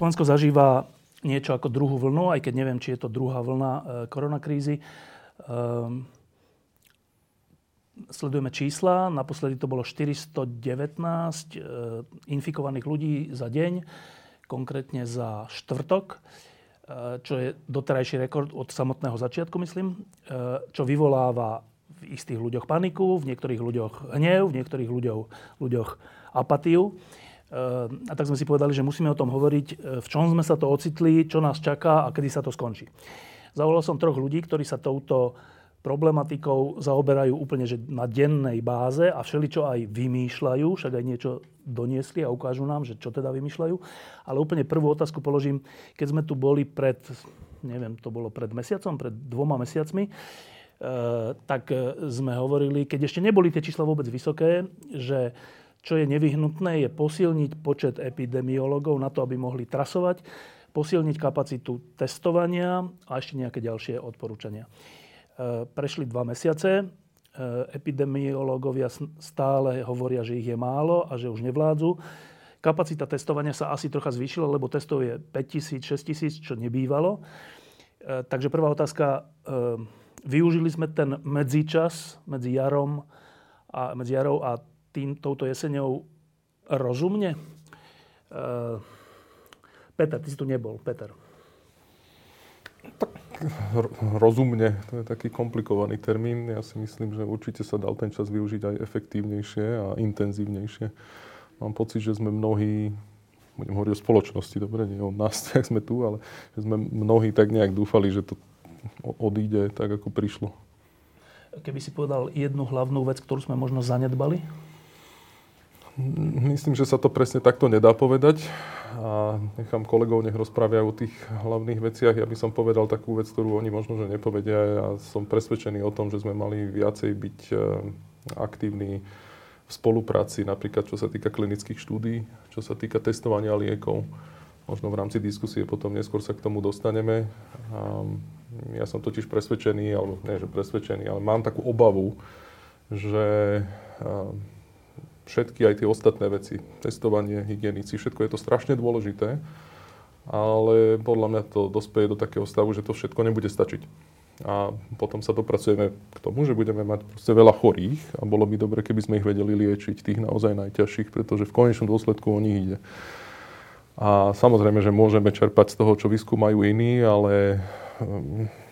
Slovensko zažíva niečo ako druhú vlnu, aj keď neviem, či je to druhá vlna e, koronakrízy. Ehm, sledujeme čísla. Naposledy to bolo 419 e, infikovaných ľudí za deň, konkrétne za štvrtok, e, čo je doterajší rekord od samotného začiatku, myslím, čo vyvoláva v istých ľuďoch paniku, v niektorých ľuďoch hnev, v niektorých ľuďoch, ľuďoch apatiu. Ehm, a tak sme si povedali, že musíme o tom hovoriť, e, v čom sme sa to ocitli, čo nás čaká a kedy sa to skončí. Zavolal som troch ľudí, ktorí sa touto problematikou zaoberajú úplne že na dennej báze a všeličo aj vymýšľajú, však aj niečo doniesli a ukážu nám, že čo teda vymýšľajú. Ale úplne prvú otázku položím, keď sme tu boli pred, neviem, to bolo pred mesiacom, pred dvoma mesiacmi, e, tak e, sme hovorili, keď ešte neboli tie čísla vôbec vysoké, že čo je nevyhnutné, je posilniť počet epidemiológov na to, aby mohli trasovať, posilniť kapacitu testovania a ešte nejaké ďalšie odporúčania. E, prešli dva mesiace, e, epidemiológovia stále hovoria, že ich je málo a že už nevládzu. Kapacita testovania sa asi trocha zvýšila, lebo testov je 5000, 6000, čo nebývalo. E, takže prvá otázka, využili sme ten medzičas medzi jarom a, medzi jarou a tým, touto jeseňou rozumne? Uh, Peter, ty si tu nebol. Peter. Tak rozumne, to je taký komplikovaný termín. Ja si myslím, že určite sa dal ten čas využiť aj efektívnejšie a intenzívnejšie. Mám pocit, že sme mnohí, budem hovoriť o spoločnosti, dobre, nie o nás, jak sme tu, ale že sme mnohí tak nejak dúfali, že to odíde tak, ako prišlo. Keby si povedal jednu hlavnú vec, ktorú sme možno zanedbali? Myslím, že sa to presne takto nedá povedať a nechám kolegov, nech rozprávajú o tých hlavných veciach. Ja by som povedal takú vec, ktorú oni možno, že nepovedia. Ja som presvedčený o tom, že sme mali viacej byť e, aktívni v spolupráci, napríklad čo sa týka klinických štúdí, čo sa týka testovania liekov. Možno v rámci diskusie potom neskôr sa k tomu dostaneme. A ja som totiž presvedčený, alebo nie, že presvedčený, ale mám takú obavu, že všetky aj tie ostatné veci, testovanie, hygienici, všetko je to strašne dôležité, ale podľa mňa to dospeje do takého stavu, že to všetko nebude stačiť. A potom sa dopracujeme k tomu, že budeme mať proste veľa chorých a bolo by dobre, keby sme ich vedeli liečiť, tých naozaj najťažších, pretože v konečnom dôsledku o nich ide. A samozrejme, že môžeme čerpať z toho, čo vyskúmajú iní, ale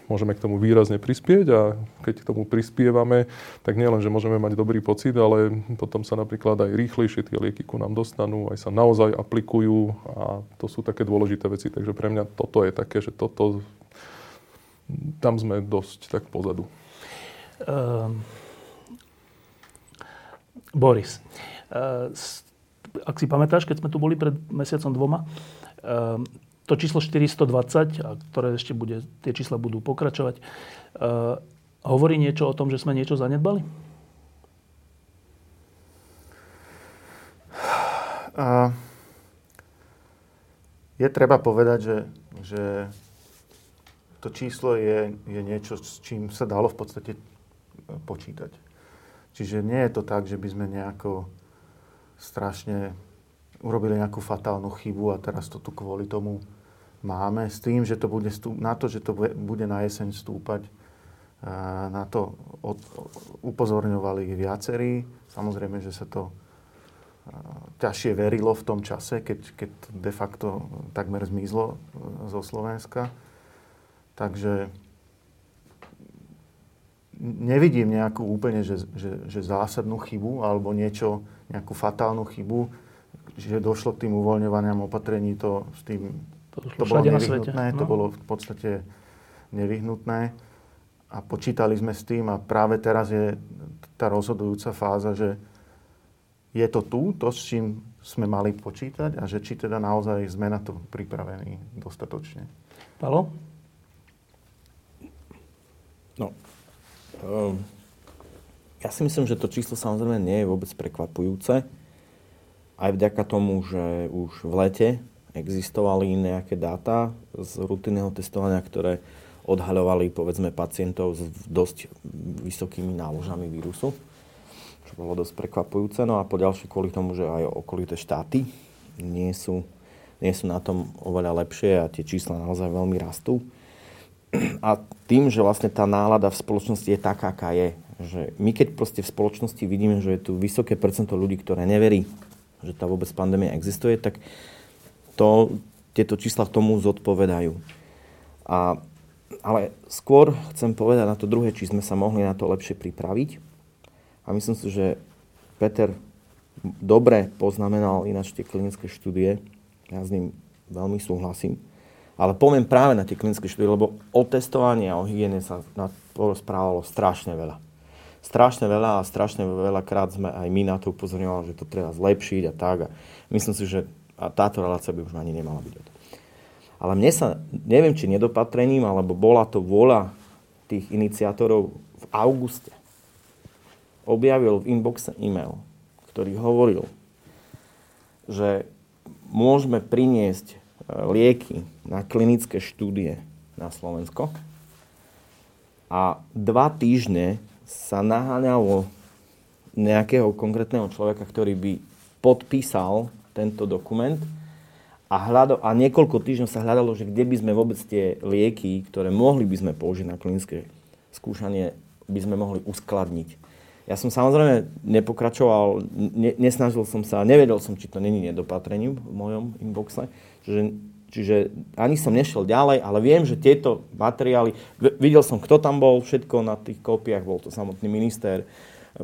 môžeme k tomu výrazne prispieť a keď k tomu prispievame, tak nielen, že môžeme mať dobrý pocit, ale potom sa napríklad aj rýchlejšie tie lieky ku nám dostanú, aj sa naozaj aplikujú a to sú také dôležité veci. Takže pre mňa toto je také, že toto, tam sme dosť tak pozadu. Um, Boris, uh, ak si pamätáš, keď sme tu boli pred mesiacom dvoma, um, to číslo 420, a ktoré ešte bude, tie čísla budú pokračovať, uh, hovorí niečo o tom, že sme niečo zanedbali? Uh, je treba povedať, že, že to číslo je, je niečo, s čím sa dalo v podstate počítať. Čiže nie je to tak, že by sme nejako strašne urobili nejakú fatálnu chybu a teraz to tu kvôli tomu máme s tým, že to bude stúp- na to, že to bude na jeseň stúpať, na to od, upozorňovali viacerí. Samozrejme, že sa to ťažšie verilo v tom čase, keď, keď de facto takmer zmizlo e, zo Slovenska. Takže nevidím nejakú úplne že, že, že zásadnú chybu alebo niečo, nejakú fatálnu chybu, že došlo k tým uvoľňovaniam opatrení, to s tým to, to bolo nevyhnutné, no. to bolo v podstate nevyhnutné a počítali sme s tým a práve teraz je tá rozhodujúca fáza, že je to tu, to, s čím sme mali počítať a že či teda naozaj sme na to pripravení dostatočne. Palo? No, um, ja si myslím, že to číslo samozrejme nie je vôbec prekvapujúce. Aj vďaka tomu, že už v lete existovali nejaké dáta z rutinného testovania, ktoré odhaľovali povedzme pacientov s dosť vysokými náložami vírusu čo bolo dosť prekvapujúce. No a po ďalšie kvôli tomu, že aj okolité štáty nie sú, nie sú na tom oveľa lepšie a tie čísla naozaj veľmi rastú. A tým, že vlastne tá nálada v spoločnosti je taká, aká je, že my keď proste v spoločnosti vidíme, že je tu vysoké percento ľudí, ktoré neverí, že tá vôbec pandémia existuje, tak to, tieto čísla tomu zodpovedajú. A, ale skôr chcem povedať na to druhé, či sme sa mohli na to lepšie pripraviť. A myslím si, že Peter dobre poznamenal ináč tie klinické štúdie. Ja s ním veľmi súhlasím. Ale poviem práve na tie klinické štúdie, lebo o testovaní a o hygiene sa správalo strašne veľa. Strašne veľa a strašne veľakrát sme aj my na to upozorňovali, že to treba zlepšiť a tak. A myslím si, že a táto relácia by už ani nemala byť. Ale mne sa, neviem či nedopatrením, alebo bola to vôľa tých iniciátorov v auguste objavil v inboxe e-mail, ktorý hovoril, že môžeme priniesť e, lieky na klinické štúdie na Slovensko a dva týždne sa naháňalo nejakého konkrétneho človeka, ktorý by podpísal tento dokument a, hľado, a niekoľko týždňov sa hľadalo, že kde by sme vôbec tie lieky, ktoré mohli by sme použiť na klinické skúšanie, by sme mohli uskladniť. Ja som samozrejme nepokračoval, ne, nesnažil som sa, nevedel som, či to není nedopatrením v mojom inboxe. Čiže, čiže ani som nešiel ďalej, ale viem, že tieto materiály, videl som, kto tam bol, všetko na tých kópiách, bol to samotný minister,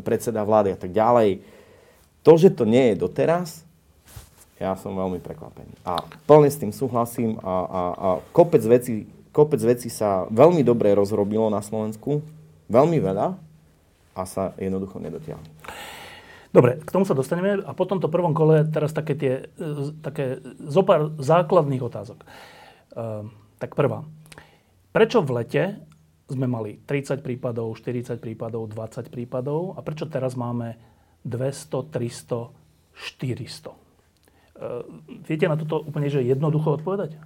predseda vlády a tak ďalej. To, že to nie je doteraz, ja som veľmi prekvapený. A plne s tým súhlasím a, a, a kopec vecí, kopec vecí sa veľmi dobre rozrobilo na Slovensku, veľmi veľa, a sa jednoducho nedotiahne. Dobre, k tomu sa dostaneme a po tomto prvom kole teraz také tie, e, také zopár základných otázok. E, tak prvá. Prečo v lete sme mali 30 prípadov, 40 prípadov, 20 prípadov a prečo teraz máme 200, 300, 400? E, viete na toto úplne že jednoducho odpovedať?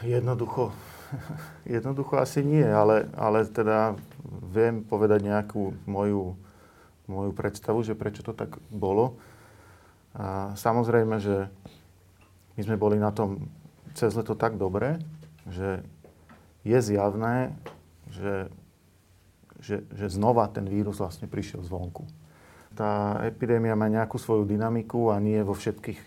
Jednoducho Jednoducho asi nie, ale, ale teda viem povedať nejakú moju, moju predstavu, že prečo to tak bolo. A samozrejme, že my sme boli na tom cez leto tak dobre, že je zjavné, že, že, že znova ten vírus vlastne prišiel zvonku. Tá epidémia má nejakú svoju dynamiku a nie vo všetkých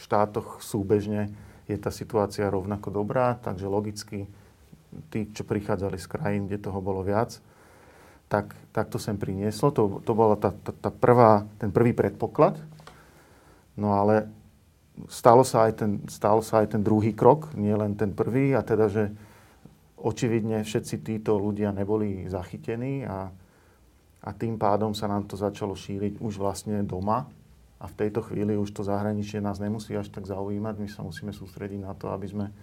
štátoch súbežne je tá situácia rovnako dobrá, takže logicky tí, čo prichádzali z krajín, kde toho bolo viac, tak, tak to sem prinieslo. To, to bola tá, tá, tá prvá, ten prvý predpoklad. No ale stalo sa, aj ten, stalo sa aj ten druhý krok, nie len ten prvý, a teda, že očividne všetci títo ľudia neboli zachytení a, a tým pádom sa nám to začalo šíriť už vlastne doma, a v tejto chvíli už to zahraničie nás nemusí až tak zaujímať. My sa musíme sústrediť na to, aby sme e,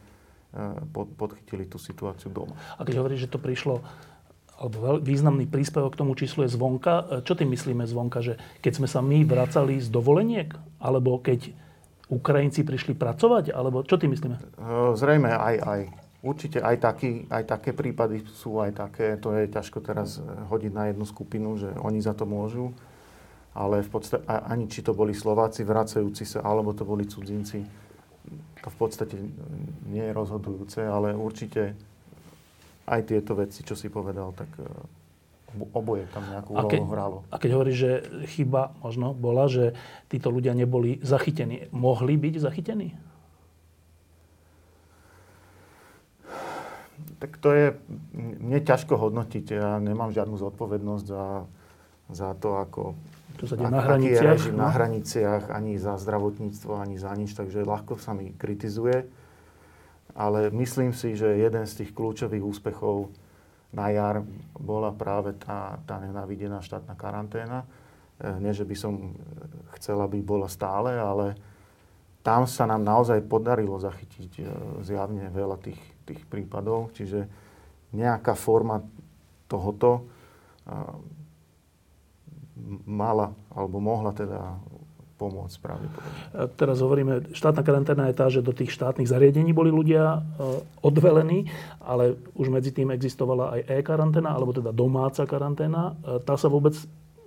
podchytili tú situáciu doma. A keď hovoríš, že to prišlo alebo významný príspevok k tomu číslu je zvonka. E, čo tým myslíme zvonka? Že keď sme sa my vracali z dovoleniek? Alebo keď Ukrajinci prišli pracovať? Alebo čo tým myslíme? E, zrejme aj, aj. Určite aj, taký, aj také prípady sú aj také. To je ťažko teraz hodiť na jednu skupinu, že oni za to môžu ale v podstate ani či to boli Slováci vracajúci sa, alebo to boli cudzinci, to v podstate nie je rozhodujúce, ale určite aj tieto veci, čo si povedal, tak e, oboje tam nejakú a keď, hralo. A keď hovoríš, že chyba možno bola, že títo ľudia neboli zachytení, mohli byť zachytení? Tak to je, mne ťažko hodnotiť. Ja nemám žiadnu zodpovednosť za, za to, ako čo sa deje na hraniciach. Je na hraniciach, ani za zdravotníctvo, ani za nič, takže ľahko sa mi kritizuje. Ale myslím si, že jeden z tých kľúčových úspechov na jar bola práve tá, tá nenávidená štátna karanténa. E, nie, že by som chcel, aby bola stále, ale tam sa nám naozaj podarilo zachytiť e, zjavne veľa tých, tých prípadov, čiže nejaká forma tohoto mala alebo mohla teda pomôcť pravdepodobne. Teraz hovoríme, štátna karanténa je tá, že do tých štátnych zariadení boli ľudia odvelení, ale už medzi tým existovala aj e-karanténa, alebo teda domáca karanténa. Tá sa vôbec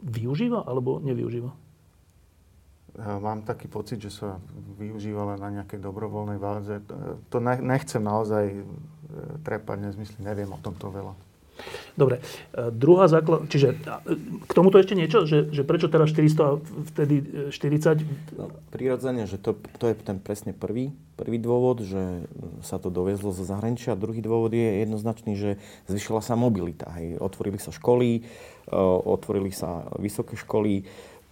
využíva alebo nevyužíva? Mám taký pocit, že sa využívala na nejakej dobrovoľnej váze. To nechcem naozaj e, trepať, nezmyslím, neviem o tomto veľa. Dobre, druhá základ, čiže k tomuto ešte niečo, že, že prečo teraz 400 a vtedy 40? No, prirodzene, že to, to je ten presne prvý, prvý dôvod, že sa to doviezlo zo zahraničia. Druhý dôvod je jednoznačný, že zvyšila sa mobilita. Hej. Otvorili sa školy, otvorili sa vysoké školy,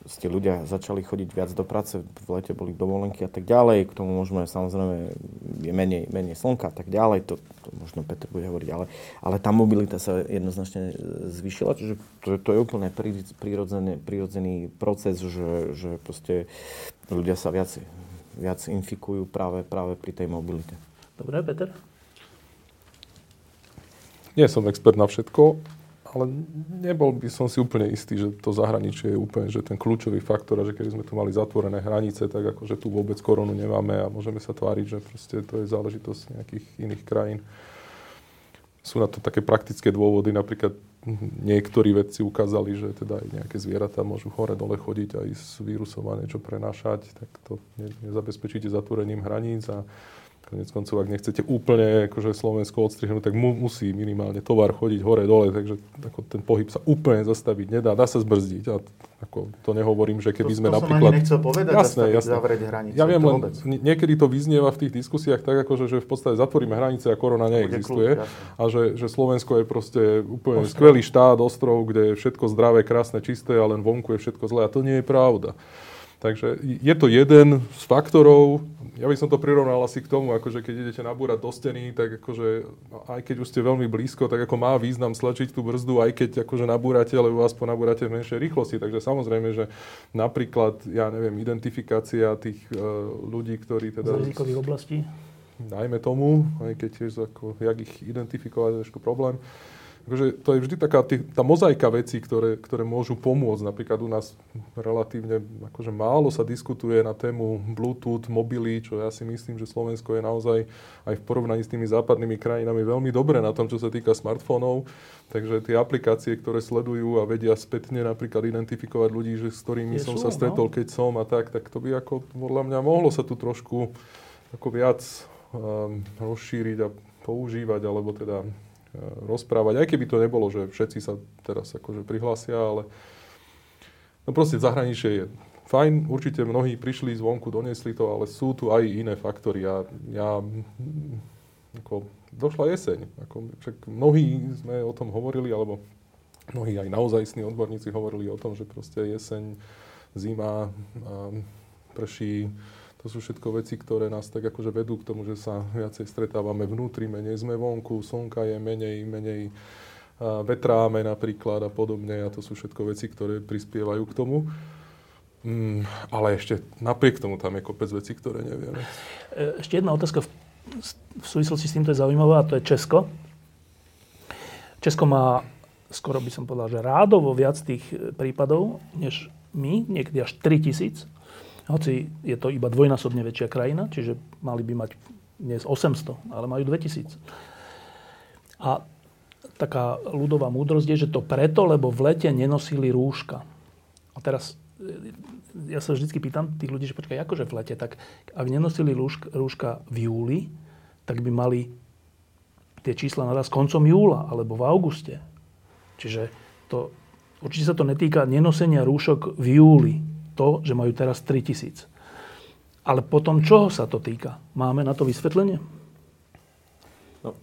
ste ľudia začali chodiť viac do práce, v lete boli dovolenky a tak ďalej, k tomu môžeme samozrejme, je menej, menej slnka a tak ďalej, to, to možno Petr bude hovoriť, ale, ale tá mobilita sa jednoznačne zvýšila, čiže to, to je úplne prirodzený, prirodzený proces, že, že proste ľudia sa viac, viac infikujú práve, práve pri tej mobilite. Dobre, Peter? Nie som expert na všetko, ale nebol by som si úplne istý, že to zahraničie je úplne že ten kľúčový faktor a že keby sme tu mali zatvorené hranice, tak ako že tu vôbec koronu nemáme a môžeme sa tváriť, že proste to je záležitosť nejakých iných krajín. Sú na to také praktické dôvody, napríklad niektorí vedci ukázali, že teda aj nejaké zvieratá môžu hore-dole chodiť aj s vírusom a niečo prenášať, tak to nezabezpečíte zatvorením hraníc a Konec koncov, ak nechcete úplne akože Slovensko odstrihnúť, tak mu, musí minimálne tovar chodiť hore-dole, takže ako ten pohyb sa úplne zastaviť nedá, dá sa zbrzdiť. A ako, to nehovorím, že keby to, sme to napríklad... To som povedať, jasné, jasné. zavrieť hranice. Ja viem, len niekedy to vyznieva v tých diskusiách tak, akože, že v podstate zatvoríme hranice a korona neexistuje. Kľúč, a že, že Slovensko je proste úplne ostrov. skvelý štát, ostrov, kde je všetko zdravé, krásne, čisté a len vonku je všetko zlé. A to nie je pravda. Takže je to jeden z faktorov, ja by som to prirovnal asi k tomu, akože keď idete nabúrať do steny, tak akože aj keď už ste veľmi blízko, tak ako má význam stlačiť tú brzdu, aj keď akože nabúrate, lebo aspoň nabúrate v menšej rýchlosti. Takže samozrejme, že napríklad, ja neviem, identifikácia tých uh, ľudí, ktorí teda... Z rizikových oblastí? Najmä tomu, aj keď tiež ako, jak ich identifikovať, je trošku problém akože to je vždy taká tý, tá mozaika vecí, ktoré, ktoré môžu pomôcť. Napríklad u nás relatívne akože málo sa diskutuje na tému Bluetooth, mobily, čo ja si myslím, že Slovensko je naozaj aj v porovnaní s tými západnými krajinami veľmi dobre na tom, čo sa týka smartfónov. Takže tie aplikácie, ktoré sledujú a vedia spätne napríklad identifikovať ľudí, že s ktorými je som sú, sa stretol, no? keď som a tak, tak to by ako podľa mňa mohlo sa tu trošku ako viac um, rozšíriť a používať, alebo teda rozprávať, aj keby to nebolo, že všetci sa teraz akože prihlásia, ale no proste zahraničie je fajn, určite mnohí prišli zvonku, doniesli to, ale sú tu aj iné faktory. A ja ako, došla jeseň. Ako, však mnohí sme o tom hovorili, alebo mnohí aj naozajstní odborníci hovorili o tom, že proste jeseň, zima, prší, to sú všetko veci, ktoré nás tak akože vedú k tomu, že sa viacej stretávame vnútri, menej sme vonku, slnka je menej, menej vetráme napríklad a podobne a to sú všetko veci, ktoré prispievajú k tomu. Mm, ale ešte napriek tomu tam je kopec veci, ktoré nevieme. E, ešte jedna otázka v, v súvislosti s týmto je zaujímavá a to je Česko. Česko má skoro by som povedal, že rádovo viac tých prípadov, než my, niekedy až 3000 hoci je to iba dvojnásobne väčšia krajina, čiže mali by mať dnes 800, ale majú 2000. A taká ľudová múdrosť je, že to preto, lebo v lete nenosili rúška. A teraz e, ja sa vždy pýtam tých ľudí, že počkaj, akože v lete, tak ak nenosili rúška, v júli, tak by mali tie čísla naraz koncom júla alebo v auguste. Čiže to, určite sa to netýka nenosenia rúšok v júli to, že majú teraz 3000. Ale potom čoho sa to týka? Máme na to vysvetlenie? No,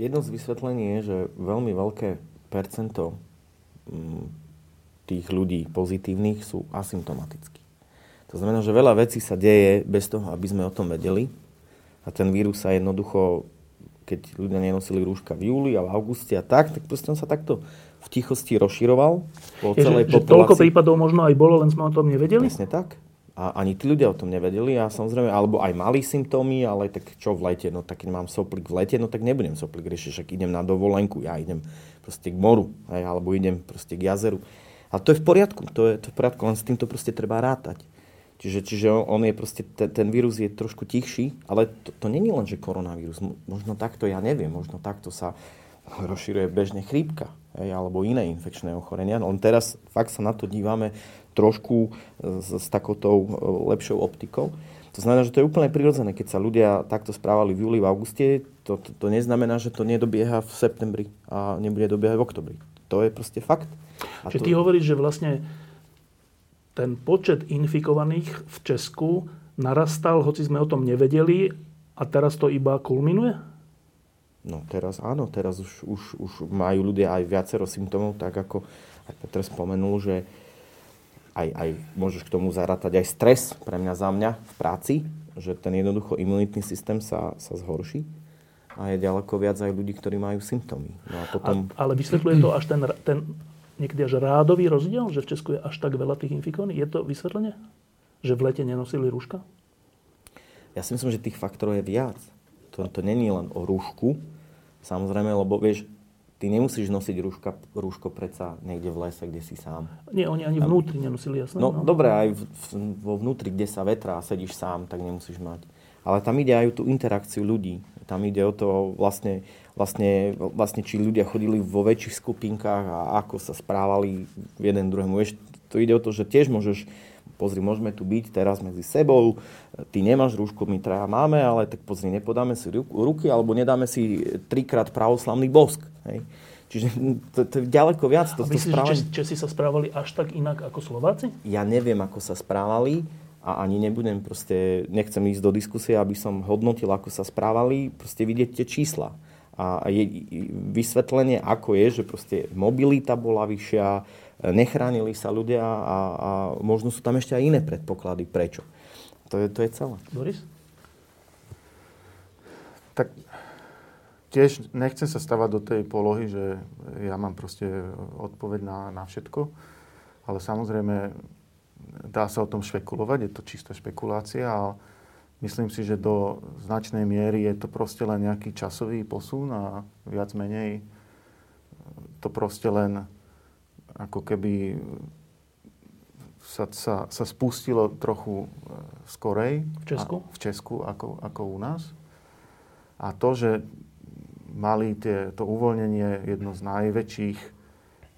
jedno z vysvetlení je, že veľmi veľké percento mm, tých ľudí pozitívnych sú asymptomatickí. To znamená, že veľa vecí sa deje bez toho, aby sme o tom vedeli. A ten vírus sa jednoducho, keď ľudia nenosili rúška v júli a v auguste a tak, tak proste on sa takto v tichosti rozširoval po Je, celej že, že toľko prípadov možno aj bolo, len sme o tom nevedeli? Presne tak. A ani tí ľudia o tom nevedeli a samozrejme, alebo aj mali symptómy, ale tak čo v lete, no tak keď mám soplik v lete, no tak nebudem soplik riešiť, však idem na dovolenku, ja idem proste k moru, hej, alebo idem proste k jazeru. A to je v poriadku, to je, to je v poriadku, len s týmto proste treba rátať. Čiže, čiže on je proste, ten, ten vírus je trošku tichší, ale to, to není len, že koronavírus. Možno takto, ja neviem, možno takto sa rozširuje bežne chrípka hej, alebo iné infekčné ochorenia. Len teraz fakt sa na to dívame trošku s, s takouto e, lepšou optikou. To znamená, že to je úplne prirodzené. Keď sa ľudia takto správali v júli, v auguste, to, to, to neznamená, že to nedobieha v septembri a nebude dobiehať v oktobri. To je proste fakt. A Čiže to... ty hovoríš, že vlastne ten počet infikovaných v Česku narastal, hoci sme o tom nevedeli, a teraz to iba kulminuje? No teraz áno, teraz už, už, už majú ľudia aj viacero symptómov, tak ako aj Petr spomenul, že aj, aj môžeš k tomu zarátať aj stres pre mňa za mňa v práci, že ten jednoducho imunitný systém sa, sa zhorší a je ďaleko viac aj ľudí, ktorí majú symptómy. No a potom... a, ale vysvetľuje to až ten, ten niekedy až rádový rozdiel, že v Česku je až tak veľa tých infikovaných? Je to vysvetlenie? Že v lete nenosili rúška? Ja si myslím, že tých faktorov je viac to, to není len o rúšku, samozrejme, lebo vieš, ty nemusíš nosiť rúška, rúško predsa niekde v lese, kde si sám. Nie, oni ani vnútri nenosili, jasné. No, no. dobre, aj v, v, vo vnútri, kde sa vetrá a sedíš sám, tak nemusíš mať. Ale tam ide aj o tú interakciu ľudí. Tam ide o to vlastne, vlastne, vlastne či ľudia chodili vo väčších skupinkách a ako sa správali jeden druhému. Vieš, to ide o to, že tiež môžeš pozri, môžeme tu byť teraz medzi sebou, ty nemáš rúšku, my traja máme, ale tak pozri, nepodáme si ruky alebo nedáme si trikrát pravoslavný bosk. Hej. Čiže to, to je ďaleko viac. To, myslíš, že Česi sa správali až tak inak ako Slováci? Ja neviem, ako sa správali a ani nebudem proste, nechcem ísť do diskusie, aby som hodnotil, ako sa správali, proste vidieť tie čísla. A je vysvetlenie, ako je, že proste mobilita bola vyššia, nechránili sa ľudia a, a možno sú tam ešte aj iné predpoklady, prečo. To je, to je celé. Boris? Tak tiež nechcem sa stavať do tej polohy, že ja mám proste odpoveď na, na všetko, ale samozrejme dá sa o tom špekulovať, je to čistá špekulácia a myslím si, že do značnej miery je to proste len nejaký časový posun a viac menej to proste len ako keby sa, sa, sa spustilo trochu e, skorej. V Česku? A, v Česku ako, ako u nás. A to, že mali tie, to uvoľnenie jedno z najväčších,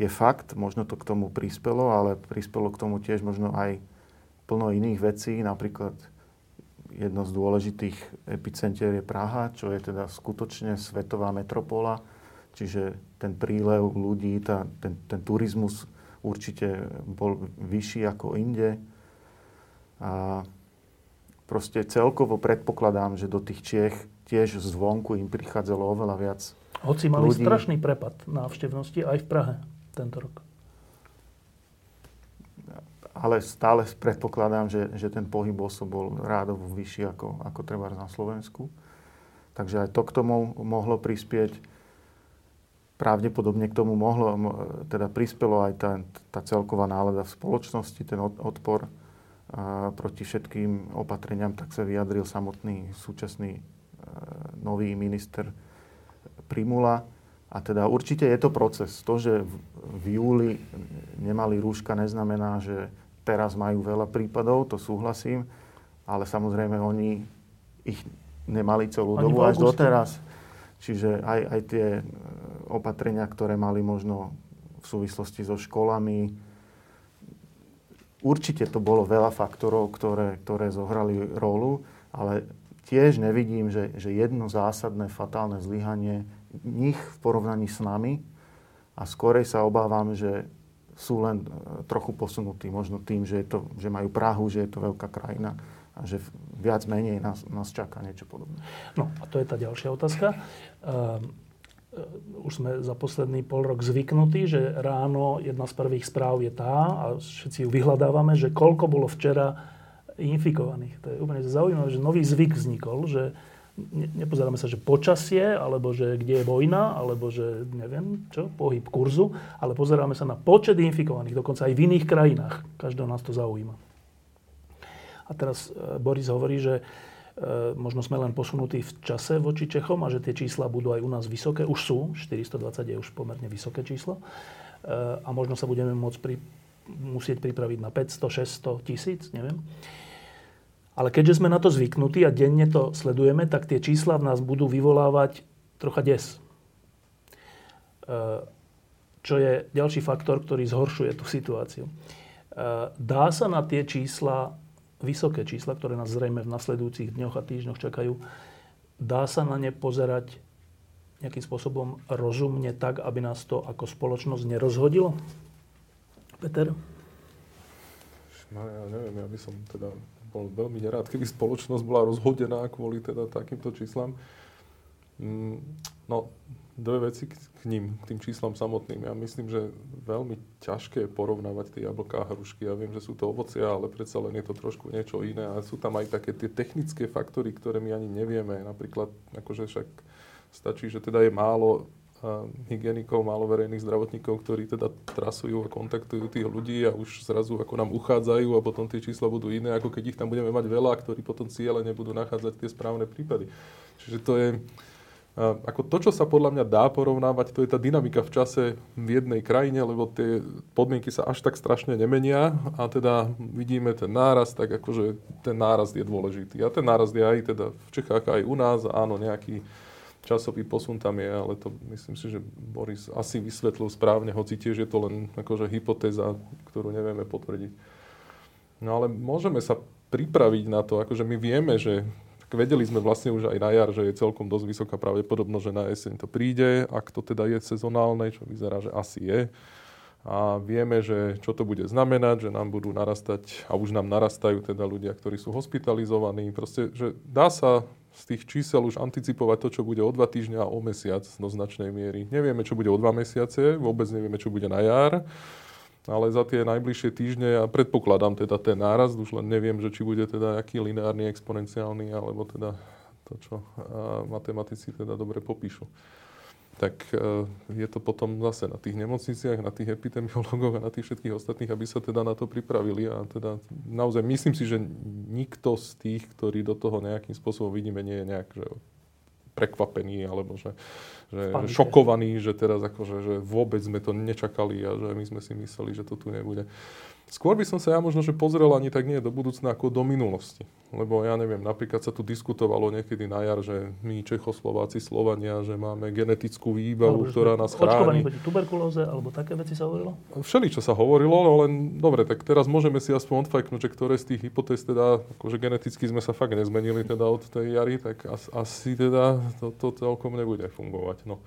je fakt, možno to k tomu prispelo, ale prispelo k tomu tiež možno aj plno iných vecí, napríklad jedno z dôležitých epicentier je Praha, čo je teda skutočne svetová metropola, čiže ten prílev ľudí, tá, ten, ten turizmus určite bol vyšší ako inde. A proste celkovo predpokladám, že do tých Čiech tiež zvonku im prichádzalo oveľa viac Hoci mali ľudí. strašný prepad návštevnosti aj v Prahe tento rok. Ale stále predpokladám, že, že ten pohyb osob bol rádovo vyšší ako, ako treba na Slovensku. Takže aj to k tomu mohlo prispieť pravdepodobne k tomu mohlo, teda prispelo aj tá, tá celková nálada v spoločnosti, ten odpor proti všetkým opatreniam, tak sa vyjadril samotný súčasný nový minister Primula. A teda určite je to proces. To, že v, júli nemali rúška, neznamená, že teraz majú veľa prípadov, to súhlasím, ale samozrejme oni ich nemali celú Ani dobu až doteraz. Čiže aj, aj tie opatrenia, ktoré mali možno v súvislosti so školami. Určite to bolo veľa faktorov, ktoré, ktoré zohrali rolu, ale tiež nevidím, že, že jedno zásadné fatálne zlyhanie nich v porovnaní s nami a skorej sa obávam, že sú len e, trochu posunutí, možno tým, že, je to, že majú Prahu, že je to veľká krajina a že viac menej nás, nás čaká niečo podobné. No a to je tá ďalšia otázka. Um, už sme za posledný pol rok zvyknutí, že ráno jedna z prvých správ je tá, a všetci ju vyhľadávame, že koľko bolo včera infikovaných. To je úplne zaujímavé, že nový zvyk vznikol, že ne, nepozeráme sa, že počasie, alebo že kde je vojna, alebo že neviem čo, pohyb kurzu, ale pozeráme sa na počet infikovaných, dokonca aj v iných krajinách. Každého nás to zaujíma. A teraz e, Boris hovorí, že e, možno sme len posunutí v čase voči Čechom a že tie čísla budú aj u nás vysoké. Už sú, 420 je už pomerne vysoké číslo. E, a možno sa budeme môcť pri, musieť pripraviť na 500, 600, tisíc, neviem. Ale keďže sme na to zvyknutí a denne to sledujeme, tak tie čísla v nás budú vyvolávať trocha des. Čo je ďalší faktor, ktorý zhoršuje tú situáciu. Dá sa na tie čísla, vysoké čísla, ktoré nás zrejme v nasledujúcich dňoch a týždňoch čakajú, dá sa na ne pozerať nejakým spôsobom rozumne tak, aby nás to ako spoločnosť nerozhodilo? Peter? Ja neviem, ja by som teda bol veľmi nerád, keby spoločnosť bola rozhodená kvôli teda takýmto číslam. Mm, no, dve veci k, k ním, k tým číslam samotným. Ja myslím, že veľmi ťažké je porovnávať tie jablká a hrušky. Ja viem, že sú to ovocia, ale predsa len je to trošku niečo iné. A sú tam aj také tie technické faktory, ktoré my ani nevieme. Napríklad, akože však stačí, že teda je málo hygienikov, málo verejných zdravotníkov, ktorí teda trasujú a kontaktujú tých ľudí a už zrazu ako nám uchádzajú a potom tie čísla budú iné, ako keď ich tam budeme mať veľa, ktorí potom ciele nebudú nachádzať tie správne prípady. Čiže to je, ako to, čo sa podľa mňa dá porovnávať, to je tá dynamika v čase v jednej krajine, lebo tie podmienky sa až tak strašne nemenia a teda vidíme ten náraz, tak akože ten náraz je dôležitý. A ten náraz je aj teda v Čechách, aj u nás, áno, nejaký časový posun tam je, ale to myslím si, že Boris asi vysvetlil správne, hoci tiež je to len akože hypotéza, ktorú nevieme potvrdiť. No ale môžeme sa pripraviť na to, akože my vieme, že vedeli sme vlastne už aj na jar, že je celkom dosť vysoká pravdepodobnosť, že na jeseň to príde, ak to teda je sezonálne, čo vyzerá, že asi je. A vieme, že čo to bude znamenať, že nám budú narastať, a už nám narastajú teda ľudia, ktorí sú hospitalizovaní. Proste, že dá sa z tých čísel už anticipovať to, čo bude o dva týždňa a o mesiac do značnej miery. Nevieme, čo bude o dva mesiace, vôbec nevieme, čo bude na jar, ale za tie najbližšie týždne ja predpokladám teda ten nárast, už len neviem, že či bude teda aký lineárny, exponenciálny, alebo teda to, čo matematici teda dobre popíšu tak e, je to potom zase na tých nemocniciach, na tých epidemiologoch a na tých všetkých ostatných, aby sa teda na to pripravili. A teda naozaj myslím si, že nikto z tých, ktorí do toho nejakým spôsobom vidíme, nie je nejak že prekvapený alebo že, že šokovaný, že teraz akože, že vôbec sme to nečakali a že my sme si mysleli, že to tu nebude. Skôr by som sa ja možno, že pozrel ani tak nie do budúcna ako do minulosti. Lebo ja neviem, napríklad sa tu diskutovalo niekedy na jar, že my Čechoslováci, Slovania, že máme genetickú výbavu, alebo ktorá nás chráni. Očkovaní proti tuberkulóze, alebo také veci sa hovorilo? Všeli, čo sa hovorilo, no len dobre, tak teraz môžeme si aspoň odfajknúť, že ktoré z tých hypotéz teda, akože geneticky sme sa fakt nezmenili teda od tej jary, tak asi teda to, to celkom nebude fungovať. No.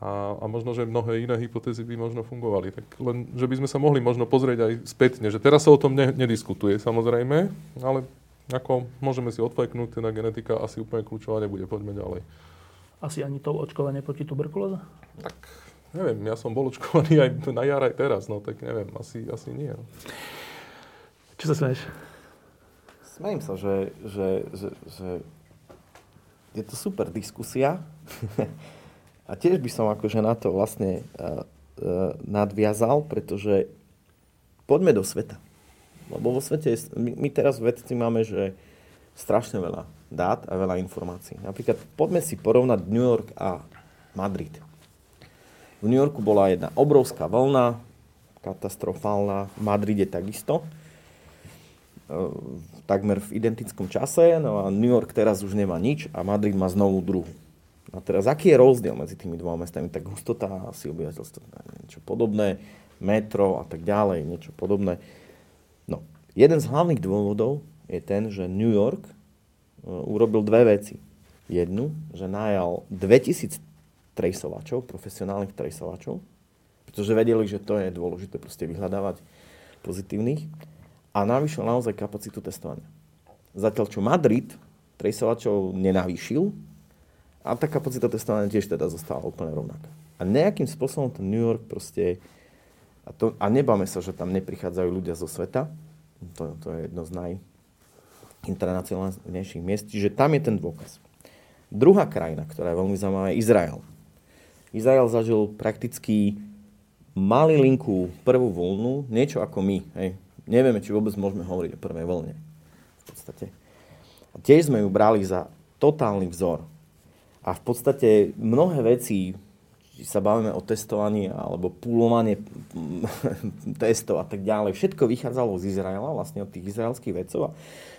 A, a možno, že mnohé iné hypotézy by možno fungovali. Tak len, že by sme sa mohli možno pozrieť aj spätne, že teraz sa o tom ne, nediskutuje samozrejme, ale ako môžeme si odfajknúť, teda genetika asi úplne kľúčová nebude. Poďme ďalej. Asi ani to očkovanie proti tuberkulóze? Tak neviem, ja som bol očkovaný aj na jar, aj teraz, no tak neviem, asi, asi nie. No. Čo sa smeješ? Smejím sa, že, že, že, že je to super diskusia. A tiež by som akože na to vlastne uh, uh, nadviazal, pretože poďme do sveta. Lebo vo svete, my, my teraz vedci máme, že strašne veľa dát a veľa informácií. Napríklad poďme si porovnať New York a Madrid. V New Yorku bola jedna obrovská vlna, katastrofálna, v Madride takisto, takmer v identickom čase, no a New York teraz už nemá nič a Madrid má znovu druhú. A teraz, aký je rozdiel medzi tými dvoma mestami? Tak hustota asi obyvateľstva, niečo podobné, metro a tak ďalej, niečo podobné. No, jeden z hlavných dôvodov je ten, že New York e, urobil dve veci. Jednu, že najal 2000 trejsovačov, profesionálnych trejsovačov, pretože vedeli, že to je dôležité proste vyhľadávať pozitívnych a navýšil naozaj kapacitu testovania. Zatiaľ, čo Madrid trejsovačov nenavýšil, a tá kapacita testovania tiež teda zostala úplne rovnaká. A nejakým spôsobom ten New York proste... A, to, a nebáme sa, že tam neprichádzajú ľudia zo sveta. To, to je jedno z najinternacionálnejších miest. Čiže tam je ten dôkaz. Druhá krajina, ktorá je veľmi zaujímavá, je Izrael. Izrael zažil prakticky malilinkú prvú voľnu, niečo ako my. Hej. Nevieme, či vôbec môžeme hovoriť o prvej vlne. V podstate. A tiež sme ju brali za totálny vzor. A v podstate mnohé veci, či sa bavíme o testovaní alebo púlovanie testov a tak ďalej, všetko vychádzalo z Izraela, vlastne od tých izraelských vedcov. A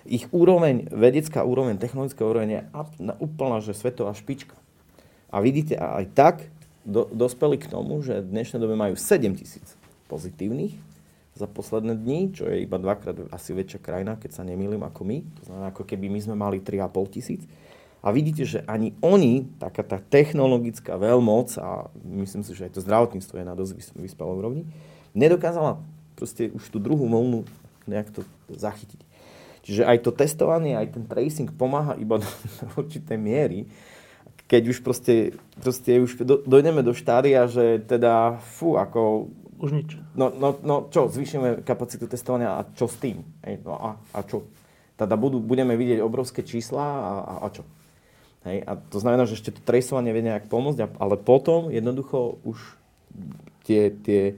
ich úroveň, vedecká úroveň, technologická úroveň je úplná, že svetová špička. A vidíte, aj tak do, dospeli k tomu, že v dnešnej dobe majú 7 tisíc pozitívnych za posledné dni, čo je iba dvakrát asi väčšia krajina, keď sa nemýlim ako my. To znamená, ako keby my sme mali 3,5 tisíc. A vidíte, že ani oni, taká tá technologická veľmoc, a myslím si, že aj to zdravotníctvo je na dosť vyspelej úrovni, nedokázala proste už tú druhú vlnu nejak to zachytiť. Čiže aj to testovanie, aj ten tracing pomáha iba do, do určitej miery, keď už proste, proste už do, dojdeme do štádia, že teda, fú, ako... Už nič. No, no, no čo, zvýšime kapacitu testovania a čo s tým? Hej, no a, a čo? Teda budú, budeme vidieť obrovské čísla a, a, a čo? Hej? A to znamená, že ešte to tracovanie vie nejak pomôcť, ale potom jednoducho už tie, tie,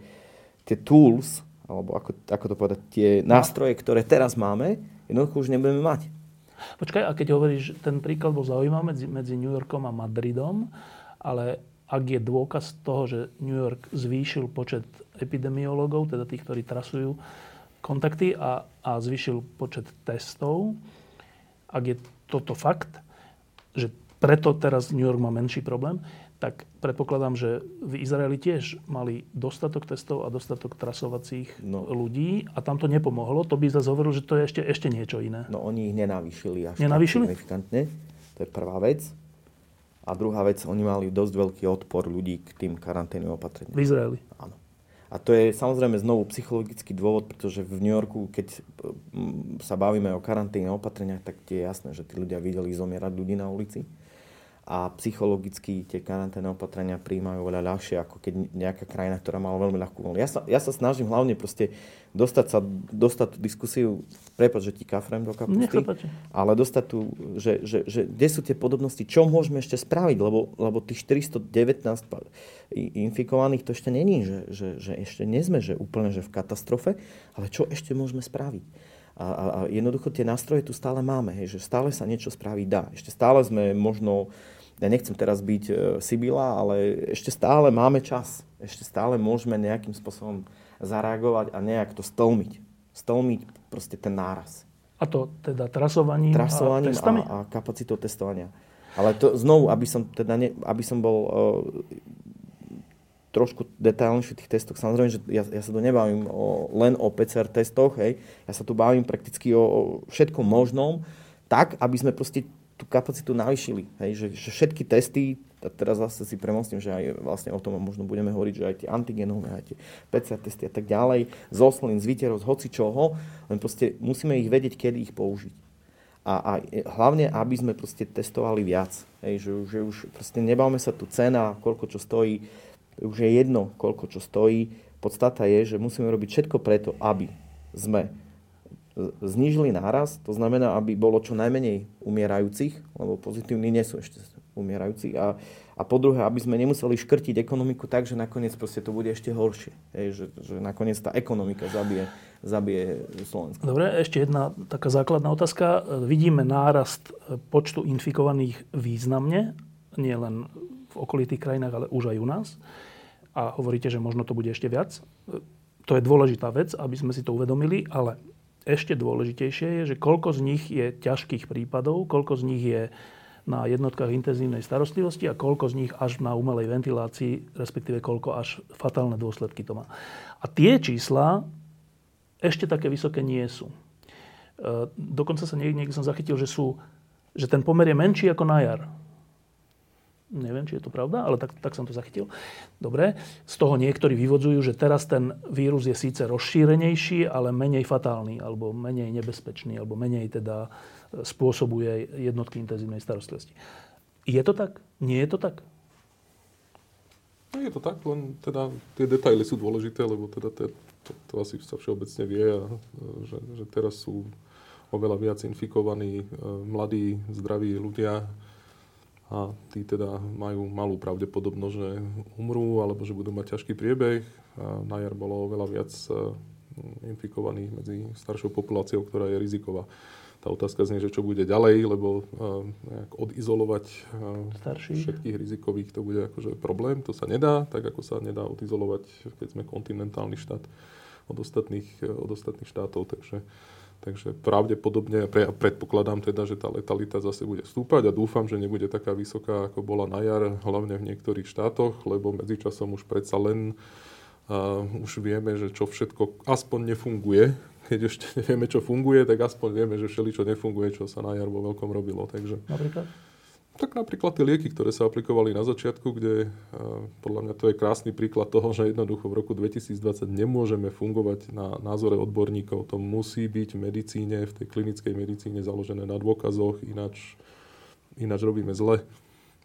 tie tools, alebo ako, ako to povedať, tie nástroje, ktoré teraz máme, jednoducho už nebudeme mať. Počkaj, a keď hovoríš, ten príklad bol zaujímavý medzi, medzi New Yorkom a Madridom, ale ak je dôkaz toho, že New York zvýšil počet epidemiológov, teda tých, ktorí trasujú kontakty a, a zvýšil počet testov, ak je toto fakt, že preto teraz New York má menší problém, tak predpokladám, že v Izraeli tiež mali dostatok testov a dostatok trasovacích no. ľudí a tam to nepomohlo. To by zase hovoril, že to je ešte, ešte niečo iné. No oni ich nenavýšili až nenavýšili? signifikantne. To je prvá vec. A druhá vec, oni mali dosť veľký odpor ľudí k tým karanténnym opatreniam. V Izraeli? Áno. A to je samozrejme znovu psychologický dôvod, pretože v New Yorku, keď mm, sa bavíme o karanténnych opatreniach, tak je jasné, že tí ľudia videli zomierať ľudí na ulici a psychologicky tie karanténne opatrenia príjmajú oveľa ľahšie, ako keď nejaká krajina, ktorá mala veľmi ľahkú voľnu. Ja sa, ja sa snažím hlavne proste dostať sa, dostať tú diskusiu, prepad, že ti kafrem do kapusty, ale dostať tu, že, že, že, kde sú tie podobnosti, čo môžeme ešte spraviť, lebo, lebo tých 419 infikovaných to ešte není, že, že, že ešte nie sme že úplne že v katastrofe, ale čo ešte môžeme spraviť. A, a, a jednoducho tie nástroje tu stále máme, hej, že stále sa niečo spraviť dá. Ešte stále sme možno ja nechcem teraz byť e, Sibila, ale ešte stále máme čas. Ešte stále môžeme nejakým spôsobom zareagovať a nejak to stlmiť. Stlmiť proste ten náraz. A to teda trasovaním, trasovaním a testami? A, a kapacitou testovania. Ale to znovu, aby som, teda ne, aby som bol uh, trošku detailnejší v tých testoch. Samozrejme, že ja, ja sa tu nebavím o, len o PCR testoch, hej. Ja sa tu bavím prakticky o, o všetkom možnom, tak, aby sme proste tú kapacitu navýšili. Hej, že, že všetky testy, a teraz zase si premostím, že aj vlastne o tom možno budeme hovoriť, že aj tie antigenové, aj tie PCR testy a tak ďalej, z oslín, z výterov, z hoci čoho, len proste musíme ich vedieť, kedy ich použiť. A, a hlavne, aby sme proste testovali viac. Hej, že, že už proste nebavme sa tu cena, koľko čo stojí, už je jedno, koľko čo stojí. Podstata je, že musíme robiť všetko preto, aby sme znižili náraz, to znamená, aby bolo čo najmenej umierajúcich, lebo pozitívni nie sú ešte umierajúci. A, a po druhé, aby sme nemuseli škrtiť ekonomiku tak, že nakoniec proste to bude ešte horšie. Hej, že, že nakoniec tá ekonomika zabije, zabije Slovensko. Dobre, ešte jedna taká základná otázka. Vidíme nárast počtu infikovaných významne, nie len v okolitých krajinách, ale už aj u nás. A hovoríte, že možno to bude ešte viac. To je dôležitá vec, aby sme si to uvedomili, ale ešte dôležitejšie je, že koľko z nich je ťažkých prípadov, koľko z nich je na jednotkách intenzívnej starostlivosti a koľko z nich až na umelej ventilácii, respektíve koľko až fatálne dôsledky to má. A tie čísla ešte také vysoké nie sú. E, dokonca sa niekde, som zachytil, že, sú, že ten pomer je menší ako na jar. Neviem, či je to pravda, ale tak, tak som to zachytil. Dobre. Z toho niektorí vyvodzujú, že teraz ten vírus je síce rozšírenejší, ale menej fatálny, alebo menej nebezpečný, alebo menej teda e, spôsobuje jednotky intenzívnej starostlivosti. Je to tak? Nie je to tak? No je to tak, len teda tie detaily sú dôležité, lebo teda to, to, to asi sa všeobecne vie, a, e, že, že teraz sú oveľa viac infikovaní e, mladí, zdraví ľudia, a tí teda majú malú pravdepodobnosť, že umrú alebo že budú mať ťažký priebeh. A na jar bolo oveľa viac e, infikovaných medzi staršou populáciou, ktorá je riziková. Tá otázka znie, že čo bude ďalej, lebo uh, odizolovať uh, všetkých rizikových to bude akože problém. To sa nedá, tak ako sa nedá odizolovať, keď sme kontinentálny štát od ostatných, od ostatných štátov. Takže Takže pravdepodobne, pre, predpokladám teda, že tá letalita zase bude stúpať a dúfam, že nebude taká vysoká, ako bola na jar, hlavne v niektorých štátoch, lebo medzičasom už predsa len uh, už vieme, že čo všetko aspoň nefunguje. Keď ešte nevieme, čo funguje, tak aspoň vieme, že všeli, čo nefunguje, čo sa na jar vo veľkom robilo. Takže... Napríklad? Tak napríklad tie lieky, ktoré sa aplikovali na začiatku, kde podľa mňa to je krásny príklad toho, že jednoducho v roku 2020 nemôžeme fungovať na názore odborníkov. To musí byť v medicíne, v tej klinickej medicíne založené na dôkazoch, ináč, ináč robíme zle.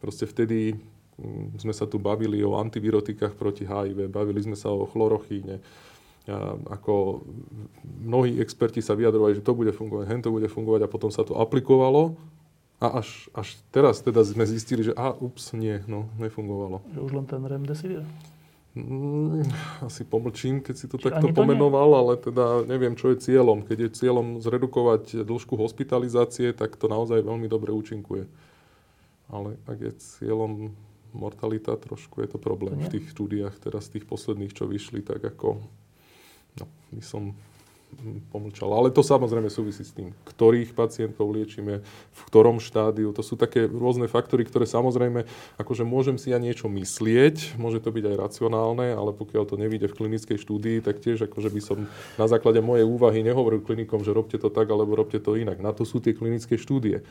Proste vtedy mm, sme sa tu bavili o antivirotikách proti HIV, bavili sme sa o chlorochíne, ako mnohí experti sa vyjadrovali, že to bude fungovať, hen to bude fungovať a potom sa to aplikovalo a až, až teraz teda sme zistili, že a ups, nie, no, nefungovalo. Že už len ten remdesivir? Mm, asi pomlčím, keď si to Čiže takto pomenoval, to ale teda neviem, čo je cieľom. Keď je cieľom zredukovať dĺžku hospitalizácie, tak to naozaj veľmi dobre účinkuje. Ale ak je cieľom mortalita, trošku je to problém to v tých štúdiách, teraz tých posledných, čo vyšli, tak ako no, by som pomlčal. Ale to samozrejme súvisí s tým, ktorých pacientov liečíme, v ktorom štádiu. To sú také rôzne faktory, ktoré samozrejme, akože môžem si ja niečo myslieť, môže to byť aj racionálne, ale pokiaľ to nevíde v klinickej štúdii, tak tiež akože by som na základe mojej úvahy nehovoril klinikom, že robte to tak, alebo robte to inak. Na to sú tie klinické štúdie.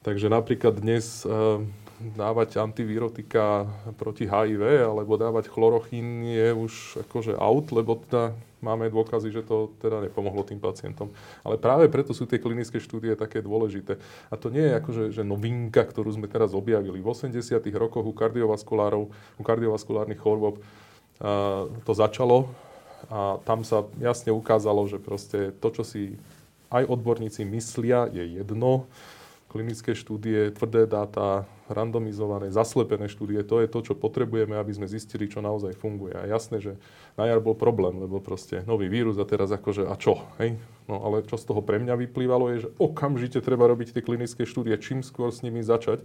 Takže napríklad dnes uh, dávať antivirotika proti HIV alebo dávať chlorochín je už akože out, lebo teda máme dôkazy, že to teda nepomohlo tým pacientom. Ale práve preto sú tie klinické štúdie také dôležité. A to nie je akože že novinka, ktorú sme teraz objavili. V 80 rokoch u kardiovaskulárov, u kardiovaskulárnych chorôb uh, to začalo a tam sa jasne ukázalo, že proste to, čo si aj odborníci myslia, je jedno klinické štúdie, tvrdé dáta, randomizované, zaslepené štúdie, to je to, čo potrebujeme, aby sme zistili, čo naozaj funguje. A jasné, že na jar bol problém, lebo proste nový vírus a teraz akože a čo, hej? No ale čo z toho pre mňa vyplývalo je, že okamžite treba robiť tie klinické štúdie, čím skôr s nimi začať.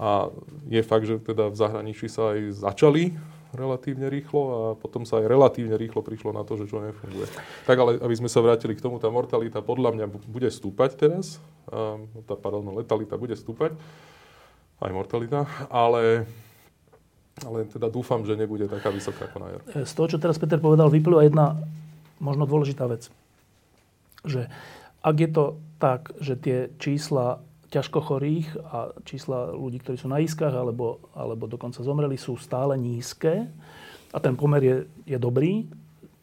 A je fakt, že teda v zahraničí sa aj začali relatívne rýchlo a potom sa aj relatívne rýchlo prišlo na to, že čo nefunguje. Tak ale, aby sme sa vrátili k tomu, tá mortalita podľa mňa bude stúpať teraz, tá pardon, letalita bude stúpať, aj mortalita, ale ale teda dúfam, že nebude taká vysoká ako na jar. Z toho, čo teraz Peter povedal, vyplýva jedna možno dôležitá vec. Že ak je to tak, že tie čísla ťažko chorých a čísla ľudí, ktorí sú na iskách alebo, alebo dokonca zomreli, sú stále nízke a ten pomer je, je dobrý,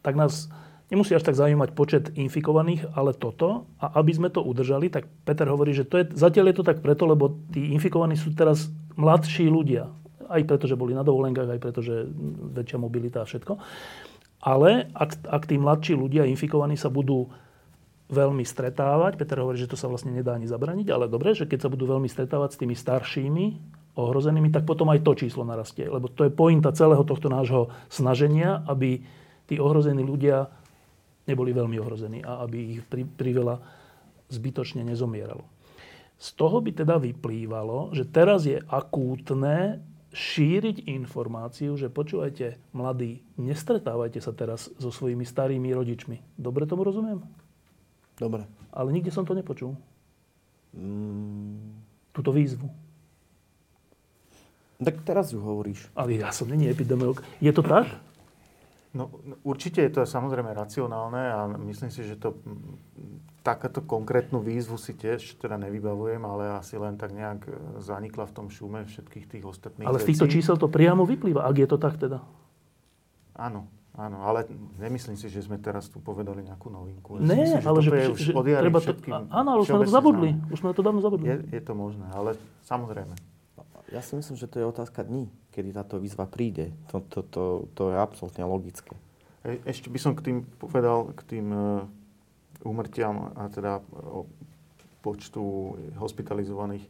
tak nás nemusí až tak zaujímať počet infikovaných, ale toto. A aby sme to udržali, tak Peter hovorí, že to je, zatiaľ je to tak preto, lebo tí infikovaní sú teraz mladší ľudia. Aj preto, že boli na dovolenkách, aj preto, že väčšia mobilita a všetko. Ale ak, ak tí mladší ľudia infikovaní sa budú veľmi stretávať. Peter hovorí, že to sa vlastne nedá ani zabraniť, ale dobre, že keď sa budú veľmi stretávať s tými staršími ohrozenými, tak potom aj to číslo narastie. Lebo to je pointa celého tohto nášho snaženia, aby tí ohrození ľudia neboli veľmi ohrození a aby ich pri, priveľa zbytočne nezomieralo. Z toho by teda vyplývalo, že teraz je akútne šíriť informáciu, že počúvajte, mladí, nestretávajte sa teraz so svojimi starými rodičmi. Dobre tomu rozumiem? Dobre. Ale nikde som to nepočul. Mm. Túto výzvu. Tak teraz ju hovoríš. Ale ja som není epidemiolog. Je to tak? No, určite je to samozrejme racionálne a myslím si, že to takáto konkrétnu výzvu si tiež teda nevybavujem, ale asi len tak nejak e, zanikla v tom šume všetkých tých ostatných Ale z týchto čísel to priamo vyplýva, ak je to tak teda. Áno. Áno, ale nemyslím si, že sme teraz tu povedali nejakú novinku. Ja Nie, myslím, ale že, je už že treba to, áno, ale už sme to zabudli. Už sme to dávno zabudli. Je, je to možné, ale samozrejme. Ja si myslím, že to je otázka dní, kedy táto výzva príde. To, to, to, to je absolútne logické. E, ešte by som k tým povedal, k tým uh, úmrtiam a teda o počtu hospitalizovaných.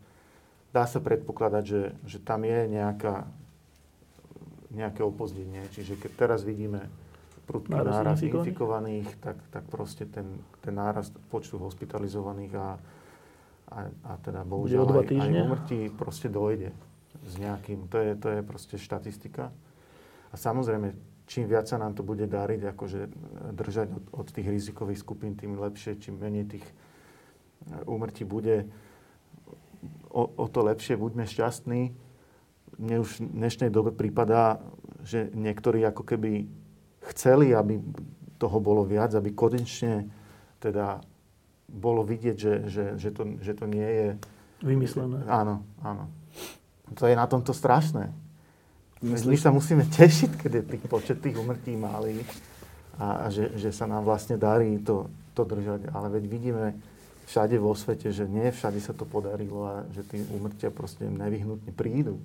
dá sa predpokladať, že, že tam je nejaká, nejaké opozdenie. Čiže keď teraz vidíme prudký nárast, nárast infikovaných, tak, tak proste ten, ten nárast počtu hospitalizovaných a, a, a teda bohužiaľ aj, aj umrtí proste dojde s nejakým. To je, to je proste štatistika. A samozrejme, čím viac sa nám to bude dariť, akože držať od, od tých rizikových skupín, tým lepšie, čím menej tých úmrtí bude, o, o to lepšie, buďme šťastní. Mne už v dnešnej dobe prípada, že niektorí ako keby chceli, aby toho bolo viac, aby konečne teda bolo vidieť, že, že, že, to, že to nie je... Vymyslené. Áno, áno. To je na tomto strašné. My sa musíme tešiť, keď je tých počet tých umrtí malý a, a že, že sa nám vlastne darí to, to držať. Ale veď vidíme, všade vo svete, že nie všade sa to podarilo a že tí úmrtia proste nevyhnutne prídu.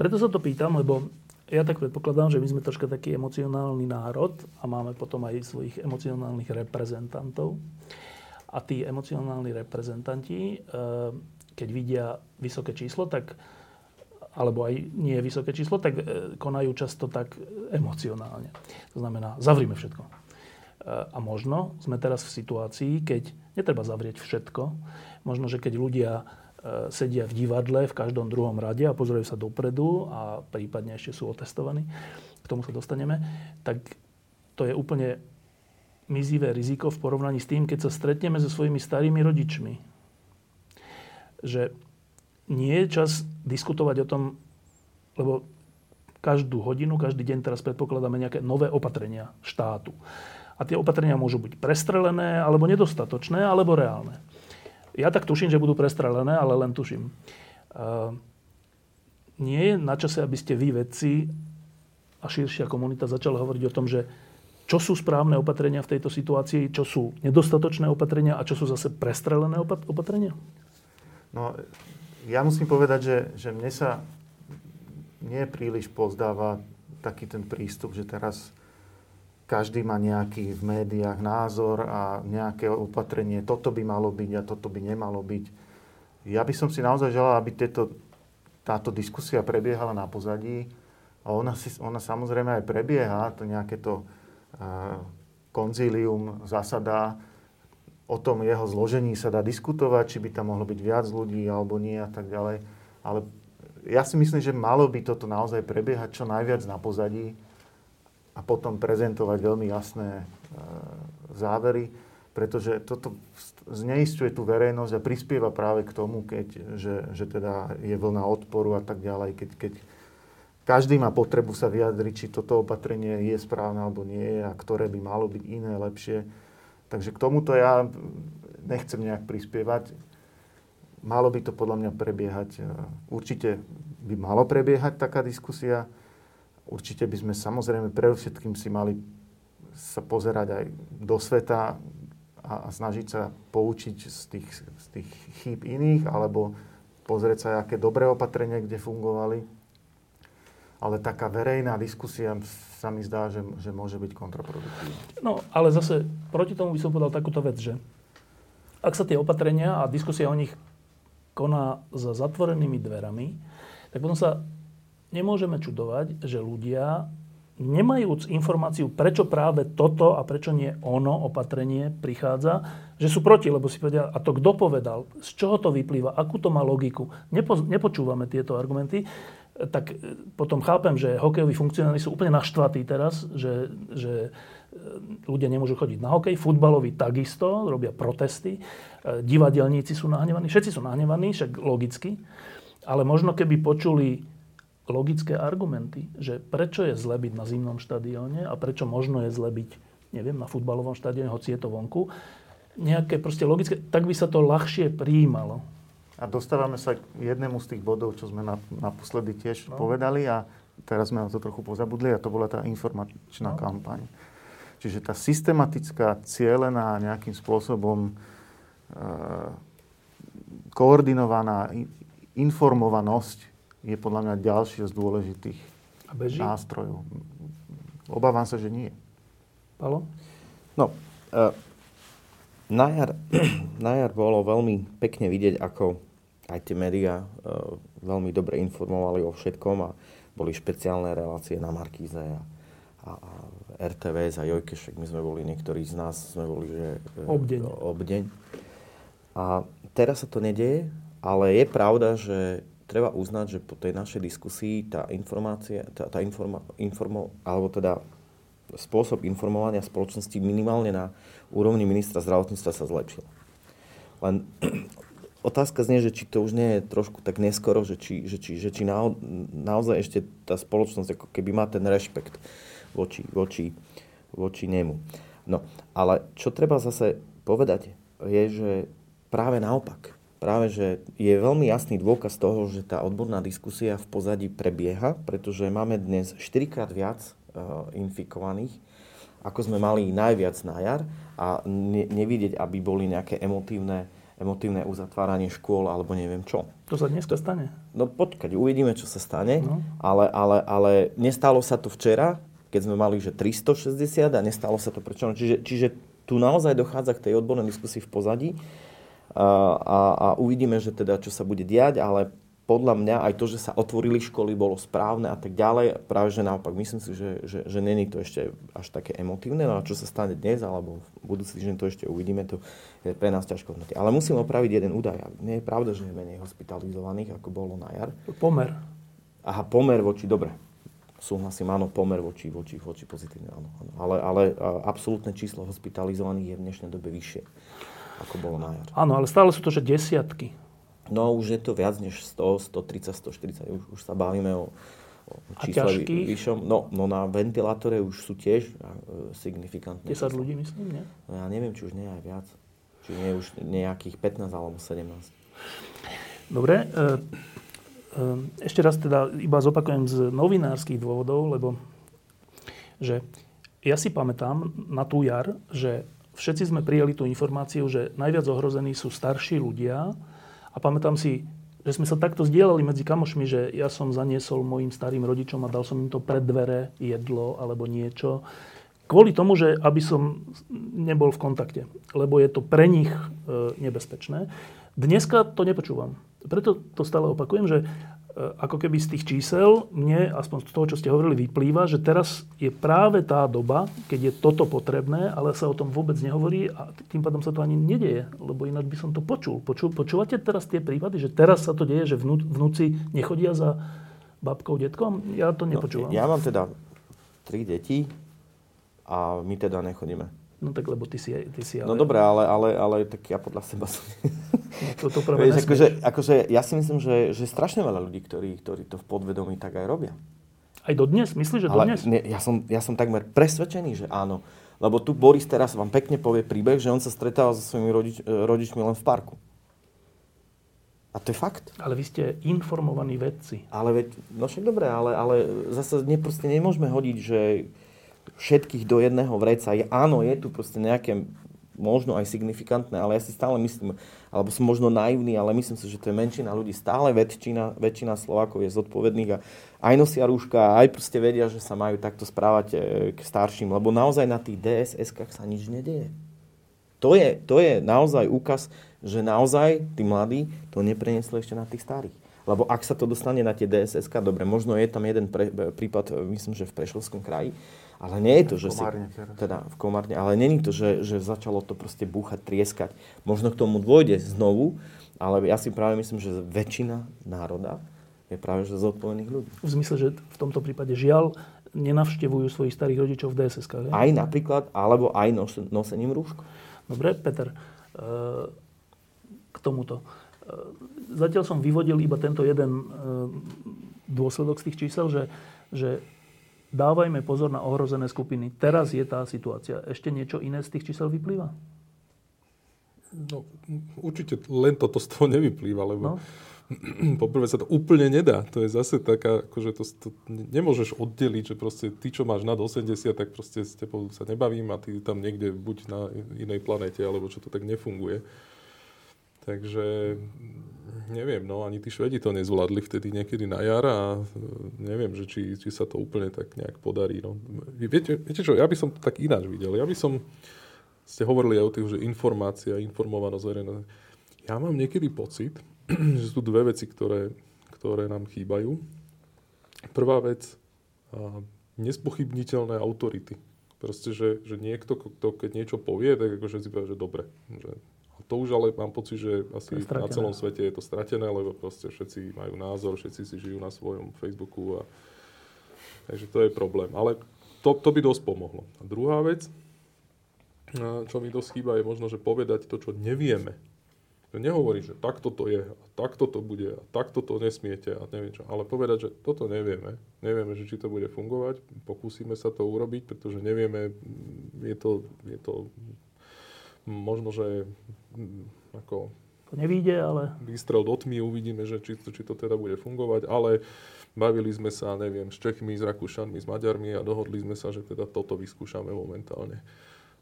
Preto sa to pýtam, lebo ja tak predpokladám, že my sme troška taký emocionálny národ a máme potom aj svojich emocionálnych reprezentantov. A tí emocionálni reprezentanti, eh, keď vidia vysoké číslo, tak alebo aj nie vysoké číslo, tak eh, konajú často tak emocionálne. To znamená, zavrime všetko. Eh, a možno sme teraz v situácii, keď Netreba zavrieť všetko. Možno, že keď ľudia sedia v divadle v každom druhom rade a pozerajú sa dopredu a prípadne ešte sú otestovaní, k tomu sa dostaneme, tak to je úplne mizivé riziko v porovnaní s tým, keď sa stretneme so svojimi starými rodičmi. Že nie je čas diskutovať o tom, lebo každú hodinu, každý deň teraz predpokladáme nejaké nové opatrenia štátu a tie opatrenia môžu byť prestrelené, alebo nedostatočné, alebo reálne. Ja tak tuším, že budú prestrelené, ale len tuším. Uh, nie je na čase, aby ste vy vedci a širšia komunita začala hovoriť o tom, že čo sú správne opatrenia v tejto situácii, čo sú nedostatočné opatrenia a čo sú zase prestrelené opatrenia? No, ja musím povedať, že, že mne sa nie príliš pozdáva taký ten prístup, že teraz každý má nejaký v médiách názor a nejaké opatrenie, toto by malo byť a toto by nemalo byť. Ja by som si naozaj želal, aby tieto, táto diskusia prebiehala na pozadí. A ona, si, ona samozrejme aj prebieha, to nejaké to uh, konzílium zasadá, o tom jeho zložení sa dá diskutovať, či by tam mohlo byť viac ľudí alebo nie a tak ďalej. Ale ja si myslím, že malo by toto naozaj prebiehať čo najviac na pozadí, a potom prezentovať veľmi jasné e, závery, pretože toto zneistuje tú verejnosť a prispieva práve k tomu, keď, že, že teda je vlna odporu a tak ďalej, keď, keď každý má potrebu sa vyjadriť, či toto opatrenie je správne alebo nie a ktoré by malo byť iné, lepšie. Takže k tomuto ja nechcem nejak prispievať. Malo by to podľa mňa prebiehať, e, určite by malo prebiehať taká diskusia, Určite by sme samozrejme pre všetkým si mali sa pozerať aj do sveta a, a snažiť sa poučiť z tých, z tých chýb iných, alebo pozrieť sa, aké dobré opatrenia kde fungovali. Ale taká verejná diskusia sa mi zdá, že, že môže byť kontraproduktívna. No, ale zase proti tomu by som povedal takúto vec, že ak sa tie opatrenia a diskusia o nich koná za zatvorenými dverami, tak potom sa nemôžeme čudovať, že ľudia, nemajúc informáciu, prečo práve toto a prečo nie ono opatrenie prichádza, že sú proti, lebo si povedia, a to kto povedal, z čoho to vyplýva, akú to má logiku. Nepo, nepočúvame tieto argumenty, tak e, potom chápem, že hokejoví funkcionári sú úplne naštvatí teraz, že, že e, ľudia nemôžu chodiť na hokej, futbaloví takisto, robia protesty, e, divadelníci sú nahnevaní, všetci sú nahnevaní, však logicky, ale možno keby počuli logické argumenty, že prečo je zle byť na zimnom štadióne a prečo možno je zle byť, neviem, na futbalovom štadióne, hoci je to vonku, nejaké proste logické, tak by sa to ľahšie prijímalo. A dostávame sa k jednému z tých bodov, čo sme naposledy tiež no. povedali a teraz sme na to trochu pozabudli a to bola tá informačná no. kampaň. Čiže tá systematická, cieľená nejakým spôsobom e, koordinovaná informovanosť je podľa mňa ďalšie z dôležitých A beží? nástrojov. Obávam sa, že nie. Palo? No, uh, na, jar, na jar bolo veľmi pekne vidieť, ako aj tie médiá veľmi dobre informovali o všetkom a boli špeciálne relácie na Markíze a, a, a RTVS a Jojke, však my sme boli, niektorí z nás sme boli, že... Obdeň. Obdeň. A teraz sa to nedeje, ale je pravda, že treba uznať, že po tej našej diskusii tá informácia, tá, tá informa, informo, alebo teda spôsob informovania spoločnosti minimálne na úrovni ministra zdravotníctva sa zlepšil. Len otázka znie, že či to už nie je trošku tak neskoro, že či, že či, že či na, naozaj ešte tá spoločnosť ako keby má ten rešpekt voči, voči, voči nemu. No, ale čo treba zase povedať, je, že práve naopak práve, že je veľmi jasný dôkaz toho, že tá odborná diskusia v pozadí prebieha, pretože máme dnes 4 krát viac uh, infikovaných, ako sme mali najviac na jar a ne, nevidieť, aby boli nejaké emotívne, emotívne uzatváranie škôl alebo neviem čo. To sa dnes stane? No počkať, uvidíme, čo sa stane, no. ale, ale, ale nestalo sa to včera, keď sme mali, že 360 a nestalo sa to prečo. Čiže, čiže tu naozaj dochádza k tej odbornej diskusii v pozadí a, a, uvidíme, že teda čo sa bude diať, ale podľa mňa aj to, že sa otvorili školy, bolo správne a tak ďalej. Práve že naopak, myslím si, že, že, že není to ešte až také emotívne. No a čo sa stane dnes, alebo v budúci týždeň to ešte uvidíme, to je pre nás ťažko hodnotiť. Ale musím opraviť jeden údaj. Nie je pravda, že je menej hospitalizovaných, ako bolo na jar. Pomer. Aha, pomer voči, dobre. Súhlasím, áno, pomer voči, voči, voči pozitívne, áno, áno. Ale, ale absolútne číslo hospitalizovaných je v dnešnej dobe vyššie ako bolo na jar. Áno, ale stále sú to, že desiatky. No už je to viac než 100, 130, 140. Už, už sa bavíme o, o čísle vyššom. No, no na ventilátore už sú tiež uh, signifikantné. 10 čísla. ľudí myslím, nie? No ja neviem, či už nie aj viac. Či nie už nejakých 15 alebo 17. Dobre. E, e, ešte raz teda iba zopakujem z novinárskych dôvodov, lebo že ja si pamätám na tú jar, že všetci sme prijali tú informáciu, že najviac ohrození sú starší ľudia. A pamätám si, že sme sa takto zdieľali medzi kamošmi, že ja som zaniesol mojim starým rodičom a dal som im to pred dvere, jedlo alebo niečo. Kvôli tomu, že aby som nebol v kontakte, lebo je to pre nich e, nebezpečné. Dneska to nepočúvam. Preto to stále opakujem, že ako keby z tých čísel, mne, aspoň z toho, čo ste hovorili, vyplýva, že teraz je práve tá doba, keď je toto potrebné, ale sa o tom vôbec nehovorí a tým pádom sa to ani nedieje, lebo ináč by som to počul. Poču, počúvate teraz tie prípady, že teraz sa to deje, že vnú, vnúci nechodia za babkou, detkom? Ja to no, nepočúvam. No, ja mám teda tri deti a my teda nechodíme. No tak lebo ty si, ty si ale... No dobré, ale, ale, ale tak ja podľa seba som... No, to, to práve Vieš, akože, akože, ja si myslím, že, že strašne veľa ľudí, ktorí, ktorí to v podvedomí tak aj robia. Aj dodnes? Myslíš, že ale dodnes? Ne, ja, som, ja som takmer presvedčený, že áno. Lebo tu Boris teraz vám pekne povie príbeh, že on sa stretával so svojimi rodič, rodičmi len v parku. A to je fakt. Ale vy ste informovaní vedci. Ale veď, no však dobre, ale, ale zase ne, nemôžeme hodiť, že všetkých do jedného vreca. Je, áno, je tu proste nejaké možno aj signifikantné, ale ja si stále myslím, alebo som možno naivný, ale myslím si, že to je menšina ľudí. Stále väčšina, väčšina Slovákov je zodpovedných a aj nosia rúška, aj proste vedia, že sa majú takto správať e, k starším, lebo naozaj na tých DSS-kách sa nič nedieje. To je, to je naozaj úkaz, že naozaj tí mladí to neprenesli ešte na tých starých. Lebo ak sa to dostane na tie DSS, dobre, možno je tam jeden pre, prípad, myslím, že v Prešovskom kraji, ale nie je to, že si... Teraz. Teda v Komárne. Ale není to, že, že začalo to proste búchať, trieskať. Možno k tomu dôjde znovu, ale ja si práve myslím, že väčšina národa je práve že zodpovedných ľudí. V zmysle, že v tomto prípade žiaľ nenavštevujú svojich starých rodičov v DSS. Ne? Aj napríklad, alebo aj nos, nosením rúška. Dobre, Peter, e, k tomuto. E, zatiaľ som vyvodil iba tento jeden e, dôsledok z tých čísel, že, že dávajme pozor na ohrozené skupiny. Teraz je tá situácia. Ešte niečo iné z tých čísel vyplýva? No, určite len toto z toho nevyplýva, lebo no. poprvé sa to úplne nedá. To je zase taká, akože to, to nemôžeš oddeliť, že proste ty, čo máš nad 80, tak proste s tebou sa nebavím a ty tam niekde buď na inej planete, alebo čo to tak nefunguje. Takže neviem, no ani tí Švedi to nezvládli vtedy niekedy na jar a e, neviem, že či, či sa to úplne tak nejak podarí. No. Viete, viete čo, ja by som to tak ináč videl. Ja by som, ste hovorili aj o tých, že informácia, informovanosť verejnosti. Ja mám niekedy pocit, že sú dve veci, ktoré, ktoré nám chýbajú. Prvá vec, a nespochybniteľné autority. Proste, že, že niekto, kto keď niečo povie, tak akože si povie, že dobre. Že, to už ale mám pocit, že asi na celom svete je to stratené, lebo proste všetci majú názor, všetci si žijú na svojom Facebooku a takže to je problém. Ale to, to by dosť pomohlo. A druhá vec, čo mi dosť chýba, je možno, že povedať to, čo nevieme. Nehovorí, že takto to je, a takto to bude, a takto to nesmiete a neviem čo. Ale povedať, že toto nevieme, nevieme, že či to bude fungovať, pokúsime sa to urobiť, pretože nevieme, je to, je to možno, že mm, ako... To nevíde, ale... Výstrel do tmy, uvidíme, že či, či to teda bude fungovať, ale bavili sme sa, neviem, s Čechmi, s Rakúšanmi, s Maďarmi a dohodli sme sa, že teda toto vyskúšame momentálne.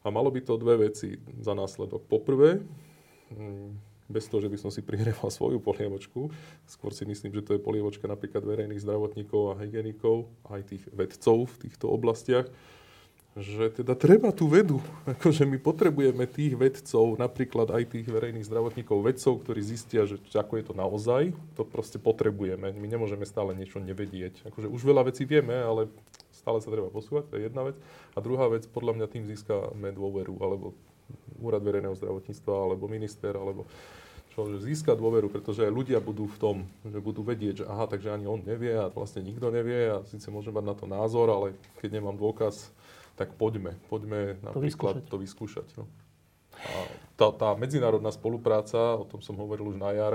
A malo by to dve veci za následok. Poprvé, mm, bez toho, že by som si prihrieval svoju polievočku. Skôr si myslím, že to je polievočka napríklad verejných zdravotníkov a hygienikov, aj tých vedcov v týchto oblastiach, že teda treba tú vedu. Akože my potrebujeme tých vedcov, napríklad aj tých verejných zdravotníkov, vedcov, ktorí zistia, že ako je to naozaj, to proste potrebujeme. My nemôžeme stále niečo nevedieť. Akože už veľa vecí vieme, ale stále sa treba posúvať, to je jedna vec. A druhá vec, podľa mňa tým získame dôveru, alebo úrad verejného zdravotníctva, alebo minister, alebo čo, že získa dôveru, pretože aj ľudia budú v tom, že budú vedieť, že aha, takže ani on nevie a vlastne nikto nevie a síce môžem mať na to názor, ale keď nemám dôkaz, tak poďme, poďme napríklad to vyskúšať. To vyskúšať no. A tá, tá medzinárodná spolupráca, o tom som hovoril už na jar,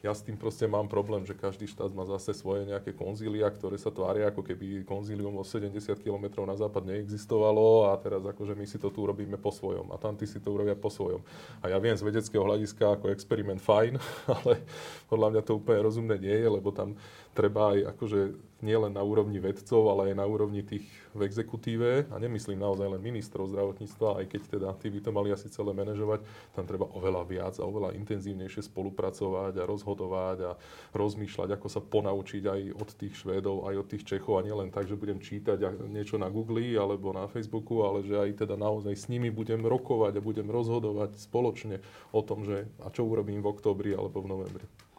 ja s tým proste mám problém, že každý štát má zase svoje nejaké konzília, ktoré sa tvária, ako keby konzílium o 70 km na západ neexistovalo a teraz akože my si to tu robíme po svojom a tamty si to urobia po svojom. A ja viem z vedeckého hľadiska ako experiment fajn, ale podľa mňa to úplne rozumné nie je, lebo tam treba aj akože nielen na úrovni vedcov, ale aj na úrovni tých v exekutíve, a nemyslím naozaj len ministrov zdravotníctva, aj keď teda tí by to mali asi celé manažovať, tam treba oveľa viac a oveľa intenzívnejšie spolupracovať a rozhodovať a rozmýšľať, ako sa ponaučiť aj od tých Švédov, aj od tých Čechov a nielen tak, že budem čítať niečo na Google alebo na Facebooku, ale že aj teda naozaj s nimi budem rokovať a budem rozhodovať spoločne o tom, že a čo urobím v oktobri alebo v novembri.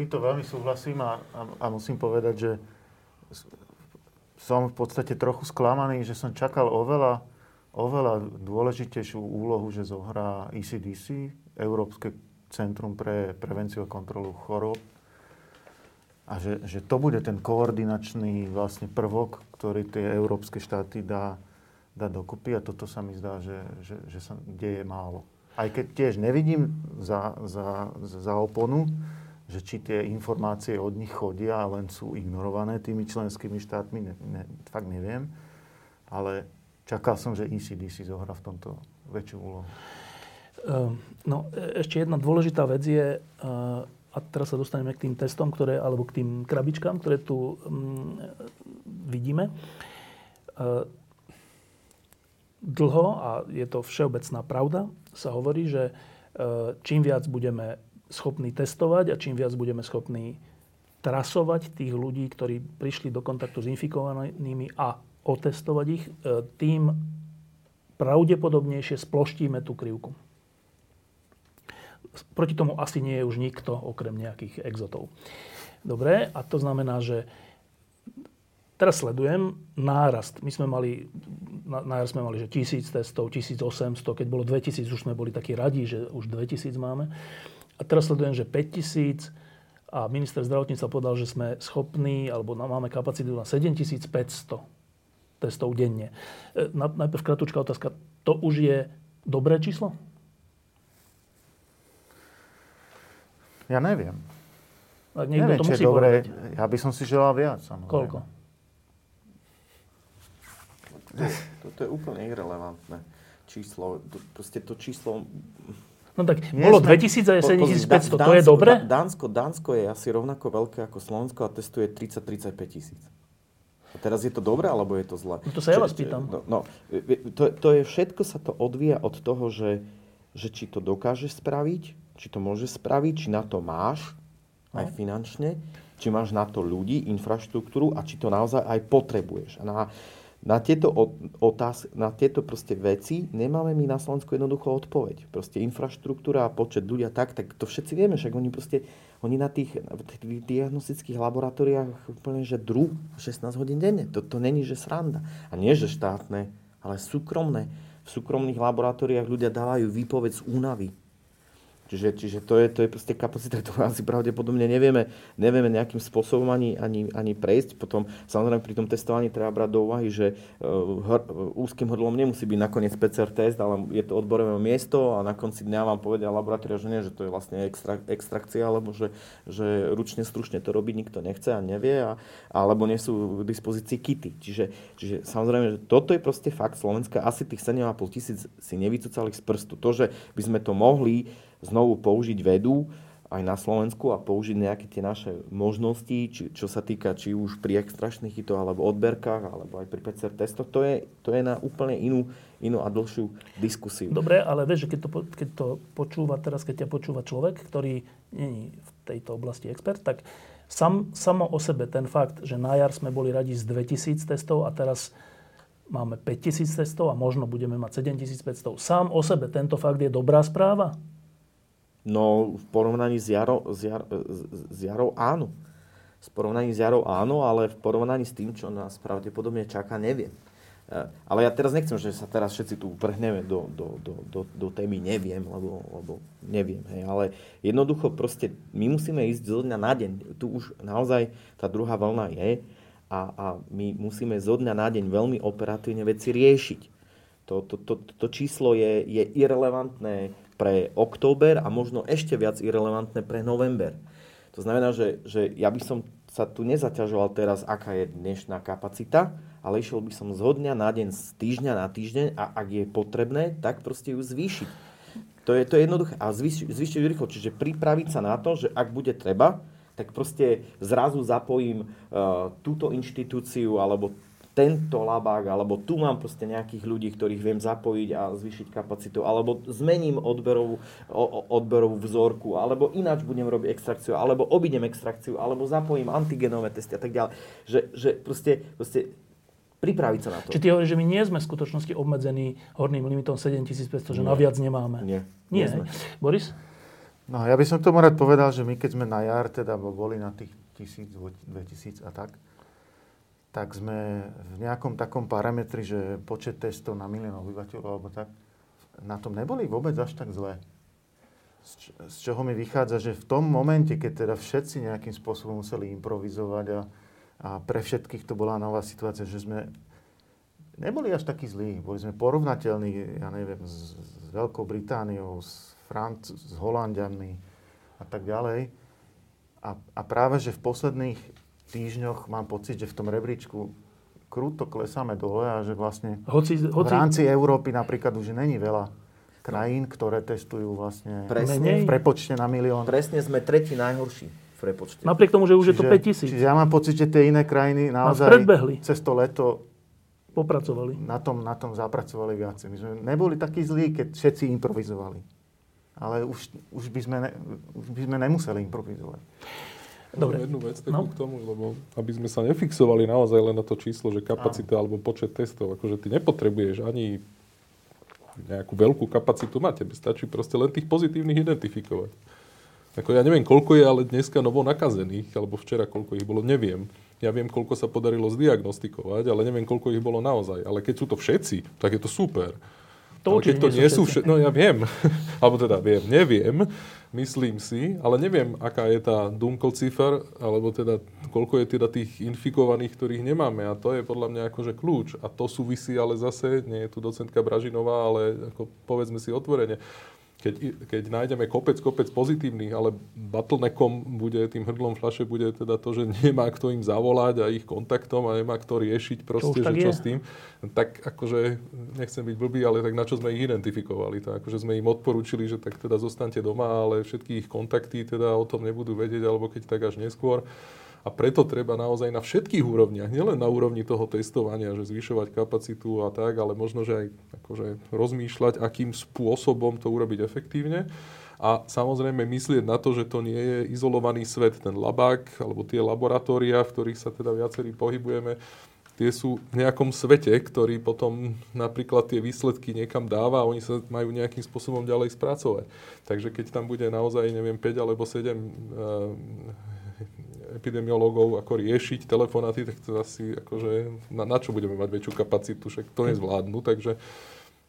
Týmto veľmi súhlasím a, a, a musím povedať, že som v podstate trochu sklamaný, že som čakal oveľa, oveľa dôležitejšiu úlohu, že zohrá ECDC, Európske centrum pre prevenciu a kontrolu chorób. A že, že to bude ten koordinačný vlastne prvok, ktorý tie európske štáty dá, dá dokupy a toto sa mi zdá, že, že, že sa deje málo. Aj keď tiež nevidím za, za, za oponu, že či tie informácie od nich chodia a len sú ignorované tými členskými štátmi, ne, ne, fakt neviem. Ale čakal som, že ECDC zohra v tomto väčšiu úlohu. Uh, no, e, ešte jedna dôležitá vec je, uh, a teraz sa dostaneme k tým testom, ktoré, alebo k tým krabičkám, ktoré tu um, vidíme. Uh, dlho, a je to všeobecná pravda, sa hovorí, že čím viac budeme schopní testovať a čím viac budeme schopní trasovať tých ľudí, ktorí prišli do kontaktu s infikovanými a otestovať ich, e, tým pravdepodobnejšie sploštíme tú krivku. Proti tomu asi nie je už nikto, okrem nejakých exotov. Dobre, a to znamená, že teraz sledujem nárast. My sme mali, nárast sme mali, že 1000 testov, 1800, keď bolo 2000, už sme boli takí radi, že už 2000 máme. A teraz sledujem, že 5000 a minister zdravotníctva povedal, že sme schopní, alebo máme kapacitu na 7500 testov denne. E, najprv kratučká otázka. To už je dobré číslo? Ja neviem. Tak neviem, to musí dobré. Ja by som si želal viac. Samozrejme. Koľko? Toto je úplne irrelevantné číslo. Proste to číslo No tak Nie bolo sme... 2000 a je 7500, to je dobre? Dánsko, Dánsko je asi rovnako veľké ako Slovensko a testuje 30-35 tisíc. A teraz je to dobré, alebo je to zlé? No to sa ja vás pýtam. No, no, to, to je, všetko sa to odvíja od toho, že, že či to dokáže spraviť, či to môže spraviť, či na to máš, aj no. finančne, či máš na to ľudí, infraštruktúru a či to naozaj aj potrebuješ. A na, na tieto, otáz, na tieto proste veci nemáme my na Slovensku jednoducho odpoveď. Proste infraštruktúra a počet ľudia tak, tak to všetci vieme, však oni proste, oni na tých, tých diagnostických laboratóriách úplne, že dru 16 hodín denne. To, to není, že sranda. A nie, že štátne, ale súkromné. V súkromných laboratóriách ľudia dávajú výpoveď z únavy Čiže, čiže to, je, to je proste kapacita, ktorú asi pravdepodobne nevieme, nevieme nejakým spôsobom ani, ani, ani prejsť. Potom samozrejme pri tom testovaní treba brať do úvahy, že uh, hr, úzkým hrdlom nemusí byť nakoniec PCR test, ale je to odborové miesto a na konci dňa vám povedia laboratória, že nie, že to je vlastne extra, extrakcia, alebo že, že ručne, stručne to robiť nikto nechce a nevie, a, alebo nie sú k dispozícii kity. Čiže, čiže samozrejme, že toto je proste fakt Slovenska. Asi tých 7,5 tisíc si nevycúcali z prstu. To, že by sme to mohli znovu použiť vedu aj na Slovensku a použiť nejaké tie naše možnosti, či, čo sa týka či už pri extračných chytoch, alebo odberkách, alebo aj pri PCR testoch, to je, to je na úplne inú, inú a dlhšiu diskusiu. Dobre, ale vieš, že keď to, keď to počúva teraz, keď ťa počúva človek, ktorý nie je v tejto oblasti expert, tak sam, samo o sebe ten fakt, že na jar sme boli radi z 2000 testov a teraz máme 5000 testov a možno budeme mať 7500. Sám o sebe tento fakt je dobrá správa? No v porovnaní s, jaro, s, jar, s jarou áno. V porovnaní s jarou áno, ale v porovnaní s tým, čo nás pravdepodobne čaká, neviem. E, ale ja teraz nechcem, že sa teraz všetci tu uprhneme do, do, do, do, do témy neviem, lebo, lebo neviem. Hej. Ale jednoducho proste my musíme ísť zo dňa na deň. Tu už naozaj tá druhá vlna je a, a my musíme zo dňa na deň veľmi operatívne veci riešiť. To, to, to, to číslo je, je irrelevantné pre október a možno ešte viac irrelevantné pre november. To znamená, že, že ja by som sa tu nezaťažoval teraz, aká je dnešná kapacita, ale išiel by som z dňa na deň, z týždňa na týždeň a ak je potrebné, tak proste ju zvýšiť. To je, to je jednoduché. A zvýšiť, zvýšiť rýchlo. Čiže pripraviť sa na to, že ak bude treba, tak proste zrazu zapojím uh, túto inštitúciu alebo tento labák, alebo tu mám proste nejakých ľudí, ktorých viem zapojiť a zvýšiť kapacitu, alebo zmením odberovú, odberovú vzorku, alebo ináč budem robiť extrakciu, alebo obidem extrakciu, alebo zapojím antigenové testy a tak ďalej. Že, že proste, proste pripraviť sa na to. Či ty hovoríš, že my nie sme v skutočnosti obmedzení horným limitom 7500, že nie. naviac nemáme? Nie. Nie, nie sme. Boris? No, ja by som k tomu rád povedal, že my keď sme na jar teda boli na tých 1000, 2000 a tak, tak sme v nejakom takom parametri, že počet testov na milión obyvateľov alebo tak, na tom neboli vôbec až tak zlé. Z, z čoho mi vychádza, že v tom momente, keď teda všetci nejakým spôsobom museli improvizovať a, a pre všetkých to bola nová situácia, že sme neboli až takí zlí. Boli sme porovnateľní, ja neviem, s, s Veľkou Britániou, s, Franc- s Holandianmi a tak ďalej. A, a práve, že v posledných týždňoch mám pocit, že v tom rebríčku krúto klesáme dole a že vlastne hoci, hoci... v rámci Európy napríklad už není veľa krajín, ktoré testujú vlastne Presne, v prepočte na milión. Presne sme tretí najhorší v prepočte. Napriek tomu, že už čiže, je to 5 tisíc. Čiže ja mám pocit, že tie iné krajiny naozaj cez to leto popracovali. Na tom, na tom zapracovali viacej. My sme neboli takí zlí, keď všetci improvizovali. Ale už, už, by, sme ne, už by sme nemuseli improvizovať. Dobre. jednu vec takú no. k tomu, lebo aby sme sa nefixovali naozaj len na to číslo, že kapacita alebo počet testov, akože ty nepotrebuješ ani nejakú veľkú kapacitu mať, tebe stačí proste len tých pozitívnych identifikovať. Ako ja neviem, koľko je ale dneska novo nakazených, alebo včera koľko ich bolo, neviem. Ja viem, koľko sa podarilo zdiagnostikovať, ale neviem, koľko ich bolo naozaj. Ale keď sú to všetci, tak je to super. To ale keď to nie sú všetci. No ja viem. alebo teda viem, neviem myslím si, ale neviem, aká je tá Dunkelciffer, alebo teda koľko je teda tých infikovaných, ktorých nemáme. A to je podľa mňa akože kľúč. A to súvisí ale zase, nie je tu docentka Bražinová, ale ako povedzme si otvorene, keď, keď nájdeme kopec, kopec pozitívnych, ale bottleneckom bude, tým hrdlom fľaše bude teda to, že nemá kto im zavolať a ich kontaktom a nemá kto riešiť proste, že čo je. s tým, tak akože, nechcem byť blbý, ale tak na čo sme ich identifikovali? Tak akože sme im odporúčili, že tak teda zostaňte doma, ale všetky ich kontakty teda o tom nebudú vedieť, alebo keď tak až neskôr. A preto treba naozaj na všetkých úrovniach, nielen na úrovni toho testovania, že zvyšovať kapacitu a tak, ale možno, že aj akože rozmýšľať, akým spôsobom to urobiť efektívne. A samozrejme myslieť na to, že to nie je izolovaný svet, ten labák, alebo tie laboratória, v ktorých sa teda viacerí pohybujeme, tie sú v nejakom svete, ktorý potom napríklad tie výsledky niekam dáva a oni sa majú nejakým spôsobom ďalej spracovať. Takže keď tam bude naozaj, neviem, 5 alebo 7 uh, epidemiológov ako riešiť telefonáty, tak to asi akože, na, na čo budeme mať väčšiu kapacitu, však to nezvládnu, takže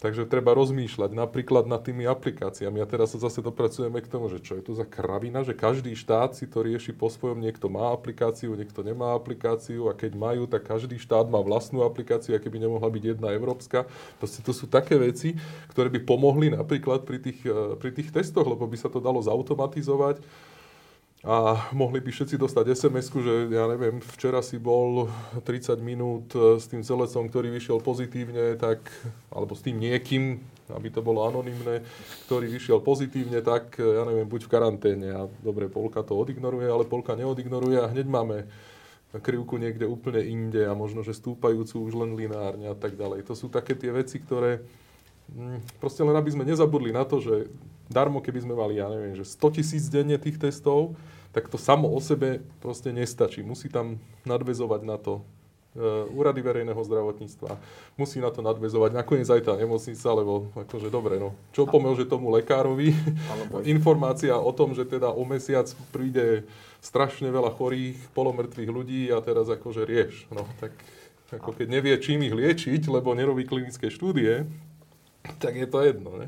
Takže treba rozmýšľať napríklad nad tými aplikáciami. A teraz sa zase dopracujeme k tomu, že čo je to za kravina, že každý štát si to rieši po svojom. Niekto má aplikáciu, niekto nemá aplikáciu a keď majú, tak každý štát má vlastnú aplikáciu, aké by nemohla byť jedna európska. Proste to sú také veci, ktoré by pomohli napríklad pri tých, eh, pri tých testoch, lebo by sa to dalo zautomatizovať a mohli by všetci dostať sms že ja neviem, včera si bol 30 minút s tým celecom, ktorý vyšiel pozitívne, tak, alebo s tým niekým, aby to bolo anonymné, ktorý vyšiel pozitívne, tak ja neviem, buď v karanténe a dobre, polka to odignoruje, ale polka neodignoruje a hneď máme krivku niekde úplne inde a možno, že stúpajúcu už len linárne a tak ďalej. To sú také tie veci, ktoré mm, proste len aby sme nezabudli na to, že darmo, keby sme mali, ja neviem, že 100 tisíc denne tých testov, tak to samo o sebe proste nestačí. Musí tam nadvezovať na to uh, úrady verejného zdravotníctva. Musí na to nadvezovať nakoniec aj tá nemocnica, lebo akože dobre, no. Čo pomôže tomu lekárovi? Informácia o tom, že teda o mesiac príde strašne veľa chorých, polomrtvých ľudí a teraz akože rieš. No, tak ako keď nevie, čím ich liečiť, lebo nerobí klinické štúdie, tak je to jedno. Ne?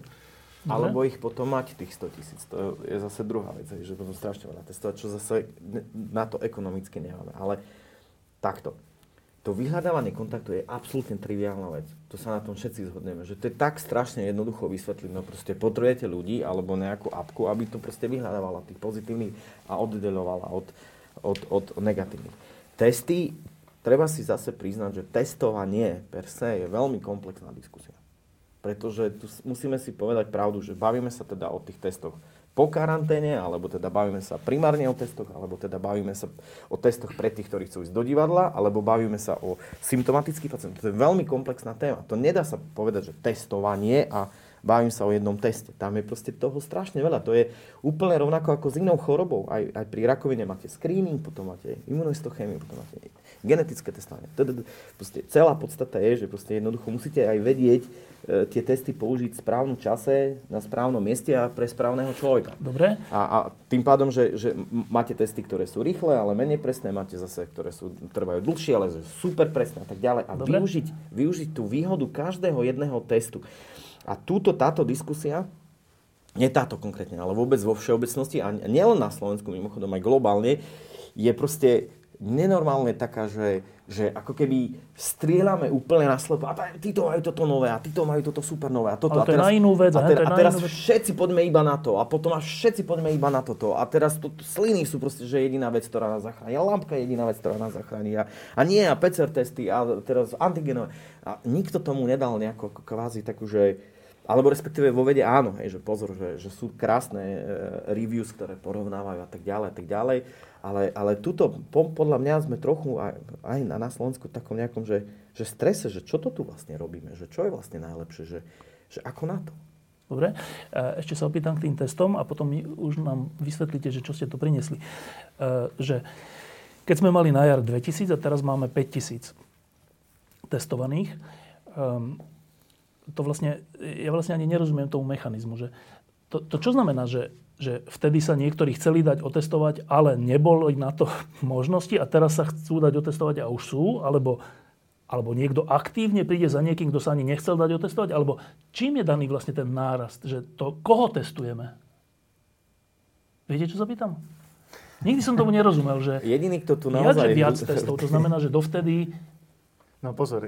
Alebo ich potom mať tých 100 tisíc. To je zase druhá vec, že potom strašne veľa testovať, čo zase na to ekonomicky nemáme. Ale takto. To vyhľadávanie kontaktu je absolútne triviálna vec. To sa na tom všetci zhodneme. Že to je tak strašne jednoducho vysvetliť. No proste potrebujete ľudí alebo nejakú apku, aby to proste vyhľadávala tých pozitívnych a oddelovala od, od, od negatívnych. Testy, treba si zase priznať, že testovanie per se je veľmi komplexná diskusia. Pretože tu musíme si povedať pravdu, že bavíme sa teda o tých testoch po karanténe, alebo teda bavíme sa primárne o testoch, alebo teda bavíme sa o testoch pre tých, ktorí chcú ísť do divadla, alebo bavíme sa o symptomatických pacientov. To je veľmi komplexná téma. To nedá sa povedať, že testovanie a bavím sa o jednom teste. Tam je proste toho strašne veľa. To je úplne rovnako ako s inou chorobou. Aj, aj pri rakovine máte screening, potom máte imunohistochémiu, potom máte genetické testovanie. Proste celá podstata je, že proste jednoducho musíte aj vedieť e, tie testy použiť v správnom čase, na správnom mieste a pre správneho človeka. Dobre. A, a tým pádom, že, že máte testy, ktoré sú rýchle, ale menej presné, máte zase, ktoré sú, trvajú dlhšie, ale super presné a tak ďalej. A využiť, využiť tú výhodu každého jedného testu. A túto, táto diskusia, nie táto konkrétne, ale vôbec vo všeobecnosti a nielen na Slovensku, mimochodom aj globálne, je proste nenormálne taká, že, že ako keby strieľame úplne na slepo a títo majú toto nové a títo majú toto super nové a toto. Ale to a teraz, je na inú vec. A, ter, a teraz všetci poďme iba na to a potom až všetci poďme iba na toto a teraz to, sliny sú proste, že jediná vec, ktorá nás zachráni a lampka je jediná vec, ktorá nás zachráni a, a nie a PCR testy a teraz antigenové. A nikto tomu nedal nejakú kvázi takú, že alebo respektíve vo vede áno, hej, že pozor, že, že sú krásne e, reviews, ktoré porovnávajú a tak ďalej a tak ďalej, ale, ale tuto po, podľa mňa sme trochu aj, aj na, na Slovensku takom nejakom, že, že strese, že čo to tu vlastne robíme, že čo je vlastne najlepšie, že, že ako na to. Dobre, e, ešte sa opýtam k tým testom a potom už nám vysvetlíte, že čo ste tu priniesli. E, že keď sme mali na jar 2000 a teraz máme 5000 testovaných, ehm, to vlastne, ja vlastne ani nerozumiem tomu mechanizmu, že to, to čo znamená, že, že vtedy sa niektorí chceli dať otestovať, ale nebolo na to možnosti a teraz sa chcú dať otestovať a už sú, alebo, alebo niekto aktívne príde za niekým, kto sa ani nechcel dať otestovať, alebo čím je daný vlastne ten nárast, že to, koho testujeme? Viete, čo sa pýtam? Nikdy som tomu nerozumel, že Jediný, kto tu naozaj... viac testov, to znamená, že dovtedy... No pozor,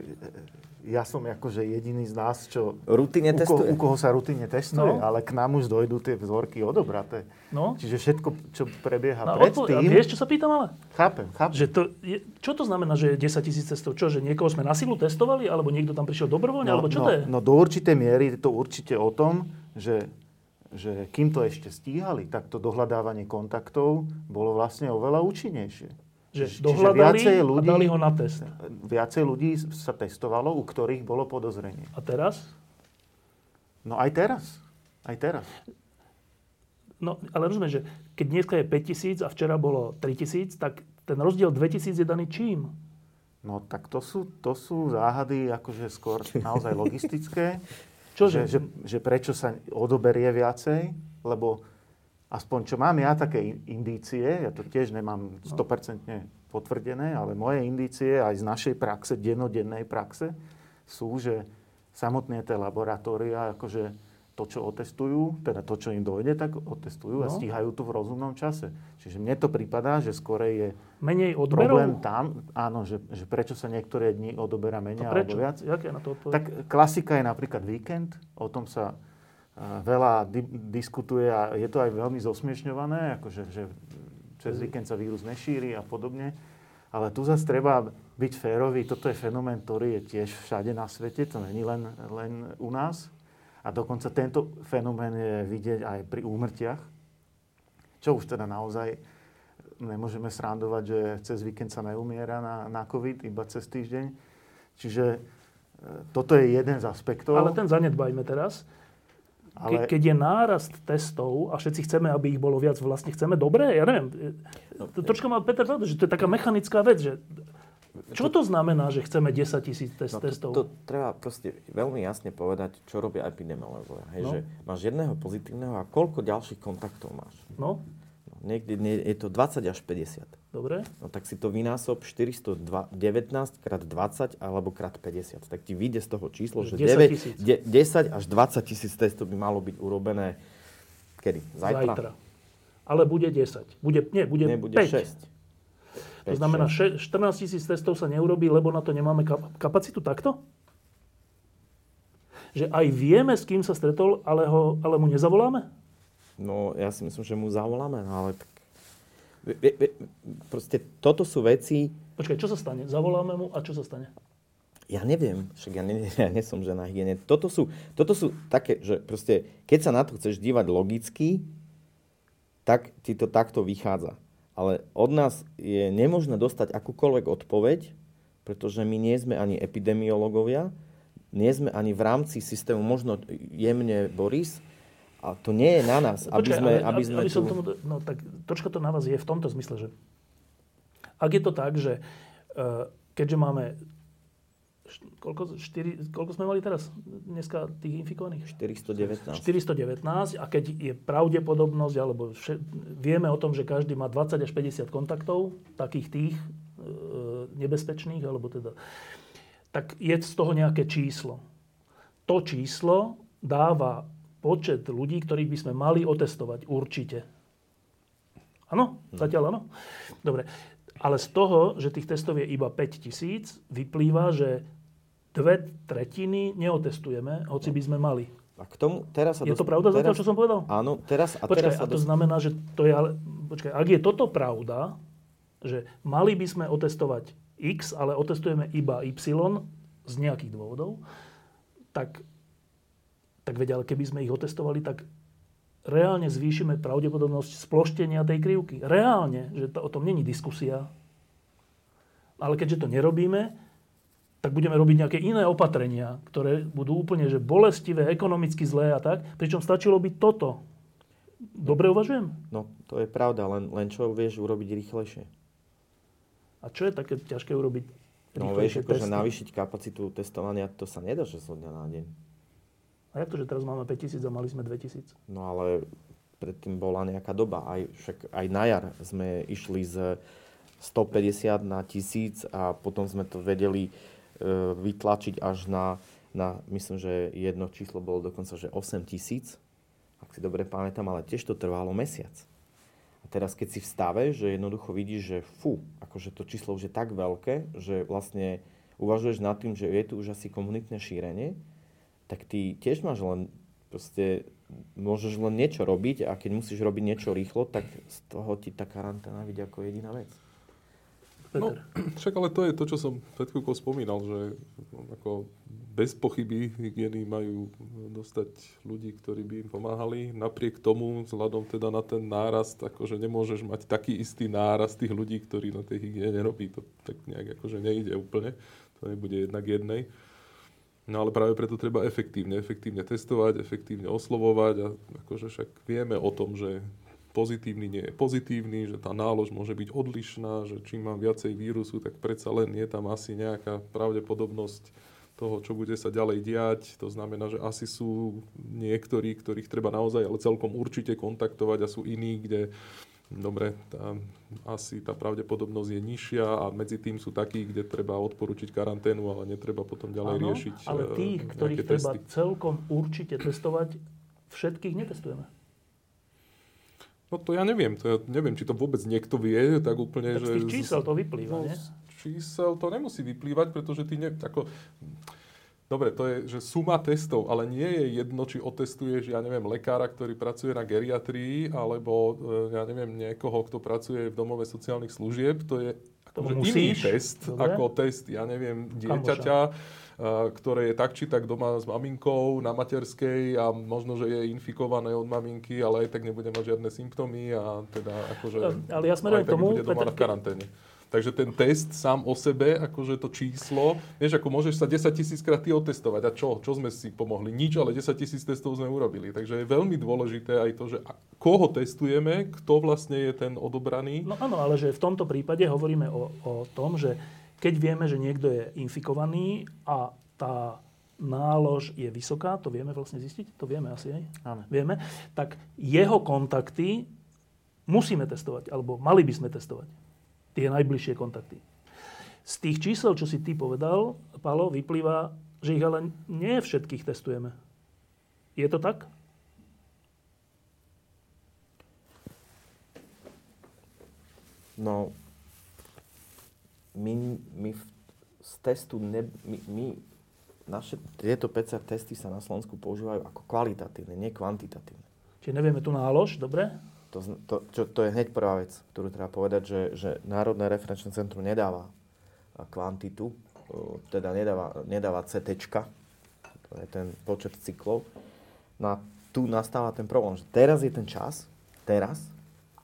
ja som akože jediný z nás, čo... Rutine u, testuje. u koho sa rutine testuje, no. ale k nám už dojdú tie vzorky odobraté. No. Čiže všetko, čo prebieha no, predtým... A vieš, čo sa pýtam ale? Chápem, chápem. Že to je, čo to znamená, že je 10 tisíc testov? Čo, že niekoho sme na silu testovali? Alebo niekto tam prišiel dobrovoľne? No, alebo čo no, to je? No do určitej miery je to určite o tom, že že kým to ešte stíhali, tak to dohľadávanie kontaktov bolo vlastne oveľa účinnejšie. Že dohľadali ľudí, a dali ho na test. Viacej ľudí sa testovalo, u ktorých bolo podozrenie. A teraz? No aj teraz. Aj teraz. No, ale rozumieš, že keď dneska je 5000 a včera bolo 3000, tak ten rozdiel 2000 je daný čím? No tak to sú, to sú záhady akože skôr naozaj logistické. Čože? Že, že, že prečo sa odoberie viacej, lebo aspoň čo mám ja také indície, ja to tiež nemám 100% potvrdené, ale moje indície aj z našej praxe, dennodennej praxe, sú, že samotné tie laboratória, akože to, čo otestujú, teda to, čo im dojde, tak otestujú no. a stíhajú to v rozumnom čase. Čiže mne to prípada, že skôr je menej odberov? problém tam, áno, že, že prečo sa niektoré dni odoberá menej prečo? alebo viac. Jaké na to? Tak klasika je napríklad víkend, o tom sa veľa di- diskutuje a je to aj veľmi zosmiešňované, akože, že cez víkend sa vírus nešíri a podobne. Ale tu zase treba byť férový. Toto je fenomén, ktorý je tiež všade na svete, to není len, len u nás. A dokonca tento fenomén je vidieť aj pri úmrtiach, čo už teda naozaj nemôžeme srandovať, že cez víkend sa neumiera na, na COVID, iba cez týždeň. Čiže e, toto je jeden z aspektov. Ale ten zanedbajme teraz. Ale... Ke, keď je nárast testov a všetci chceme, aby ich bolo viac, vlastne chceme dobre? Ja neviem. No, troška mal Peter pravdu, že to je taká mechanická vec, že čo to znamená, že chceme 10 tisíc test, no, testov? To, to treba proste veľmi jasne povedať, čo robia epidemiológovia. Hej, no. že máš jedného pozitívneho a koľko ďalších kontaktov máš? No. Niekde nie, je to 20 až 50. Dobre. No tak si to vynásob 419 krát 20 alebo krát 50. Tak ti vyjde z toho číslo, že 10, 9, de, 10 až 20 tisíc testov by malo byť urobené kedy? Zajtra? Zajtra. Ale bude 10. Bude, nie, bude, nie, bude 5. 6. To znamená, 14 tisíc testov sa neurobí, lebo na to nemáme kapacitu takto? Že aj vieme, s kým sa stretol, ale, ho, ale mu nezavoláme? No, ja si myslím, že mu zavoláme, no, ale tak... Proste toto sú veci... Počkaj, čo sa stane? Zavoláme mu a čo sa stane? Ja neviem, však ja, ne, ja nie som žena hygiene. Toto sú, toto sú také, že proste, keď sa na to chceš dívať logicky, tak ti to takto vychádza ale od nás je nemožné dostať akúkoľvek odpoveď, pretože my nie sme ani epidemiológovia, nie sme ani v rámci systému, možno jemne Boris, a to nie je na nás, aby Počkaj, sme, ale, aby sme aby tu... tomu, no tak troška to na vás je v tomto zmysle, že ak je to tak, že uh, keďže máme koľko, 4, koľko sme mali teraz dneska tých infikovaných? 419. 419 a keď je pravdepodobnosť, alebo vše, vieme o tom, že každý má 20 až 50 kontaktov, takých tých e, nebezpečných, alebo teda, tak je z toho nejaké číslo. To číslo dáva počet ľudí, ktorých by sme mali otestovať určite. Áno? Hm. Zatiaľ áno? Dobre. Ale z toho, že tých testov je iba 5 tisíc, vyplýva, že dve tretiny neotestujeme, hoci by sme mali. A k tomu teraz sa Je to pravda teraz, za to, čo som povedal? Áno, teraz a počkaj, teraz sa a to dost... znamená, že to je ale... Počkaj, ak je toto pravda, že mali by sme otestovať X, ale otestujeme iba Y z nejakých dôvodov, tak, tak veď, ale keby sme ich otestovali, tak reálne zvýšime pravdepodobnosť sploštenia tej krivky. Reálne, že to, o tom není diskusia. Ale keďže to nerobíme, tak budeme robiť nejaké iné opatrenia, ktoré budú úplne že bolestivé, ekonomicky zlé a tak. Pričom stačilo by toto. Dobre uvažujem? No, to je pravda, len, len čo vieš urobiť rýchlejšie. A čo je také ťažké urobiť No vieš, akože navýšiť kapacitu testovania, to sa nedá, že zo dňa na deň. A jak to, že teraz máme 5000 a mali sme 2000? No ale predtým bola nejaká doba. Aj, však aj na jar sme išli z 150 na 1000 a potom sme to vedeli E, vytlačiť až na, na, myslím, že jedno číslo bolo dokonca, že 8 tisíc, ak si dobre pamätám, ale tiež to trvalo mesiac. A teraz, keď si v stave, že jednoducho vidíš, že fú, akože to číslo už je tak veľké, že vlastne uvažuješ nad tým, že je tu už asi komunitné šírenie, tak ty tiež máš len proste, môžeš len niečo robiť a keď musíš robiť niečo rýchlo, tak z toho ti tá karanténa vidí ako jediná vec. No, však ale to je to, čo som pred chvíľkou spomínal, že ako bez pochyby hygieny majú dostať ľudí, ktorí by im pomáhali. Napriek tomu, vzhľadom teda na ten nárast, akože nemôžeš mať taký istý nárast tých ľudí, ktorí na tej hygiene robí. To tak nejak akože nejde úplne. To nebude jednak jednej. No ale práve preto treba efektívne, efektívne testovať, efektívne oslovovať a akože však vieme o tom, že pozitívny nie je pozitívny, že tá nálož môže byť odlišná, že čím mám viacej vírusu, tak predsa len je tam asi nejaká pravdepodobnosť toho, čo bude sa ďalej diať. To znamená, že asi sú niektorí, ktorých treba naozaj, ale celkom určite kontaktovať a sú iní, kde dobre, tá, asi tá pravdepodobnosť je nižšia a medzi tým sú takí, kde treba odporučiť karanténu, ale netreba potom ďalej Áno, riešiť ale eh, tých, ktorých treba testy. celkom určite testovať, všetkých netestujeme. No to ja neviem, to ja neviem, či to vôbec niekto vie, tak úplne, Tak že... z tých čísel to vyplýva, no, nie? čísel to nemusí vyplývať, pretože ty ne, ako, Dobre, to je že suma testov, ale nie je jedno, či otestuješ, ja neviem, lekára, ktorý pracuje na geriatrii, alebo e, ja neviem, niekoho, kto pracuje v domove sociálnych služieb. To je akože iný test, dobre. ako test, ja neviem, dieťaťa, e, ktoré je tak či tak doma s maminkou na materskej a možno, že je infikované od maminky, ale aj tak nebude mať žiadne symptómy a teda akože Ale ja smerujem k tomu, Peter, v karanténe. Takže ten test sám o sebe, akože to číslo, vieš, ako môžeš sa 10 tisíc krát ty otestovať. A čo? Čo sme si pomohli? Nič, ale 10 tisíc testov sme urobili. Takže je veľmi dôležité aj to, že koho testujeme, kto vlastne je ten odobraný. No áno, ale že v tomto prípade hovoríme o, o tom, že keď vieme, že niekto je infikovaný a tá nálož je vysoká, to vieme vlastne zistiť? To vieme asi, aj? Áno. Vieme. Tak jeho kontakty musíme testovať, alebo mali by sme testovať. Tie najbližšie kontakty. Z tých čísel, čo si ty povedal, Palo, vyplýva, že ich ale nie všetkých testujeme. Je to tak? No, my, my z testu, ne, my, my, naše tieto PCR testy sa na Slovensku používajú ako kvalitatívne, nie kvantitatívne. Čiže nevieme tu nálož, dobre? To, to, čo, to je hneď prvá vec, ktorú treba povedať, že, že Národné referenčné centrum nedáva a, kvantitu, o, teda nedáva, nedáva CT, to je ten počet cyklov. No a tu nastáva ten problém, že teraz je ten čas, teraz,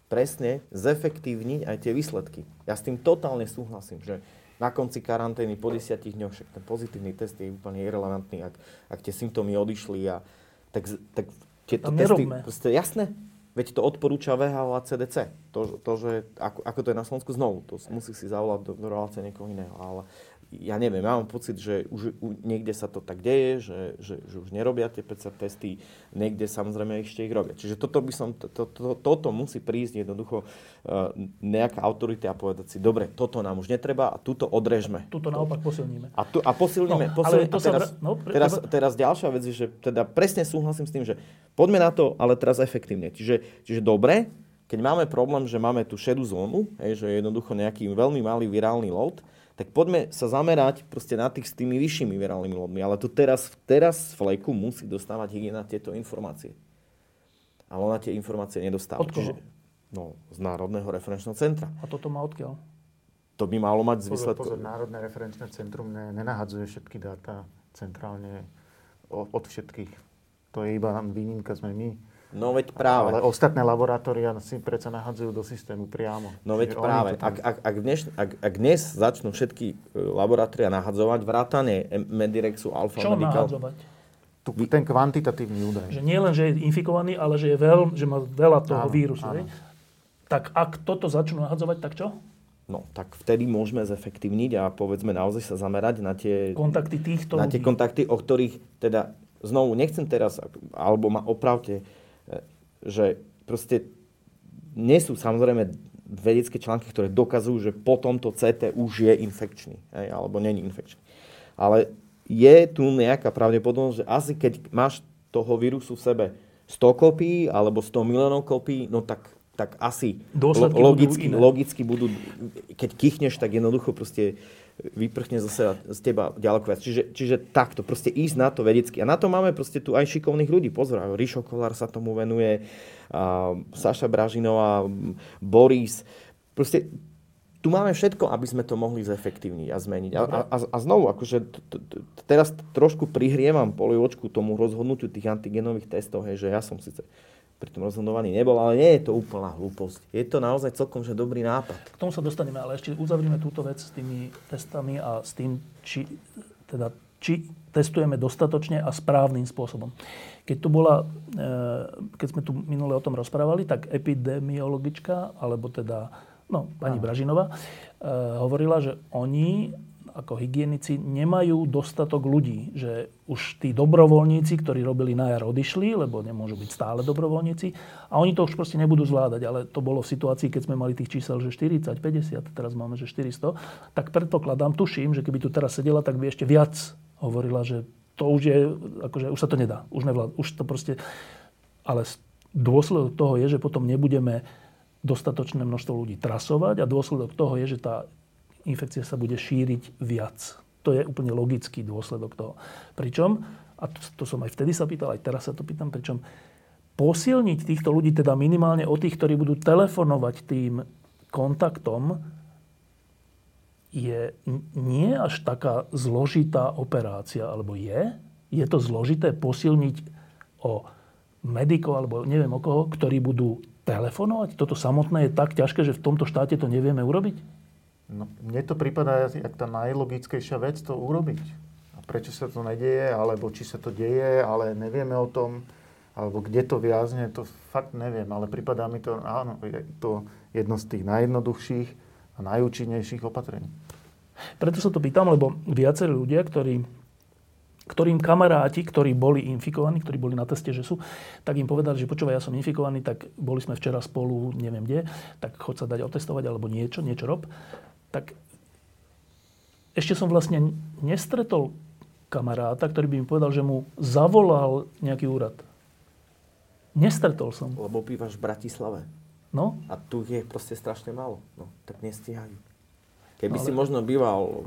presne zefektívniť aj tie výsledky. Ja s tým totálne súhlasím, že na konci karantény po 10 dňoch, však ten pozitívny test je úplne irrelevantný, ak, ak tie symptómy odišli a tak, tak tieto Tam testy, proste jasné, veď to odporúča VHO a CDC. To, to že ako, ako to je na Slovensku znovu, to musí si zavolať do, do relácie niekoho iného, ale ja neviem, ja mám pocit, že už niekde sa to tak deje, že, že, že už nerobia tie PCR testy, niekde samozrejme ešte ich robia. Čiže toto by som, to, to, to, toto musí prísť jednoducho uh, nejaká autorita a povedať si, dobre, toto nám už netreba a túto odrežme. Tuto naopak posilníme. A, tu, a posilníme, No, posilníme ale to a sa teraz, vra- no, pre- teraz, teraz ďalšia vec je, že teda presne súhlasím s tým, že poďme na to, ale teraz efektívne. Čiže, čiže dobre, keď máme problém, že máme tú šedú zónu, hej, že je jednoducho nejaký veľmi malý virálny load, tak poďme sa zamerať proste na tých s tými vyššími virálnymi loadmi. Ale tu teraz, teraz fleku musí dostávať hygiena tieto informácie. Ale ona tie informácie nedostáva. Od koho? no, z Národného referenčného centra. A toto má odkiaľ? To by malo mať z Pozor, výsledkov. pozor, Národné referenčné centrum ne, nenahadzuje všetky dáta centrálne od všetkých. To je iba výnimka, sme my. No veď práve. Ale ostatné laboratória si predsa nahadzujú do systému priamo. No veď Čiže práve, tam- ak, ak, ak, dneš, ak, ak dnes začnú všetky e, laboratória nahadzovať vrátane Medirexu, Alfa Čo Medical, nahadzovať? tu, ten kvantitatívny údaj. Že nie len, že je infikovaný, ale že, je veľ, že má veľa toho Áno, vírusu. áno. Tak ak toto začnú nahadzovať, tak čo? no tak vtedy môžeme zefektívniť a povedzme naozaj sa zamerať na tie, Kontakty týchto na tie ľudí. kontakty, o ktorých teda znovu nechcem teraz, alebo ma opravte, že proste nie sú samozrejme vedecké články, ktoré dokazujú, že po tomto CT už je infekčný, hej, alebo není infekčný. Ale je tu nejaká pravdepodobnosť, že asi keď máš toho vírusu v sebe 100 kopí alebo 100 miliónov kopí, no tak, tak asi Dôsledky lo- budú logicky, iné. logicky budú, keď kichneš, tak jednoducho proste vyprchne z, seba, z teba ďaleko viac. Čiže, čiže takto, proste ísť na to vedecky. A na to máme proste tu aj šikovných ľudí. Pozor, Rišo Kolár sa tomu venuje, a Saša Bražinová, Boris. Proste tu máme všetko, aby sme to mohli zefektívniť a zmeniť. A, a, a- znovu, akože teraz trošku prihrievam poliočku tomu rozhodnutiu tých antigenových testov, že ja som síce pri tom rozhodovaní nebol, ale nie je to úplná hlúposť. Je to naozaj celkom že dobrý nápad. K tomu sa dostaneme, ale ešte uzavrime túto vec s tými testami a s tým, či teda či testujeme dostatočne a správnym spôsobom. Keď, tu bola, e, keď sme tu minule o tom rozprávali, tak epidemiologička, alebo teda no, pani Bražinová, e, hovorila, že oni ako hygienici nemajú dostatok ľudí. Že už tí dobrovoľníci, ktorí robili na jar, odišli, lebo nemôžu byť stále dobrovoľníci. A oni to už proste nebudú zvládať. Ale to bolo v situácii, keď sme mali tých čísel, že 40, 50, teraz máme, že 400. Tak predpokladám, tuším, že keby tu teraz sedela, tak by ešte viac hovorila, že to už je, akože už sa to nedá. Už, nevlád, už to proste... Ale dôsledok toho je, že potom nebudeme dostatočné množstvo ľudí trasovať a dôsledok toho je, že tá infekcia sa bude šíriť viac. To je úplne logický dôsledok toho. Pričom, a to, to som aj vtedy sa pýtal, aj teraz sa to pýtam, pričom posilniť týchto ľudí, teda minimálne o tých, ktorí budú telefonovať tým kontaktom, je nie až taká zložitá operácia, alebo je? Je to zložité posilniť o medikov, alebo neviem o koho, ktorí budú telefonovať? Toto samotné je tak ťažké, že v tomto štáte to nevieme urobiť? No, mne to prípada jak tá najlogickejšia vec to urobiť. A prečo sa to nedieje, alebo či sa to deje, ale nevieme o tom, alebo kde to viazne, to fakt neviem. Ale prípadá mi to, áno, je to jedno z tých najjednoduchších a najúčinnejších opatrení. Preto sa to pýtam, lebo viacerí ľudia, ktorí, ktorým kamaráti, ktorí boli infikovaní, ktorí boli na teste, že sú, tak im povedali, že počúvaj, ja som infikovaný, tak boli sme včera spolu, neviem kde, tak chod sa dať otestovať alebo niečo, niečo rob. Tak ešte som vlastne nestretol kamaráta, ktorý by mi povedal, že mu zavolal nejaký úrad. Nestretol som. Lebo bývaš v Bratislave. No? A tu je proste strašne málo. No, tak nestíhajú. Keby no, ale... si možno býval,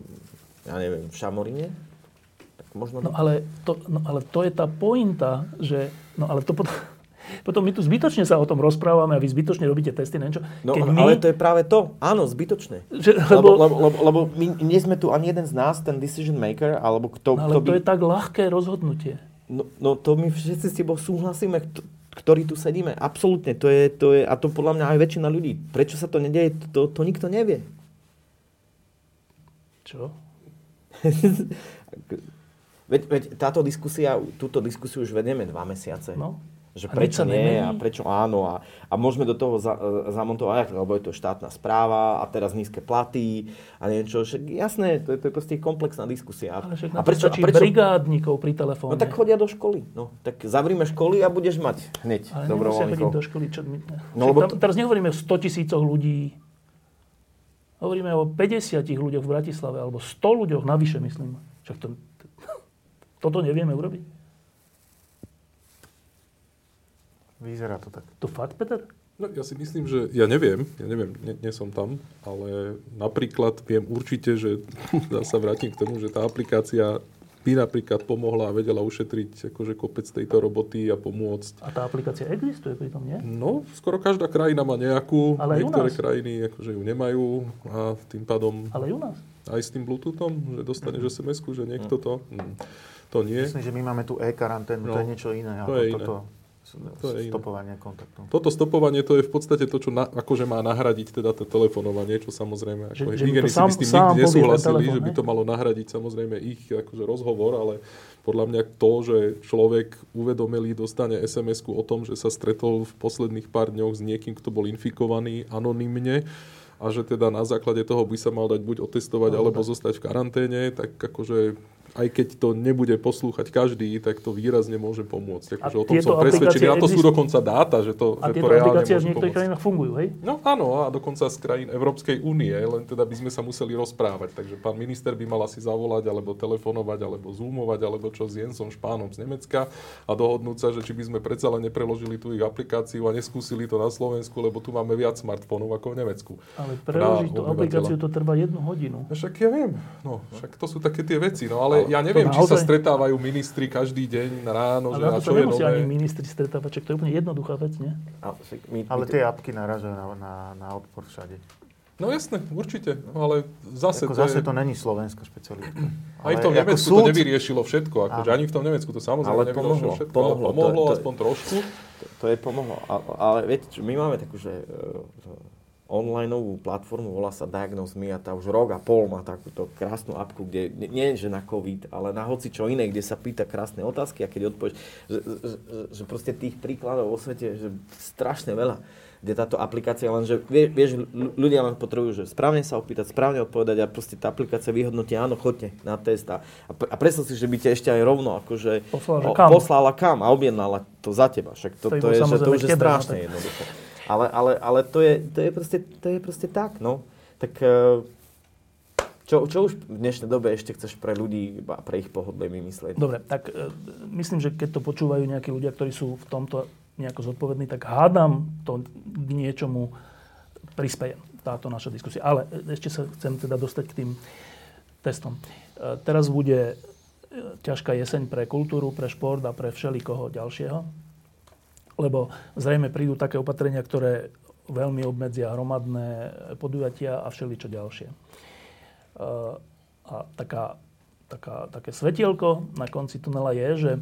ja neviem, v Šamorine, tak možno... No ale, to, no ale to je tá pointa, že... No ale to potom... Potom my tu zbytočne sa o tom rozprávame a vy zbytočne robíte testy, neviem čo. No, Keď my... ale to je práve to. Áno, zbytočné. Že, lebo, lebo, lebo, lebo my nie sme tu ani jeden z nás, ten decision maker, alebo kto... No, ale kto to by... je tak ľahké rozhodnutie. No, no to my všetci s tebou súhlasíme, ktorí tu sedíme. Absolútne. To je, to je, a to podľa mňa aj väčšina ľudí. Prečo sa to nedieje, to, to nikto nevie. Čo? veď, veď táto diskusia, túto diskusiu už vedieme dva mesiace. No. Že prečo nie nemení? a prečo áno. A, a môžeme do toho za, zamontovať, lebo je to štátna správa a teraz nízke platy a niečo. Však jasné, to je, to je proste komplexná diskusia. Ale však a prečo, a prečo, brigádnikov pri telefóne. No tak chodia do školy. No, tak zavrime školy a budeš mať hneď Ale dobrovoľníkov. do školy. Čo, no, lebo tam, to... Teraz nehovoríme o 100 tisícoch ľudí Hovoríme o 50 ľuďoch v Bratislave, alebo 100 ľuďoch navyše, myslím. Však to, toto nevieme urobiť. Vyzerá to tak. To fakt, Peter? No, ja si myslím, že ja neviem, ja neviem, nie, nie som tam, ale napríklad viem určite, že dá sa vrátim k tomu, že tá aplikácia by napríklad pomohla a vedela ušetriť akože kopec tejto roboty a pomôcť. A tá aplikácia existuje pritom, nie? No, skoro každá krajina má nejakú. Ale Niektoré krajiny akože ju nemajú a tým pádom... Ale aj u nás. Aj s tým Bluetoothom, že dostaneš mm. SMS-ku, že niekto to... Mm, to nie. Myslím, že my máme tu e-karanténu, no, to je niečo iné. To je iné. To je stopovanie kontaktov. Toto stopovanie to je v podstate to, čo na, akože má nahradiť teda to telefonovanie, čo samozrejme ako že, hygienici by s tým nikdy nesúhlasili, telefón, že by to malo nahradiť samozrejme ich akože rozhovor, ale podľa mňa to, že človek uvedomelý dostane SMS-ku o tom, že sa stretol v posledných pár dňoch s niekým, kto bol infikovaný anonymne, a že teda na základe toho by sa mal dať buď otestovať, no, alebo tak. zostať v karanténe, tak akože aj keď to nebude poslúchať každý, tak to výrazne môže pomôcť. Takže o tom som presvedčený. Na to sú dokonca dáta, že to, a že to reálne aplikácie v niektorých krajinách fungujú, hej? No áno, a dokonca z krajín Európskej únie, len teda by sme sa museli rozprávať. Takže pán minister by mal asi zavolať, alebo telefonovať, alebo zoomovať, alebo čo s Jensom Špánom z Nemecka a dohodnúť sa, že či by sme predsa len nepreložili tú ich aplikáciu a neskúsili to na Slovensku, lebo tu máme viac smartfónov ako v Nemecku. Ale preložiť tú aplikáciu to trvá jednu hodinu. Však ja viem, no, však to sú také tie veci, no ale ja neviem, či sa stretávajú ministri každý deň ráno, ale že na čo je nové. ani ministri stretávať, to je úplne jednoduchá vec, nie? Ale tie apky naražajú na, na, na odpor všade. No jasné, určite, ale zase ako to zase je... to není slovenská špecialita. Aj v tom Nemecku súd... to nevyriešilo všetko, akože ani v tom Nemecku to samozrejme ale nevyriešilo všetko, pomohlo, ale pomohlo to, to, aspoň trošku. To, to je pomohlo, ale, ale viete čo, my máme takú, že uh, onlineovú platformu, volá sa Diagnose Me a tá už rok a pol má takúto krásnu apku, kde nie, že na COVID, ale na hoci čo iné, kde sa pýta krásne otázky a keď odpovieš, že, že, že, proste tých príkladov vo svete že strašne veľa kde táto aplikácia lenže, vie, vieš, ľudia len potrebujú, že správne sa opýtať, správne odpovedať a proste tá aplikácia vyhodnotí, áno, chodte na test a, a predstav si, že by ťa ešte aj rovno akože poslala, kam? poslala kam a objednala to za teba, však to, to, to je, že to už je strašne no, jednoducho. Ale, ale, ale to, je, to, je proste, to je proste tak, no. Tak eh, čo, čo už v dnešnej dobe ešte chceš pre ľudí a pre ich pohodlie vymyslieť? Dobre, tak e, myslím, že keď to počúvajú nejakí ľudia, ktorí sú v tomto nejako zodpovední, tak hádam to k niečomu prispieje táto naša diskusia. Ale e, ešte sa chcem teda dostať k tým testom. Teraz bude ťažká jeseň pre kultúru, pre šport a pre všelikoho ďalšieho lebo zrejme prídu také opatrenia, ktoré veľmi obmedzia hromadné podujatia a všeličo ďalšie. A taká, taká, také svetielko na konci tunela je, že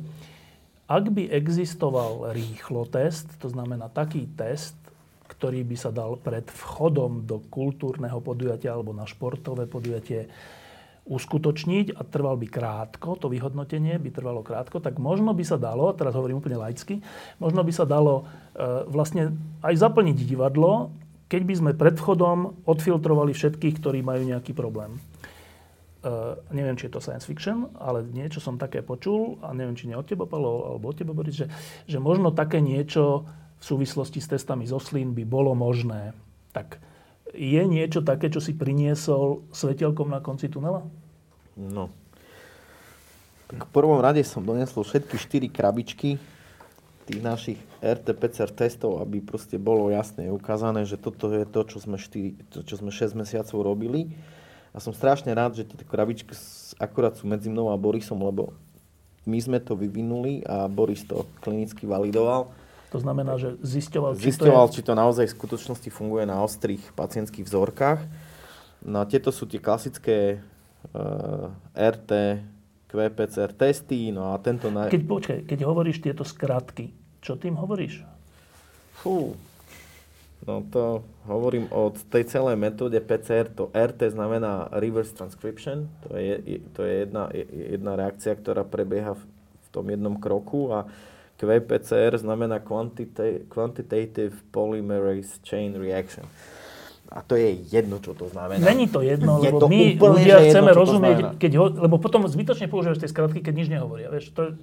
ak by existoval rýchlo test, to znamená taký test, ktorý by sa dal pred vchodom do kultúrneho podujatia alebo na športové podujatie uskutočniť a trval by krátko, to vyhodnotenie by trvalo krátko, tak možno by sa dalo, teraz hovorím úplne laicky, možno by sa dalo e, vlastne aj zaplniť divadlo, keď by sme pred vchodom odfiltrovali všetkých, ktorí majú nejaký problém. E, neviem, či je to science fiction, ale niečo som také počul a neviem, či nie od teba, Palo, alebo od teba, Boris, že, že možno také niečo v súvislosti s testami zo slín by bolo možné. Tak je niečo také, čo si priniesol svetelkom na konci tunela? No. Tak v prvom rade som donesol všetky štyri krabičky tých našich RT-PCR testov, aby proste bolo jasne ukázané, že toto je to, čo sme, 4, to, čo sme 6 mesiacov robili. A som strašne rád, že tieto krabičky akurát sú medzi mnou a Borisom, lebo my sme to vyvinuli a Boris to klinicky validoval to znamená, že zisťoval, či zisťoval, to je... či to naozaj v skutočnosti funguje na ostrých pacientských vzorkách. No a tieto sú tie klasické uh, eh, RT, QPCR testy, no a tento... Na... Keď, počkaj, keď hovoríš tieto skratky, čo tým hovoríš? Fú, no to hovorím o tej celej metóde PCR, to RT znamená reverse transcription, to je, to je jedna, jedna reakcia, ktorá prebieha v, v tom jednom kroku a QPCR znamená Quantitative Polymerase Chain Reaction. A to je jedno, čo to znamená. Není to jedno, je lebo to my ľudia chceme jedno, rozumieť, keď ho, lebo potom zbytočne používaš tie skratky, keď nič nehovoria. Vieš, to,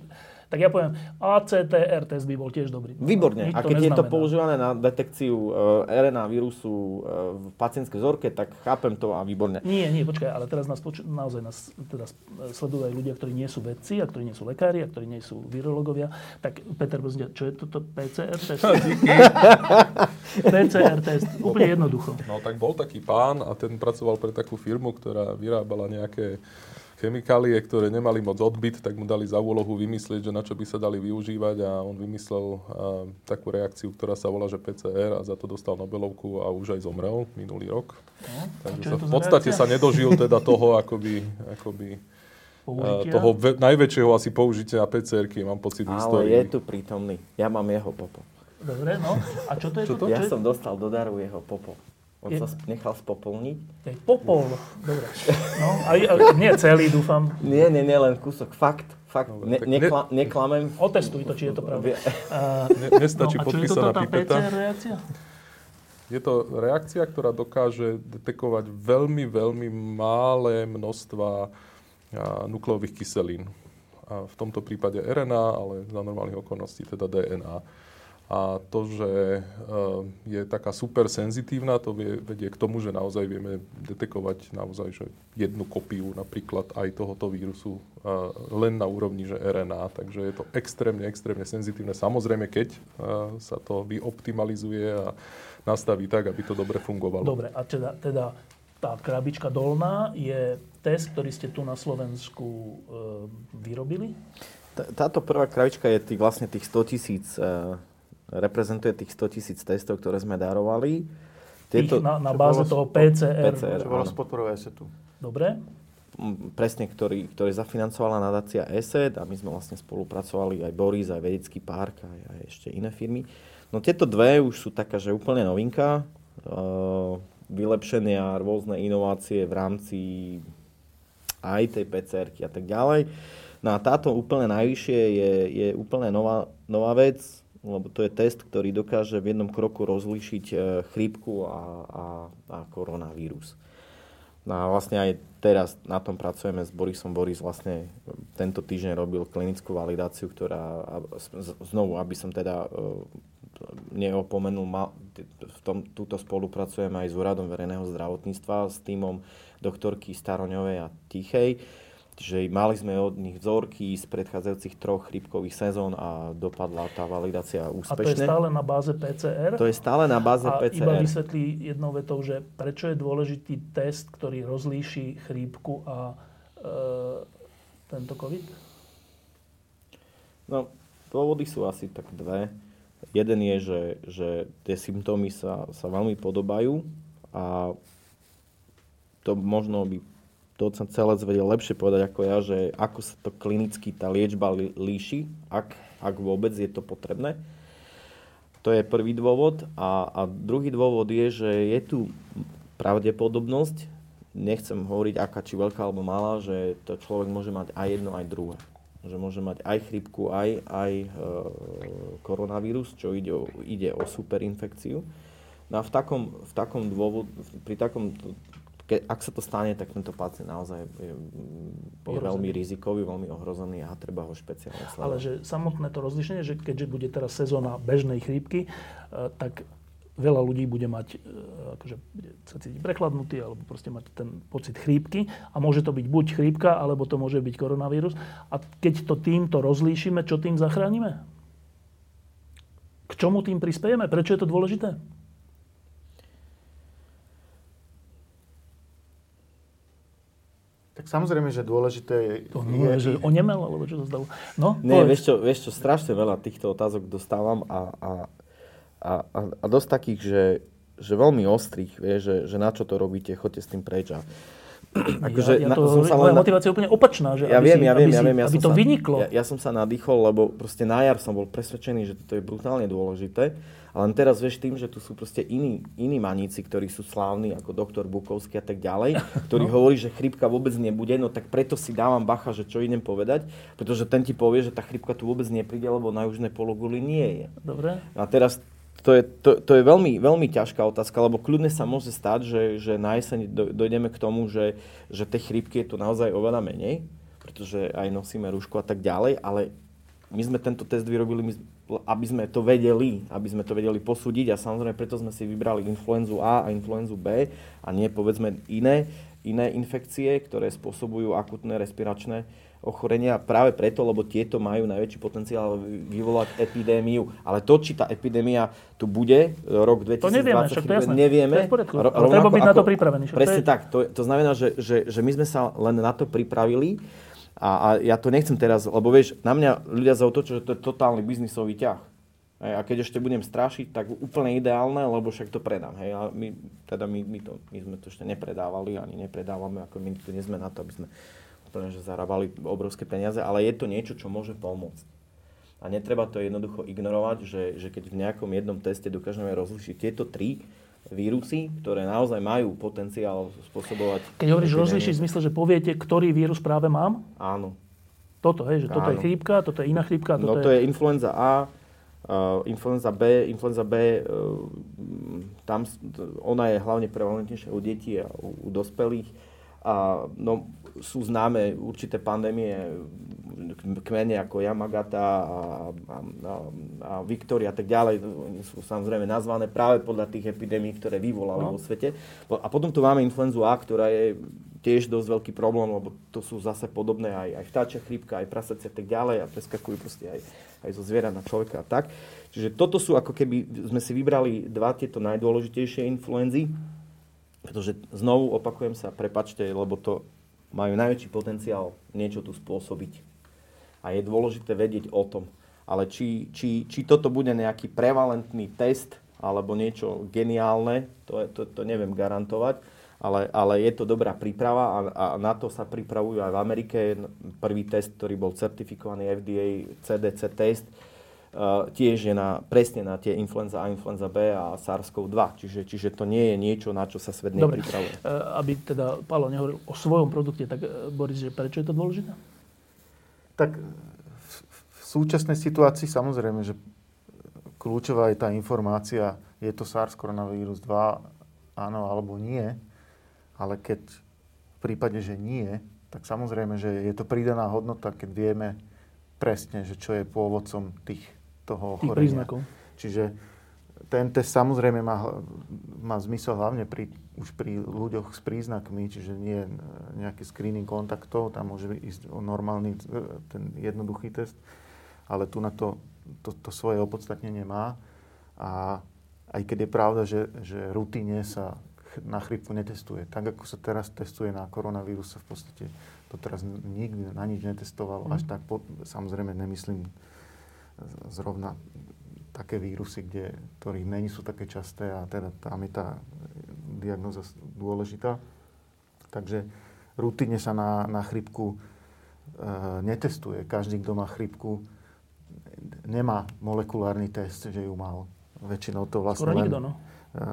tak ja poviem, ACTR test by bol tiež dobrý. Výborne. A keď je to používané na detekciu uh, RNA vírusu uh, v pacientskej vzorke, tak chápem to a výborne. Nie, nie, počkaj, ale teraz nás poču- naozaj nás teda sledujú aj ľudia, ktorí nie sú vedci a ktorí nie sú lekári a ktorí nie sú virológovia. Tak Peter, čo je toto PCR test? PCR test, úplne jednoducho. No tak bol taký pán a ten pracoval pre takú firmu, ktorá vyrábala nejaké chemikálie, ktoré nemali moc odbyt, tak mu dali za úlohu vymyslieť, že na čo by sa dali využívať a on vymyslel a, takú reakciu, ktorá sa volá, že PCR a za to dostal Nobelovku a už aj zomrel minulý rok. No, Takže sa v podstate reakcia? sa nedožil teda toho, akoby, akoby Použitia? toho ve- najväčšieho asi použitia PCR-ky, mám pocit v histórii. Ale je tu prítomný. Ja mám jeho popo. Dobre, no. A čo to je? Čo to? Ja som dostal do daru jeho popo. On je... sa nechal spopolniť. Je popol, dobre. No, a, a nie celý, dúfam. Nie, nie, nie, len kúsok. Fakt, fakt. Ne, nekla, neklamem. Otestuj to, či je to pravda. Uh, ne, nestačí no, podpísaná pipeta. PCR reakcia? Je to reakcia, ktorá dokáže detekovať veľmi, veľmi malé množstva nukleových kyselín. A v tomto prípade RNA, ale za normálnych okolností teda DNA. A to, že eh, je taká super senzitívna, to vedie k tomu, že naozaj vieme detekovať naozaj že jednu kopiu napríklad aj tohoto vírusu eh, len na úrovni že RNA. Takže je to extrémne, extrémne senzitívne. Samozrejme, keď eh, sa to vyoptimalizuje a nastaví tak, aby to dobre fungovalo. Dobre, a teda, teda tá krabička dolná je test, ktorý ste tu na Slovensku e, vyrobili? Táto prvá krabička je tých, vlastne tých 100 tisíc reprezentuje tých 100 tisíc testov, ktoré sme darovali. Tieto, na, na báze toho PCR. PCR čo bolo z podporové ESETu. Dobre. Presne, ktorý, ktorý zafinancovala nadácia ESET a my sme vlastne spolupracovali aj Boris, aj Vedecký park, aj, aj ešte iné firmy. No tieto dve už sú taká, že úplne novinka. vylepšenia, rôzne inovácie v rámci aj tej pcr a tak ďalej. No a táto úplne najvyššie je, je úplne nová, nová vec, lebo to je test, ktorý dokáže v jednom kroku rozlíšiť e, chrípku a, a, a koronavírus. No a vlastne aj teraz na tom pracujeme s Borisom. Boris vlastne tento týždeň robil klinickú validáciu, ktorá, znovu, aby som teda e, neopomenul, v tom, túto spolupracujeme aj s Úradom verejného zdravotníctva, s týmom doktorky Staroňovej a Tichej že mali sme od nich vzorky z predchádzajúcich troch chrípkových sezón a dopadla tá validácia úspešne. A to je stále na báze PCR? To je stále na báze a PCR. iba vysvetlí jednou vetou, že prečo je dôležitý test, ktorý rozlíši chrípku a e, tento COVID? No, dôvody sú asi tak dve. Jeden je, že, že tie symptómy sa, sa veľmi podobajú a to možno by docent Celec vedel lepšie povedať ako ja, že ako sa to klinicky tá liečba líši, ak, ak vôbec je to potrebné. To je prvý dôvod. A, a druhý dôvod je, že je tu pravdepodobnosť, nechcem hovoriť aká či veľká alebo malá, že to človek môže mať aj jedno, aj druhé. Že môže mať aj chrypku, aj, aj e, koronavírus, čo ide o, ide o superinfekciu. No a v takom, v takom dôvod, pri takom ke, ak sa to stane, tak tento pacient naozaj je, je veľmi rizikový, veľmi ohrozený a treba ho špeciálne sledovať. Ale že samotné to rozlišenie, že keďže bude teraz sezóna bežnej chrípky, eh, tak veľa ľudí bude mať, eh, akože bude sa cítiť prechladnutý, alebo proste mať ten pocit chrípky. A môže to byť buď chrípka, alebo to môže byť koronavírus. A keď to týmto rozlíšime, čo tým zachránime? K čomu tým prispiejeme? Prečo je to dôležité? Samozrejme, že dôležité je... To nie je, že onemel, alebo čo to zdalo? No, Nie, vieš čo, vieš čo, strašne veľa týchto otázok dostávam a, a, a, a, a dosť takých, že, že veľmi ostrých, vieš, že, že na čo to robíte, choďte s tým preč. A, akože, ja, ja to, na, som sa len, motivácia je úplne opačná, že ja aby, viem, si, ja viem, aby, ja viem, ja aby to sa, vyniklo. Ja, ja som sa nadýchol, lebo proste na jar som bol presvedčený, že toto je brutálne dôležité a len teraz vieš tým, že tu sú proste iní, iní maníci, ktorí sú slávni, ako doktor Bukovský a tak ďalej, ktorí no. hovorí, že chrypka vôbec nebude, no tak preto si dávam bacha, že čo idem povedať, pretože ten ti povie, že tá chrypka tu vôbec nepríde, lebo na južnej pologuli nie je. Dobre. A teraz to je, to, to je veľmi, veľmi ťažká otázka, lebo kľudne sa môže stať, že, že na jeseň dojdeme k tomu, že, že tej chrípky je tu naozaj oveľa menej, pretože aj nosíme rúško a tak ďalej, ale my sme tento test vyrobili, my, aby sme to vedeli, aby sme to vedeli posúdiť a samozrejme preto sme si vybrali influenzu A a influenzu B a nie povedzme iné, iné infekcie, ktoré spôsobujú akutné respiračné ochorenia práve preto, lebo tieto majú najväčší potenciál vyvolať epidémiu. Ale to, či tá epidémia tu bude rok 2020, to nevieme, však to jasné. nevieme. To je v poriadku. Ro- treba byť ako, na to pripravený. Presne to je... tak. To, to znamená, že, že, že my sme sa len na to pripravili a, a ja to nechcem teraz, lebo vieš, na mňa ľudia zautočujú, že to je totálny biznisový ťah. Hej, a keď ešte budem strašiť, tak úplne ideálne, lebo však to predám. Hej, a my, teda my, my, to, my sme to ešte nepredávali, ani nepredávame, ako my tu nie sme na to, aby sme úplne, že zarábali obrovské peniaze, ale je to niečo, čo môže pomôcť. A netreba to jednoducho ignorovať, že, že keď v nejakom jednom teste dokážeme rozlišiť tieto tri, vírusy, ktoré naozaj majú potenciál spôsobovať... Keď hovoríš rozlišiť v zmysle, že poviete, ktorý vírus práve mám? Áno. Toto, hej, že Áno. toto je chrípka, toto je iná chrípka. No toto to je, je influenza A, uh, influenza B, influenza B, uh, tam, ona je hlavne prevalentnejšia u detí a u, u dospelých. A, no, sú známe určité pandémie, kmene ako Yamagata a, a, a, a Victoria a tak ďalej, sú samozrejme nazvané práve podľa tých epidémií, ktoré vyvolali no. vo svete. A potom tu máme influenzu A, ktorá je tiež dosť veľký problém, lebo to sú zase podobné aj, aj vtáčia chrípka, aj prasacie a tak ďalej a preskakujú proste aj, aj zo zviera na človeka a tak. Čiže toto sú ako keby sme si vybrali dva tieto najdôležitejšie influenzy, pretože znovu opakujem sa, prepačte, lebo to majú najväčší potenciál niečo tu spôsobiť. A je dôležité vedieť o tom. Ale či, či, či toto bude nejaký prevalentný test alebo niečo geniálne, to, to, to neviem garantovať, ale, ale je to dobrá príprava a, a na to sa pripravujú aj v Amerike. Prvý test, ktorý bol certifikovaný FDA, CDC test, tiež je na, presne na tie influenza A, influenza B a SARS-CoV-2. Čiže, čiže to nie je niečo, na čo sa svet Dobre. nepripravuje. E, aby teda Paolo nehovoril o svojom produkte, tak e, Boris, že prečo je to dôležité? Tak v, v súčasnej situácii samozrejme, že kľúčová je tá informácia, je to SARS koronavírus 2, áno alebo nie, ale keď v prípade, že nie, tak samozrejme, že je to pridaná hodnota, keď vieme presne, že čo je pôvodcom tých toho ochorenia. príznakov. Čiže ten test samozrejme má, má zmysel hlavne pri, už pri ľuďoch s príznakmi, čiže nie nejaký screening kontaktov, tam môže ísť o normálny, e, ten jednoduchý test, ale tu na to, to, to svoje opodstatnenie má. A aj keď je pravda, že, že rutine sa na chrypku netestuje. Tak ako sa teraz testuje na koronavírus, sa v podstate to teraz nikdy na nič netestovalo. Až tak, po, samozrejme nemyslím zrovna také vírusy, kde, ktorých není sú také časté a teda tam je tá diagnoza dôležitá. Takže rutine sa na, na chrypku e, netestuje. Každý, kto má chrypku, nemá molekulárny test, že ju mal. Väčšinou to vlastne Skoro len... nikto, no. E,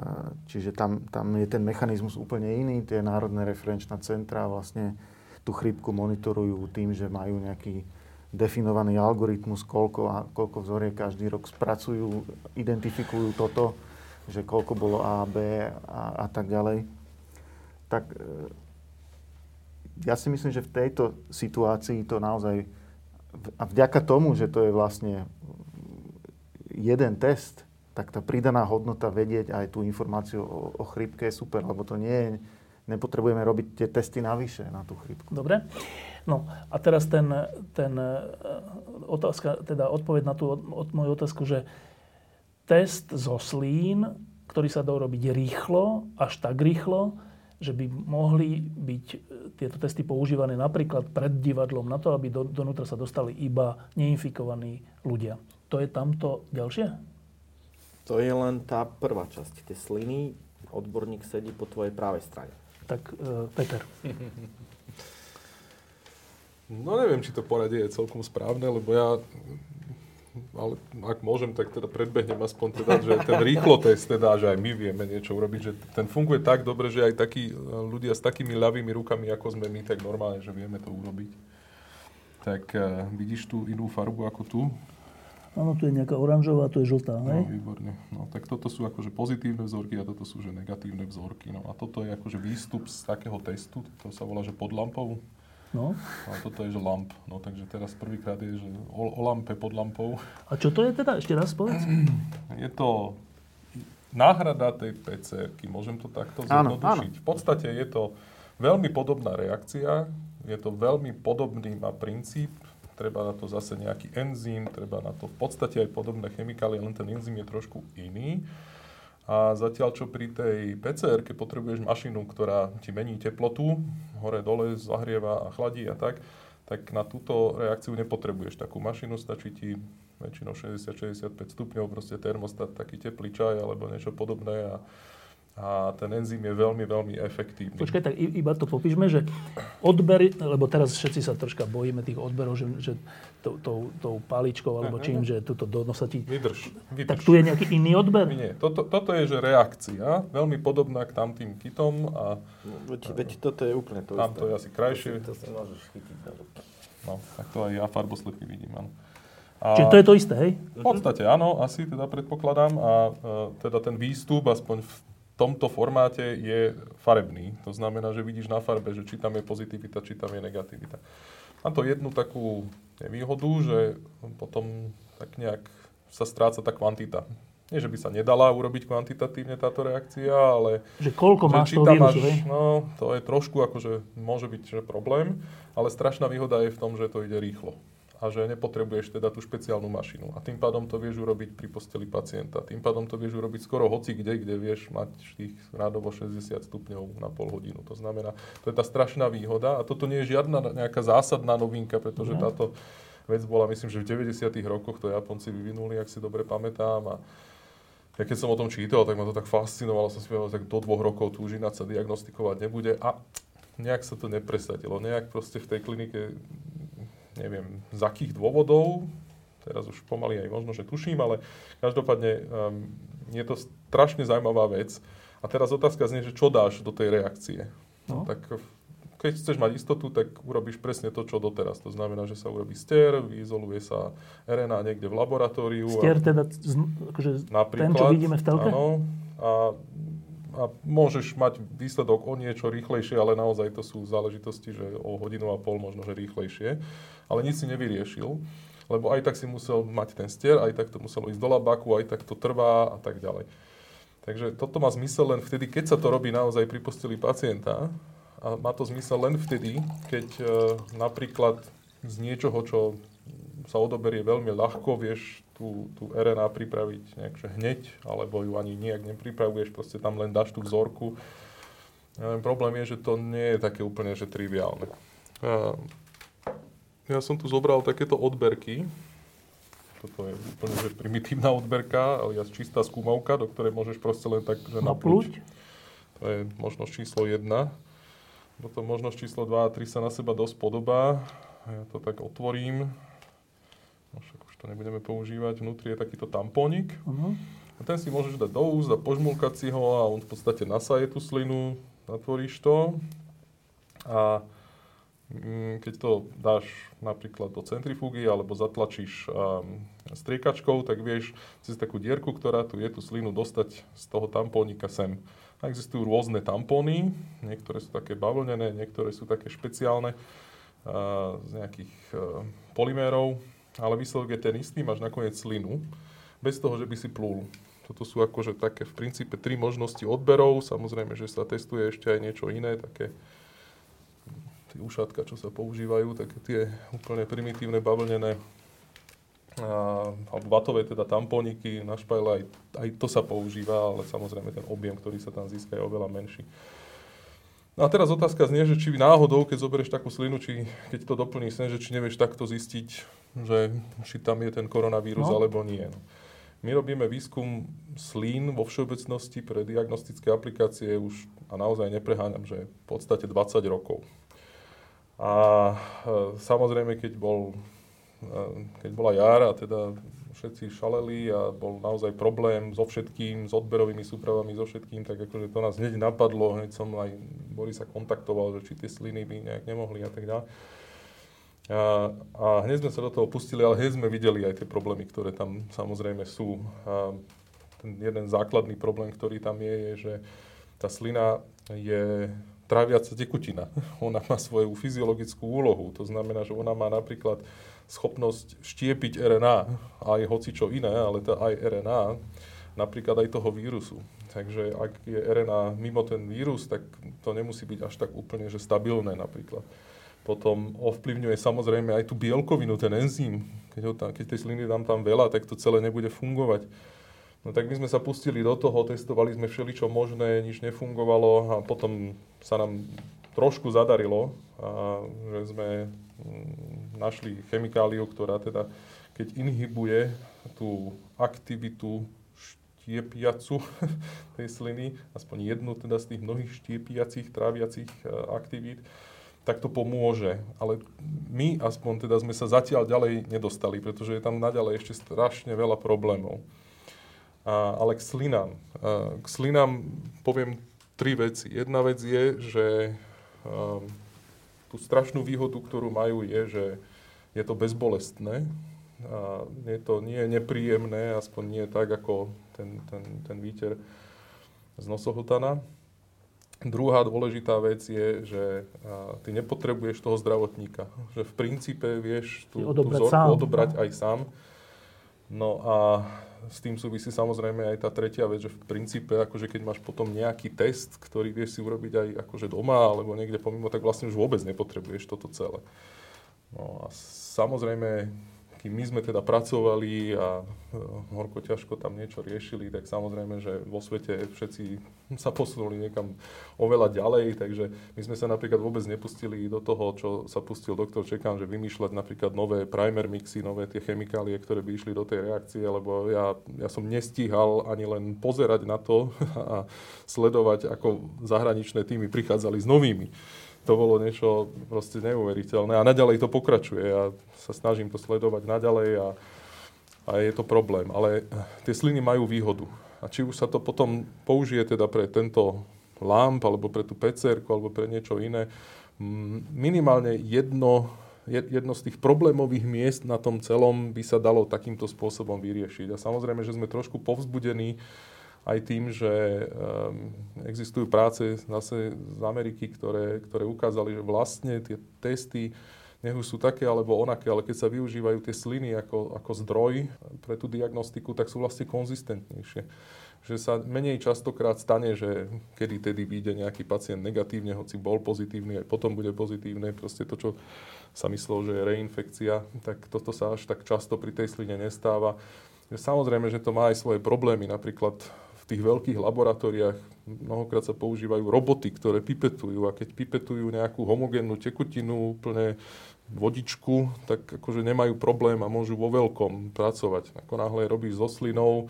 Čiže tam, tam je ten mechanizmus úplne iný. Tie národné referenčné centra vlastne tú chrypku monitorujú tým, že majú nejaký definovaný algoritmus, koľko, a, koľko vzoriek každý rok spracujú, identifikujú toto, že koľko bolo A, B a, a tak ďalej. Tak e, ja si myslím, že v tejto situácii to naozaj, a vďaka tomu, že to je vlastne jeden test, tak tá pridaná hodnota vedieť aj tú informáciu o, o chrípke je super, lebo to nie je, nepotrebujeme robiť tie testy navyše na tú chrípku. Dobre. No a teraz ten, ten e, otázka, teda odpoveď na tú od, moju otázku, že test zo slín, ktorý sa dá robiť rýchlo, až tak rýchlo, že by mohli byť e, tieto testy používané napríklad pred divadlom na to, aby do, donútra sa dostali iba neinfikovaní ľudia. To je tamto ďalšie? To je len tá prvá časť. Tie sliny, odborník sedí po tvojej pravej strane. Tak e, Peter. No neviem, či to poradie je celkom správne, lebo ja, ale ak môžem, tak teda predbehnem aspoň teda, že ten rýchlo test teda, že aj my vieme niečo urobiť, že ten funguje tak dobre, že aj takí ľudia s takými ľavými rukami, ako sme my, tak normálne, že vieme to urobiť. Tak uh, vidíš tú inú farbu ako tu? Áno, tu je nejaká oranžová, tu je žltá, No, hej? výborne. No, tak toto sú akože pozitívne vzorky a toto sú že negatívne vzorky. No a toto je akože výstup z takého testu, to sa volá, že pod lampou. No. A toto je, že lamp. No takže teraz prvýkrát je, že o, o lampe pod lampou. A čo to je teda? Ešte raz povedz. Je to náhrada tej PCR-ky, môžem to takto Áno, zjednodušiť. V podstate je to veľmi podobná reakcia, je to veľmi podobný má princíp, treba na to zase nejaký enzym, treba na to v podstate aj podobné chemikálie, len ten enzym je trošku iný. A zatiaľ, čo pri tej PCR, potrebuješ mašinu, ktorá ti mení teplotu, hore, dole, zahrieva a chladí a tak, tak na túto reakciu nepotrebuješ takú mašinu, stačí ti väčšinou 60-65 stupňov, proste termostat, taký teplý čaj alebo niečo podobné a, a ten enzym je veľmi, veľmi efektívny. Počkaj, tak i- iba to popíšme, že odbery, lebo teraz všetci sa troška bojíme tých odberov, že, že tou, tou, tou paličkou alebo čím, že tuto do nosa ti... Vydrž, vydrž. Tak tu je nejaký iný odber? Nie, toto, toto je že reakcia, veľmi podobná k tamtým kitom a No, veď, veď toto je úplne to tam isté. to je asi krajšie. To si môžeš chytiť na ruky. No, tak to aj ja farboslepý vidím, áno. A Čiže to je to isté, hej? v podstate áno, asi teda predpokladám a e, teda ten výstup, aspoň v tomto formáte, je farebný. To znamená, že vidíš na farbe, že či tam je pozitivita, či tam je negativita. Má to jednu takú nevýhodu, že potom tak nejak sa stráca tá kvantita. Nie, že by sa nedala urobiť kvantitatívne táto reakcia, ale Že koľko že máš toho vírusu, hej? no, to je trošku akože, môže byť že problém, ale strašná výhoda je v tom, že to ide rýchlo. A že nepotrebuješ teda tú špeciálnu mašinu. A tým pádom to vieš urobiť pri posteli pacienta. Tým pádom to vieš urobiť skoro hoci kde, kde vieš mať tých rádovo 60 stupňov na pol hodinu. To znamená, to je tá strašná výhoda. A toto nie je žiadna nejaká zásadná novinka, pretože No. táto vec bola, myslím, že v 90 rokoch to Japonci vyvinuli, ak si dobre pamätám. A ja keď som o tom čítal, tak ma to tak fascinovalo, som si povedal, tak do dvoch rokov túžina sa diagnostikovať nebude a nejak sa to nepresadilo. Nejak proste v tej klinike, neviem z akých dôvodov, teraz už pomaly aj možno, že tuším, ale každopádne um, je to strašne zaujímavá vec. A teraz otázka znie, že čo dáš do tej reakcie. No. Tak keď chceš mať istotu, tak urobíš presne to, čo doteraz. To znamená, že sa urobí stier, vyizoluje sa RNA niekde v laboratóriu. Stier teda, akože ten, čo vidíme v telke? Áno, a, a môžeš mať výsledok o niečo rýchlejšie, ale naozaj to sú záležitosti, že o hodinu a pol možno, že rýchlejšie. Ale nič si nevyriešil, lebo aj tak si musel mať ten stier, aj tak to muselo ísť do labaku, aj tak to trvá a tak ďalej. Takže toto má zmysel len vtedy, keď sa to robí naozaj pri posteli pacienta, a má to zmysel len vtedy, keď e, napríklad z niečoho, čo sa odoberie veľmi ľahko, vieš tú, tú RNA pripraviť nejakže hneď, alebo ju ani nejak nepripravuješ, proste tam len dáš tú vzorku. E, problém je, že to nie je také úplne že triviálne. Ja som tu zobral takéto odberky. Toto je úplne že primitívna odberka, ale čistá skúmavka, do ktorej môžeš proste len tak že naplúť. To je možnosť číslo 1. Potom možnosť číslo 2 a 3 sa na seba dosť podobá. Ja to tak otvorím. To nebudeme používať. Vnútri je takýto tampónik. Uh-huh. A ten si môžeš dať do úst a požmulkať si ho a on v podstate nasaje tú slinu, natvoríš to. A mm, keď to dáš napríklad do centrifúgy alebo zatlačíš um, striekačkou, tak vieš cez takú dierku, ktorá tu je, tú slinu dostať z toho tampónika sem. Existujú rôzne tampóny, niektoré sú také bavlnené, niektoré sú také špeciálne uh, z nejakých uh, polymérov, ale výsledok je ten istý, máš nakoniec slinu, bez toho, že by si plul. Toto sú akože také v princípe tri možnosti odberov, samozrejme, že sa testuje ešte aj niečo iné, také tie ušatka, čo sa používajú, také tie úplne primitívne bavlnené alebo vatové teda tampóniky na špajle, aj, aj to sa používa, ale samozrejme ten objem, ktorý sa tam získa, je oveľa menší. No a teraz otázka znie, že či náhodou, keď zoberieš takú slinu, či keď to doplníš sen, že či nevieš takto zistiť, že či tam je ten koronavírus no. alebo nie. No. My robíme výskum slín vo všeobecnosti pre diagnostické aplikácie už, a naozaj nepreháňam, že v podstate 20 rokov. A e, samozrejme, keď bol keď bola jar a teda všetci šaleli a bol naozaj problém so všetkým, s odberovými súpravami, so všetkým, tak akože to nás hneď napadlo, hneď som aj Borisa kontaktoval, že či tie sliny by nejak nemohli a tak ďalej. A, a hneď sme sa do toho pustili, ale hneď sme videli aj tie problémy, ktoré tam samozrejme sú. A ten jeden základný problém, ktorý tam je, je, že tá slina je tráviaca tekutina. Ona má svoju fyziologickú úlohu. To znamená, že ona má napríklad schopnosť štiepiť RNA, aj hoci čo iné, ale to aj RNA, napríklad aj toho vírusu. Takže ak je RNA mimo ten vírus, tak to nemusí byť až tak úplne že stabilné napríklad. Potom ovplyvňuje samozrejme aj tú bielkovinu, ten enzym. Keď, ho tam, keď tej sliny dám tam veľa, tak to celé nebude fungovať. No tak my sme sa pustili do toho, testovali sme všeličo možné, nič nefungovalo a potom sa nám trošku zadarilo, a že sme mm, našli chemikáliu, ktorá teda, keď inhibuje tú aktivitu štiepiacu tej sliny, aspoň jednu teda z tých mnohých štiepiacich, tráviacich e, aktivít, tak to pomôže. Ale my aspoň teda sme sa zatiaľ ďalej nedostali, pretože je tam naďalej ešte strašne veľa problémov. A, ale k slinám. A, k slinám poviem tri veci. Jedna vec je, že um, tú strašnú výhodu, ktorú majú, je, že je to bezbolestné. A je to nie je nepríjemné, aspoň nie tak ako ten, ten, ten výter z nosohltana. Druhá dôležitá vec je, že ty nepotrebuješ toho zdravotníka. Že v princípe vieš tú, tú vzorku sám. odobrať aj sám. No a s tým súvisí samozrejme aj tá tretia vec, že v princípe, akože keď máš potom nejaký test, ktorý vieš si urobiť aj akože doma alebo niekde pomimo, tak vlastne už vôbec nepotrebuješ toto celé. No a samozrejme, kým my sme teda pracovali a e, horko ťažko tam niečo riešili, tak samozrejme, že vo svete všetci sa posunuli niekam oveľa ďalej, takže my sme sa napríklad vôbec nepustili do toho, čo sa pustil doktor Čekán, že vymýšľať napríklad nové primer mixy, nové tie chemikálie, ktoré by išli do tej reakcie, lebo ja, ja som nestíhal ani len pozerať na to a sledovať, ako zahraničné týmy prichádzali s novými to bolo niečo proste neuveriteľné a naďalej to pokračuje. Ja sa snažím to sledovať naďalej a a je to problém. Ale tie sliny majú výhodu. A či už sa to potom použije teda pre tento lamp, alebo pre tú pcr alebo pre niečo iné, minimálne jedno, jedno z tých problémových miest na tom celom by sa dalo takýmto spôsobom vyriešiť. A samozrejme, že sme trošku povzbudení aj tým, že um, existujú práce zase z Ameriky, ktoré, ktoré ukázali, že vlastne tie testy nech už sú také alebo onaké, ale keď sa využívajú tie sliny ako, ako zdroj pre tú diagnostiku, tak sú vlastne konzistentnejšie že sa menej častokrát stane, že kedy tedy vyjde nejaký pacient negatívne, hoci bol pozitívny, aj potom bude pozitívne. Proste to, čo sa myslelo, že je reinfekcia, tak toto sa až tak často pri tej sline nestáva. Samozrejme, že to má aj svoje problémy. Napríklad tých veľkých laboratóriách mnohokrát sa používajú roboty, ktoré pipetujú a keď pipetujú nejakú homogénnu tekutinu, úplne vodičku, tak akože nemajú problém a môžu vo veľkom pracovať. Ako náhle robíš so slinou,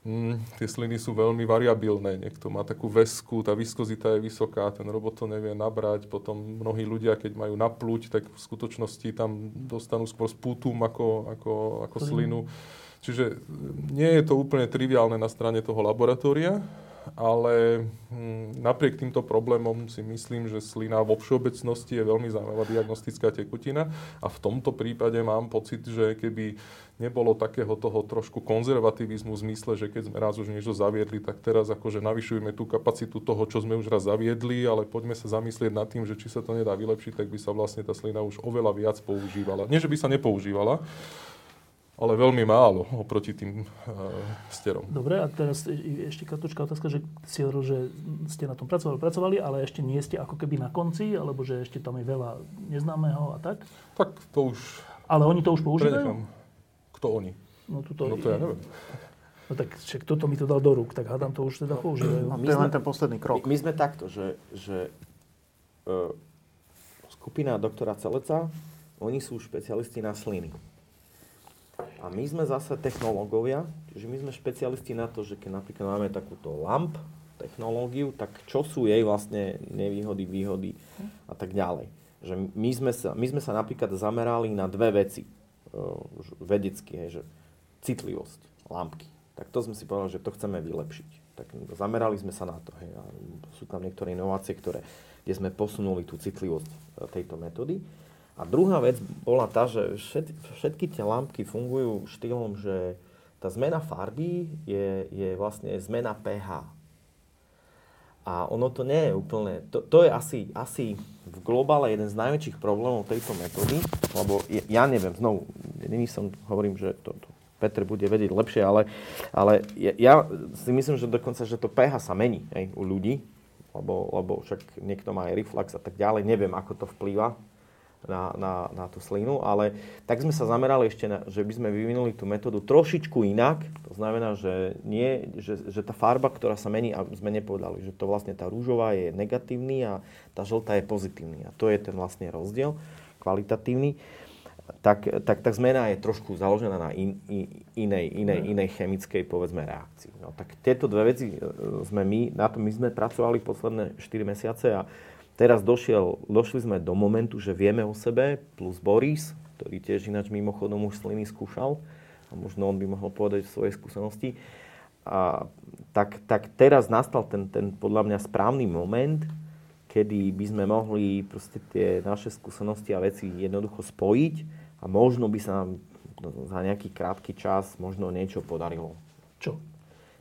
Mm, tie sliny sú veľmi variabilné. Niekto má takú vesku, tá viskozita je vysoká, ten robot to nevie nabrať. Potom mnohí ľudia, keď majú napluť, tak v skutočnosti tam dostanú skôr spútum ako, ako, ako slinu. Čiže nie je to úplne triviálne na strane toho laboratória, ale hm, napriek týmto problémom si myslím, že slina vo všeobecnosti je veľmi zaujímavá diagnostická tekutina a v tomto prípade mám pocit, že keby nebolo takého toho trošku konzervativizmu v zmysle, že keď sme raz už niečo zaviedli, tak teraz akože navyšujeme tú kapacitu toho, čo sme už raz zaviedli, ale poďme sa zamyslieť nad tým, že či sa to nedá vylepšiť, tak by sa vlastne tá slina už oveľa viac používala. Nie, že by sa nepoužívala, ale veľmi málo oproti tým uh, sterom. Dobre, a teraz ešte kratočká otázka, že si hovoril, že ste na tom pracovali, pracovali, ale ešte nie ste ako keby na konci, alebo že ešte tam je veľa neznámeho a tak? Tak to už... Ale oni to už používajú? Prenechám. Kto oni? No, tuto, no to ja neviem. No tak však toto mi to dal do rúk, tak hádam to už teda používajú. No, to je len ten posledný krok. My, my sme takto, že, že uh, skupina doktora Celeca, oni sú špecialisti na sliny. A my sme zase technológovia, čiže my sme špecialisti na to, že keď napríklad máme takúto lamp technológiu, tak čo sú jej vlastne nevýhody, výhody a tak ďalej. Že my sme sa, my sme sa napríklad zamerali na dve veci uh, vedecky, hej, že citlivosť lampky. Tak to sme si povedali, že to chceme vylepšiť. Tak zamerali sme sa na to. Hej, a sú tam niektoré inovácie, ktoré, kde sme posunuli tú citlivosť e, tejto metódy. A druhá vec bola tá, že všetky tie lampky fungujú štýlom, že tá zmena farby je, je vlastne zmena pH. A ono to nie je úplne, to, to je asi, asi v globále jeden z najväčších problémov tejto metódy, lebo ja neviem, znovu, není som, hovorím, že to, to Petr bude vedieť lepšie, ale, ale ja, ja si myslím, že dokonca, že to pH sa mení aj u ľudí, lebo, lebo však niekto má aj reflux a tak ďalej, neviem, ako to vplýva na, na, na tú slinu, ale tak sme sa zamerali ešte, na, že by sme vyvinuli tú metódu trošičku inak. To znamená, že, nie, že, že tá farba, ktorá sa mení, a sme nepovedali, že to vlastne tá rúžová je negatívny a tá žltá je pozitívny. A to je ten vlastne rozdiel kvalitatívny. Tak, tak tá zmena je trošku založená na in, in, inej, inej, inej chemickej povedzme reakcii. No, tak tieto dve veci e, sme my, na to my sme pracovali posledné 4 mesiace a Teraz došiel, došli sme do momentu, že vieme o sebe, plus Boris, ktorý tiež ináč mimochodom už sliny skúšal, a možno on by mohol povedať svoje skúsenosti. A, tak, tak teraz nastal ten, ten podľa mňa správny moment, kedy by sme mohli proste tie naše skúsenosti a veci jednoducho spojiť a možno by sa nám za nejaký krátky čas možno niečo podarilo. Čo?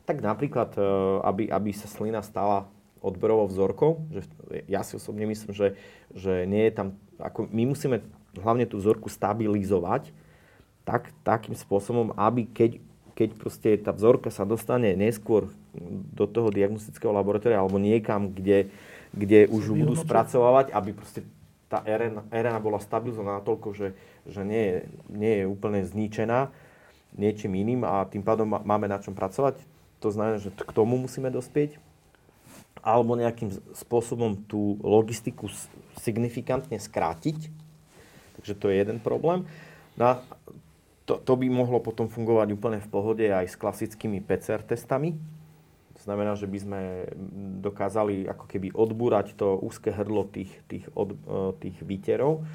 Tak napríklad, e, aby, aby sa slina stala odberovou vzorkou. Že ja si osobne myslím, že, že nie je tam... Ako my musíme hlavne tú vzorku stabilizovať tak, takým spôsobom, aby keď, keď proste tá vzorka sa dostane neskôr do toho diagnostického laboratória alebo niekam, kde, kde už budú spracovávať, aby proste tá RNA, RNA bola stabilizovaná natoľko, že, že nie, je, nie je úplne zničená niečím iným a tým pádom máme na čom pracovať. To znamená, že k tomu musíme dospieť alebo nejakým spôsobom tú logistiku signifikantne skrátiť. Takže to je jeden problém. No a to, to by mohlo potom fungovať úplne v pohode aj s klasickými PCR testami. To znamená, že by sme dokázali ako keby odbúrať to úzke hrdlo tých, tých, od, e, tých výterov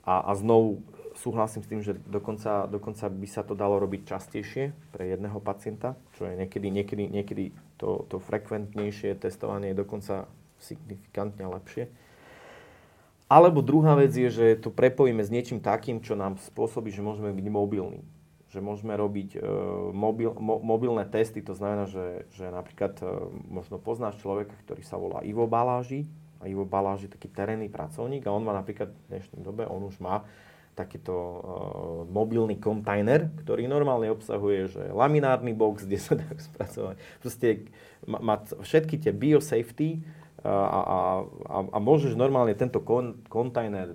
a, a znovu súhlasím s tým, že dokonca, dokonca by sa to dalo robiť častejšie pre jedného pacienta, čo je niekedy, niekedy, niekedy to, to frekventnejšie testovanie je dokonca signifikantne lepšie. Alebo druhá vec je, že to prepojíme s niečím takým, čo nám spôsobí, že môžeme byť mobilní. Že môžeme robiť e, mobil, mo, mobilné testy, to znamená, že, že napríklad e, možno poznáš človeka, ktorý sa volá Ivo Baláži. A Ivo Baláži je taký terénny pracovník a on má napríklad v dnešnej dobe, on už má takýto uh, mobilný kontajner, ktorý normálne obsahuje že laminárny box, kde sa dá spracovať. Proste má všetky tie biosafety, a, a, a, a môžeš normálne tento kon, kontajner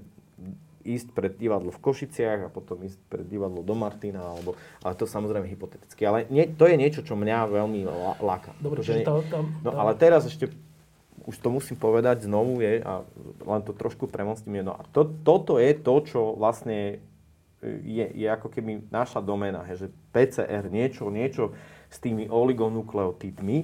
ísť pred divadlo v Košiciach a potom ísť pred divadlo do Martina, alebo, ale to samozrejme hypoteticky. Ale nie, to je niečo, čo mňa veľmi láka. Dobre, čiže tá, tá, No ale teraz ešte, už to musím povedať znovu, je, a len to trošku premostím, no a to, toto je to, čo vlastne je, je ako keby naša doména, he, že PCR, niečo, niečo s tými oligonukleotidmi,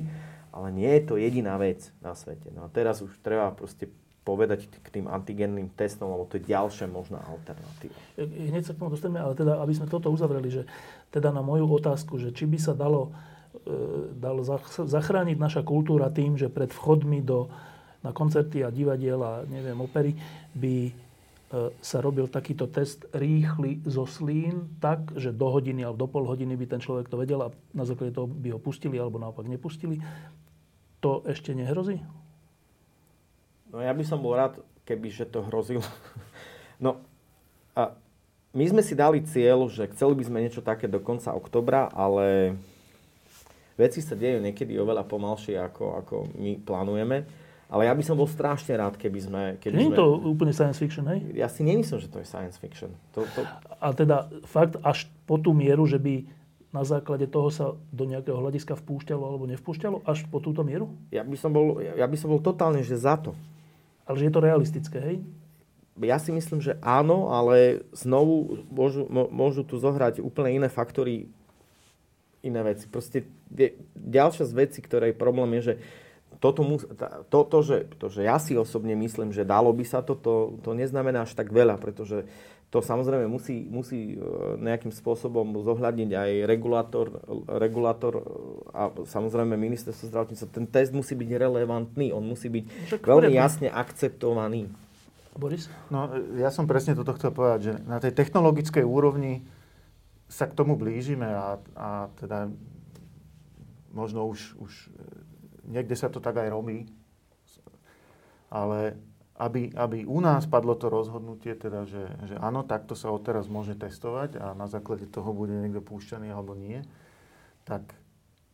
ale nie je to jediná vec na svete. No a teraz už treba proste povedať k tým antigenným testom, lebo to je ďalšia možná alternatíva. Hneď sa k tomu dostaneme, ale teda, aby sme toto uzavreli, že teda na moju otázku, že či by sa dalo, e, dalo zachrániť naša kultúra tým, že pred vchodmi do, na koncerty a divadiela, neviem, opery, by e, sa robil takýto test rýchly zo slín, tak, že do hodiny alebo do pol hodiny by ten človek to vedel a na základe toho by ho pustili alebo naopak nepustili to ešte nehrozí? No ja by som bol rád, keby že to hrozilo. No a my sme si dali cieľ, že chceli by sme niečo také do konca oktobra, ale veci sa dejú niekedy oveľa pomalšie, ako, ako my plánujeme. Ale ja by som bol strašne rád, keby sme... Keby Nie je to úplne science fiction, hej? Ja si nemyslím, že to je science fiction. To, to... A teda fakt až po tú mieru, že by na základe toho sa do nejakého hľadiska vpúšťalo alebo nevpúšťalo až po túto mieru? Ja by som bol, ja by som bol totálne, že za to. Ale že je to realistické, hej? Ja si myslím, že áno, ale znovu môžu, môžu tu zohrať úplne iné faktory, iné veci. Proste ďalšia z vecí, ktorá je problém, je, že toto, to, to, že, to, že ja si osobne myslím, že dalo by sa to, to, to neznamená až tak veľa, pretože to samozrejme musí, musí e, nejakým spôsobom zohľadniť aj regulátor, regulátor e, a samozrejme ministerstvo zdravotníctva. Ten test musí byť relevantný, on musí byť Však veľmi jasne akceptovaný. Boris? No, ja som presne toto chcel povedať, že na tej technologickej úrovni sa k tomu blížime a, a teda možno už, už niekde sa to tak aj robí, ale aby, aby u nás padlo to rozhodnutie, teda, že, že áno, takto sa odteraz môže testovať a na základe toho bude niekto púšťaný alebo nie, tak,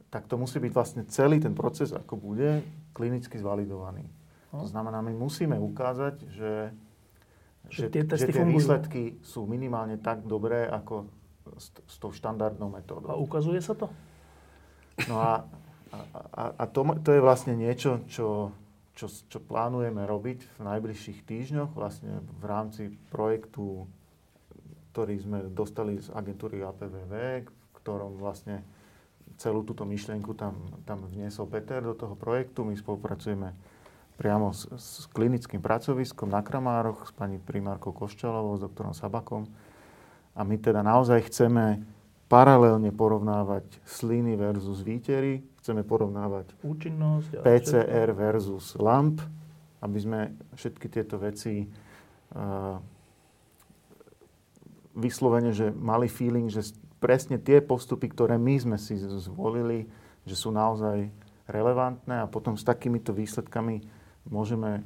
tak to musí byť vlastne celý ten proces, ako bude, klinicky zvalidovaný. No. To znamená, my musíme ukázať, že, že, že tie, že tie výsledky sú minimálne tak dobré, ako s, s tou štandardnou metódou. A ukazuje sa to? No a, a, a, to, to je vlastne niečo, čo čo, čo plánujeme robiť v najbližších týždňoch vlastne v rámci projektu, ktorý sme dostali z agentúry APVV, v ktorom vlastne celú túto myšlienku tam, tam vniesol Peter do toho projektu. My spolupracujeme priamo s, s klinickým pracoviskom na Kramároch, s pani primárkou Koščalovou, s doktorom Sabakom. A my teda naozaj chceme paralelne porovnávať sliny versus výtery, chceme porovnávať účinnosť PCR versus LAMP, aby sme všetky tieto veci uh, vyslovene, že mali feeling, že presne tie postupy, ktoré my sme si zvolili, že sú naozaj relevantné a potom s takýmito výsledkami môžeme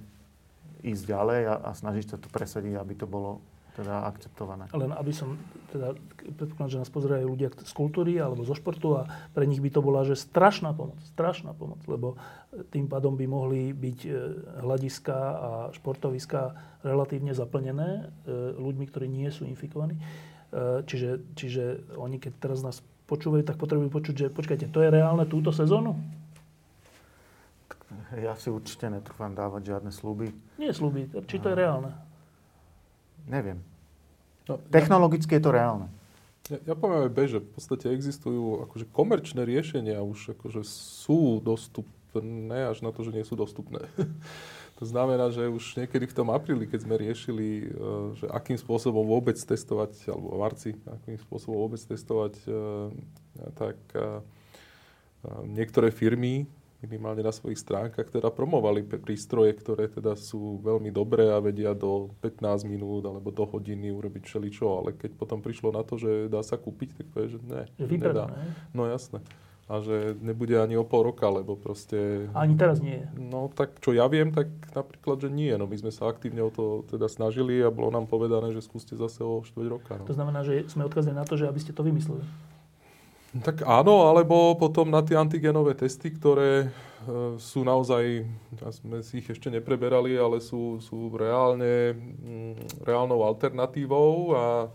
ísť ďalej a, a snažiť sa to presadiť, aby to bolo teda akceptované. Len aby som, teda predpokladám, že nás pozerajú ľudia z kultúry alebo zo športu a pre nich by to bola, že strašná pomoc, strašná pomoc, lebo tým pádom by mohli byť e, hľadiska a športoviska relatívne zaplnené e, ľuďmi, ktorí nie sú infikovaní. E, čiže, čiže oni, keď teraz nás počúvajú, tak potrebujú počuť, že počkajte, to je reálne túto sezónu? Ja si určite netrúfam dávať žiadne sluby. Nie sluby, či to je reálne? Neviem. No, Technologicky ja, je to reálne. Ja, ja poviem aj B, že v podstate existujú akože komerčné riešenia už akože sú dostupné až na to, že nie sú dostupné. To znamená, že už niekedy v tom apríli, keď sme riešili, e, že akým spôsobom vôbec testovať, alebo v marci, akým spôsobom vôbec testovať, e, tak e, niektoré firmy minimálne na svojich stránkach teda promovali prístroje, ktoré teda sú veľmi dobré a vedia do 15 minút alebo do hodiny urobiť všeličo, ale keď potom prišlo na to, že dá sa kúpiť, tak povie, že ne, nedá. No jasné a že nebude ani o pol roka, lebo proste... Ani teraz nie. No tak čo ja viem, tak napríklad, že nie. No my sme sa aktívne o to teda snažili a bolo nám povedané, že skúste zase o 4 roka. No. To znamená, že sme odkazili na to, že aby ste to vymysleli. Tak áno, alebo potom na tie antigenové testy, ktoré e, sú naozaj, sme si ich ešte nepreberali, ale sú, sú reálne, mm, reálnou alternatívou a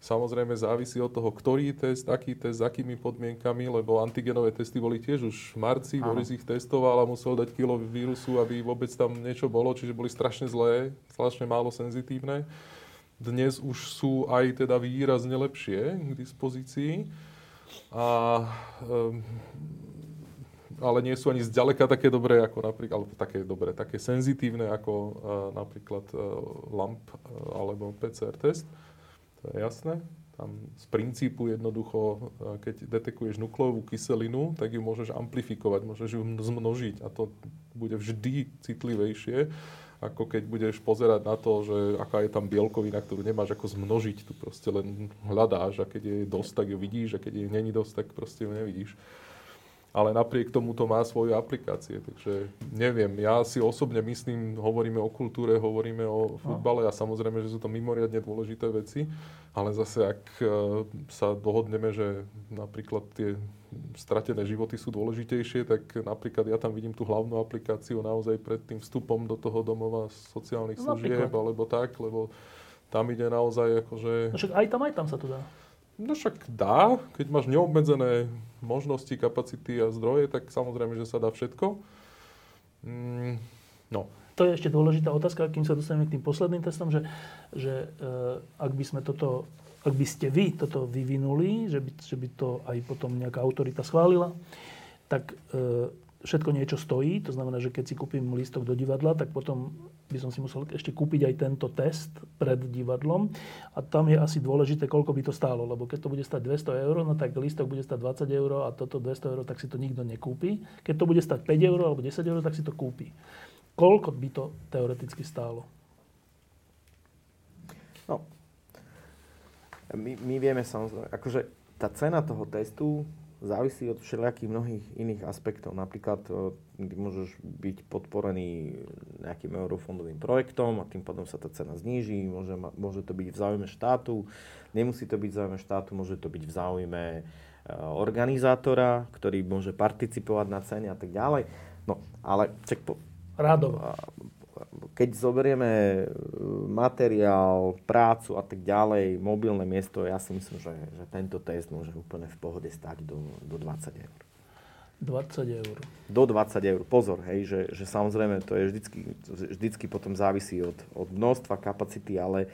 Samozrejme závisí od toho, ktorý test, aký test, s akými podmienkami, lebo antigenové testy boli tiež už v marci, Aha. Boris ich testoval a musel dať kilo vírusu, aby vôbec tam niečo bolo, čiže boli strašne zlé, strašne málo senzitívne. Dnes už sú aj teda výrazne lepšie k dispozícii. A, um, ale nie sú ani zďaleka také dobré ako napríklad, alebo také dobré, také senzitívne ako uh, napríklad uh, LAMP uh, alebo PCR test. To je jasné. Tam z princípu jednoducho, keď detekuješ nukleovú kyselinu, tak ju môžeš amplifikovať, môžeš ju zmnožiť a to bude vždy citlivejšie, ako keď budeš pozerať na to, že aká je tam bielkovina, ktorú nemáš ako zmnožiť, tu proste len hľadáš a keď je dosť, tak ju vidíš a keď je není dosť, tak proste ju nevidíš ale napriek tomu to má svoje aplikácie. Takže neviem, ja si osobne myslím, hovoríme o kultúre, hovoríme o futbale a samozrejme, že sú to mimoriadne dôležité veci, ale zase ak e, sa dohodneme, že napríklad tie stratené životy sú dôležitejšie, tak napríklad ja tam vidím tú hlavnú aplikáciu naozaj pred tým vstupom do toho domova sociálnych služieb, alebo tak, lebo tam ide naozaj akože... No však aj tam, aj tam sa to dá. No však dá, keď máš neobmedzené možnosti, kapacity a zdroje, tak samozrejme, že sa dá všetko. Mm, no. To je ešte dôležitá otázka, kým sa dostaneme k tým posledným testom, že, že e, ak by sme toto, ak by ste vy toto vyvinuli, že by, že by to aj potom nejaká autorita schválila, tak e, všetko niečo stojí. To znamená, že keď si kúpim lístok do divadla, tak potom by som si musel ešte kúpiť aj tento test pred divadlom. A tam je asi dôležité, koľko by to stálo. Lebo keď to bude stať 200 eur, no tak lístok bude stať 20 eur a toto 200 eur, tak si to nikto nekúpi. Keď to bude stať 5 eur alebo 10 eur, tak si to kúpi. Koľko by to teoreticky stálo? No, my, my vieme samozrejme, akože tá cena toho testu závisí od všelijakých mnohých iných aspektov. Napríklad, kdy môžeš byť podporený nejakým eurofondovým projektom a tým pádom sa tá cena zníži. Môže, môže to byť v záujme štátu, nemusí to byť v záujme štátu, môže to byť v záujme e, organizátora, ktorý môže participovať na cene a tak ďalej. No, ale čak po, Rádovo keď zoberieme e, materiál, prácu a tak ďalej, mobilné miesto, ja si myslím, že, že tento test môže úplne v pohode stať do, do 20 eur. 20 eur. Do 20 eur. Pozor, hej, že, že samozrejme to je vždycky, vždycky potom závisí od, od množstva kapacity, ale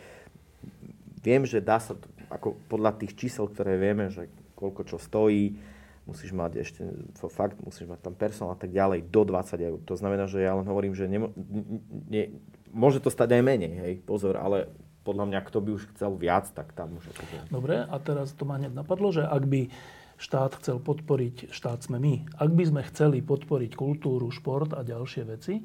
viem, že dá sa, to, ako podľa tých čísel, ktoré vieme, že koľko čo stojí, musíš mať ešte, fakt, musíš mať tam personál a tak ďalej, do 20 eur. To znamená, že ja len hovorím, že nemo, ne, môže to stať aj menej, hej, pozor, ale podľa mňa, kto by už chcel viac, tak tam už akože... Dobre, a teraz to ma hneď napadlo, že ak by štát chcel podporiť, štát sme my, ak by sme chceli podporiť kultúru, šport a ďalšie veci,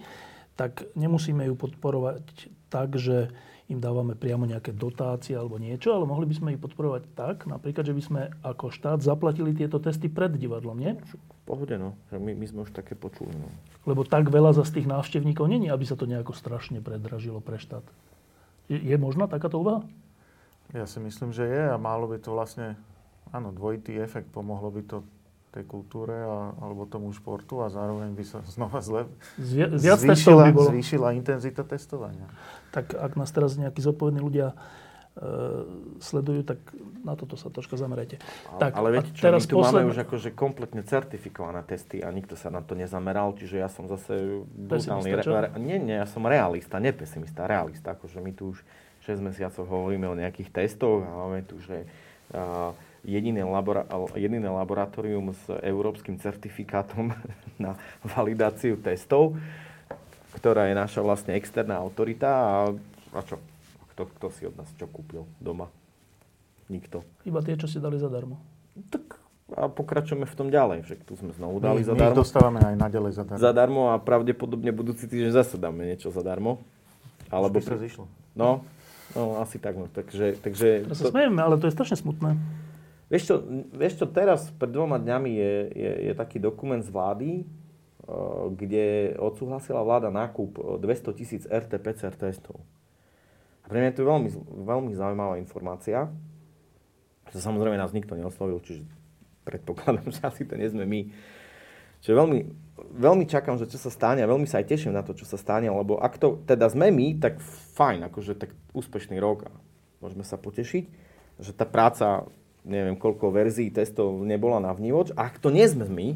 tak nemusíme ju podporovať tak, že im dávame priamo nejaké dotácie alebo niečo, ale mohli by sme ich podporovať tak, napríklad, že by sme ako štát zaplatili tieto testy pred divadlom, nie? Pohode, no. My, my sme už také počuli, no. Lebo tak veľa za z tých návštevníkov není, aby sa to nejako strašne predražilo pre štát. Je, je možná takáto úvaha? Ja si myslím, že je a málo by to vlastne, áno, dvojitý efekt, pomohlo by to tej kultúre a, alebo tomu športu a zároveň by sa znova zle, Zvia, zvýšila, by bolo. zvýšila intenzita testovania. Tak ak nás teraz nejakí zodpovední ľudia e, sledujú, tak na toto sa troška zamerajte. Ale, tak, ale viete čo, teraz my tu posled... máme už akože kompletne certifikované testy a nikto sa na to nezameral, čiže ja som zase brutálny... Re, re, nie, nie, ja som realista, nie pesimista, realista. Akože my tu už 6 mesiacov hovoríme o nejakých testoch a máme tu, že uh, jediné, labora- jediné laboratórium s európskym certifikátom na validáciu testov. ktorá je naša vlastne externá autorita a, a čo? Kto, kto si od nás čo kúpil doma? Nikto. Iba tie, čo si dali zadarmo. Tak a pokračujeme v tom ďalej. Však tu sme znovu My, dali my ich zadarmo. dostávame aj naďalej zadarmo. Zadarmo a pravdepodobne budúci týždeň zase dáme niečo zadarmo. Alebo Už by sa zišlo. No, no asi tak. No. Takže, takže Ja sa smejeme, ale to je strašne smutné. Vieš čo, vieš čo, teraz pred dvoma dňami je, je, je taký dokument z vlády, eh, kde odsúhlasila vláda nákup 200 tisíc RT-PCR testov. A pre mňa je to veľmi, veľmi zaujímavá informácia. To samozrejme nás nikto neoslovil, čiže predpokladám, že asi to nie sme my. Čiže veľmi, veľmi čakám, že čo sa stane a veľmi sa aj teším na to, čo sa stane, lebo ak to teda sme my, tak fajn, akože tak úspešný rok a môžeme sa potešiť, že tá práca, neviem koľko verzií testov nebola na vnívoč. Ak to nie sme my,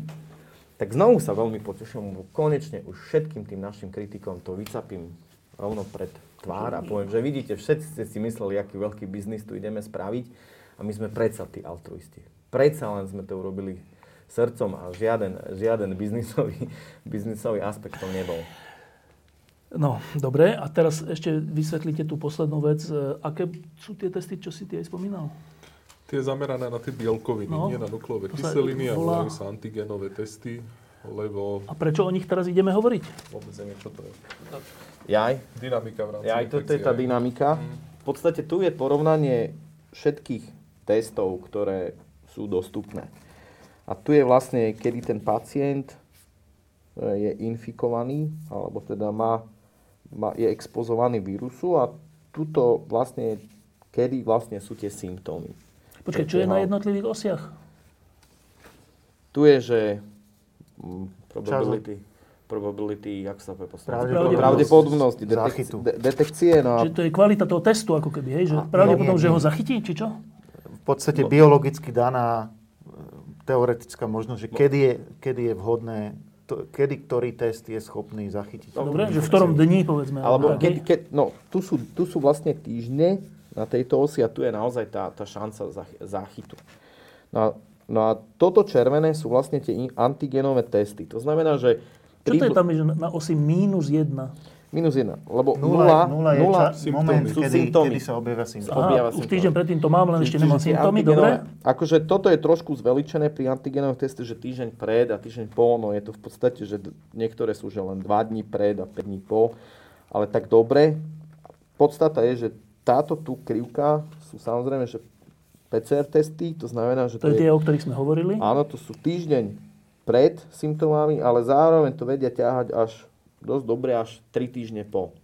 tak znovu sa veľmi poteším, konečne už všetkým tým našim kritikom to vycapím rovno pred tvár a poviem, že vidíte, všetci ste si mysleli, aký veľký biznis tu ideme spraviť a my sme predsa tí altruisti. Predsa len sme to urobili srdcom a žiaden, žiaden biznisový, biznisový aspekt to nebol. No, dobre. A teraz ešte vysvetlíte tú poslednú vec. E, Aké sú tie testy, čo si ty aj spomínal? Tie zamerané na tie bielkoviny, No. nie na nukleové To kyseliny a volajú sa antigenové testy, lebo A prečo o nich teraz ideme hovoriť? vôbec neviem, čo to je. Jaj, Dynamika v rámci Ja, aj toto je tá dynamika. V podstate tu je porovnanie všetkých testov, ktoré sú dostupné. A tu je vlastne, kedy ten pacient e, je infikovaný, alebo teda má, má, je expozovaný vírusu a tuto vlastne, kedy vlastne sú tie symptómy. Počkaj, čo je na jednotlivých osiach? Tu je, že mm, probability, probability, jak sa to povie po slovensku? Pravdepodobnosť pravdepodobnosť detek- záchytu. de- detekcie, no a Čiže to je kvalita toho testu, ako keby, hej? Že pravdepodobne, nie, že ho zachytí, či čo? V podstate biologicky daná e, teoretická možnosť, že kedy je, kedy je vhodné, to, kedy ktorý test je schopný zachytiť. Dobre, že v ktorom dni, povedzme. Alebo keď, keď, no, tu sú, tu sú vlastne týždne na tejto osi a tu je naozaj tá, tá šanca záchytu. No a, no a toto červené sú vlastne tie antigenové testy. To znamená, že... Čo to je tam, že na osi mínus 1? Minus jedna. Lebo Nula, nula, nula je nula ča- symptómy. moment, Sú kedy, symptómy. kedy sa objavia symptómy. Aha, už týždeň predtým to mám, len ešte nemám symptómy, dobre? Akože toto je trošku zveličené pri antigenových testoch, že týždeň pred a týždeň po, no je to v podstate, že niektoré sú že len 2 dní pred a 5 dní po, ale tak dobre. Podstata je, že táto tu krivka sú samozrejme, že PCR testy, to znamená, že To je tie, o ktorých sme hovorili. Áno, to sú týždeň pred symptómami, ale zároveň to vedia ťahať až dosť dobre až 3 týždne po.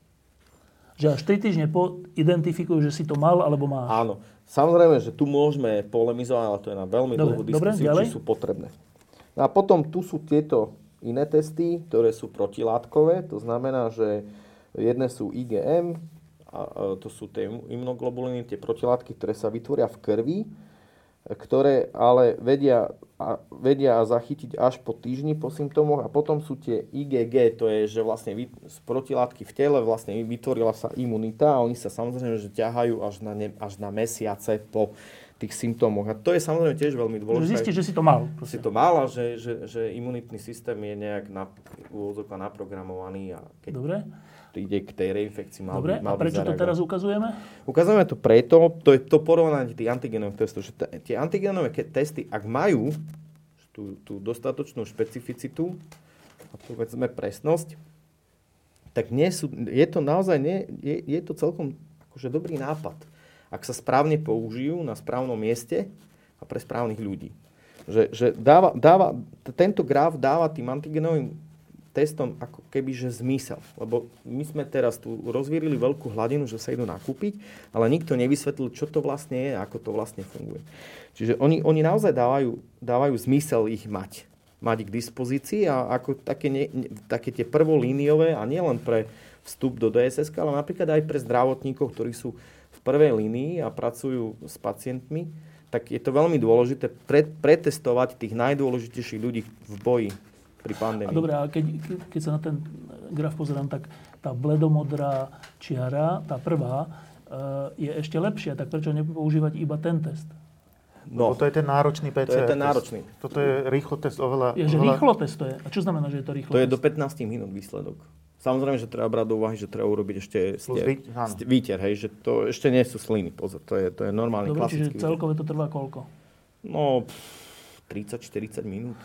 Že až 3 týždne po identifikujú, že si to mal alebo máš. Áno. Samozrejme, že tu môžeme polemizovať, ale to je na veľmi Dobre, dlhú dobre, diskusiu, ďalej. či sú potrebné. No a potom tu sú tieto iné testy, ktoré sú protilátkové. To znamená, že jedné sú IgM, a, to sú tie imunoglobuliny, tie protilátky, ktoré sa vytvoria v krvi, ktoré ale vedia, a, vedia zachytiť až po týždni po symptómoch a potom sú tie IgG, to je, že vlastne vy, z protilátky v tele vlastne vytvorila sa imunita a oni sa samozrejme, že ťahajú až na, ne, až na mesiace po tých symptómoch. A to je samozrejme tiež veľmi dôležité. zistíš, že si to mal. si proste. to mal a že, že, že imunitný systém je nejak na, naprogramovaný a keď Dobre, ide k tej reinfekcii, mal dobre. by, mal A prečo to teraz ukazujeme? Ukazujeme to preto, to je to porovnanie tých antigenových testov, že t- tie antigenové testy, ak majú tú, tú dostatočnú špecificitu a povedzme presnosť, tak nie sú, je to naozaj nie, je, je to celkom akože dobrý nápad, ak sa správne použijú na správnom mieste a pre správnych ľudí. Že, že dáva, dáva, tento graf dáva tým antigenovým testom ako keby že zmysel. Lebo my sme teraz tu rozvírili veľkú hladinu, že sa idú nakúpiť, ale nikto nevysvetlil, čo to vlastne je, ako to vlastne funguje. Čiže oni, oni naozaj dávajú, dávajú zmysel ich mať. Mať k dispozícii a ako také, ne, také tie prvolíniové a nielen pre vstup do DSS, ale napríklad aj pre zdravotníkov, ktorí sú v prvej línii a pracujú s pacientmi, tak je to veľmi dôležité pre, pretestovať tých najdôležitejších ľudí v boji pri pandémii. A dobre, a keď, keď, sa na ten graf pozerám, tak tá bledomodrá čiara, tá prvá, e, je ešte lepšia. Tak prečo nepoužívať iba ten test? No. To je ten náročný PCR ten test. náročný. Toto je rýchlo test oveľa... Je, že oveľa... rýchlo test to je. A čo znamená, že je to rýchlo to je test? do 15 minút výsledok. Samozrejme, že treba brať do úvahy, že treba urobiť ešte Plus ste, vý- áno. ste, výter, hej, že to ešte nie sú sliny, pozor, to je, to je normálny Dobre, klasický čiže výter. celkové to trvá koľko? No, pff, 30-40 minút.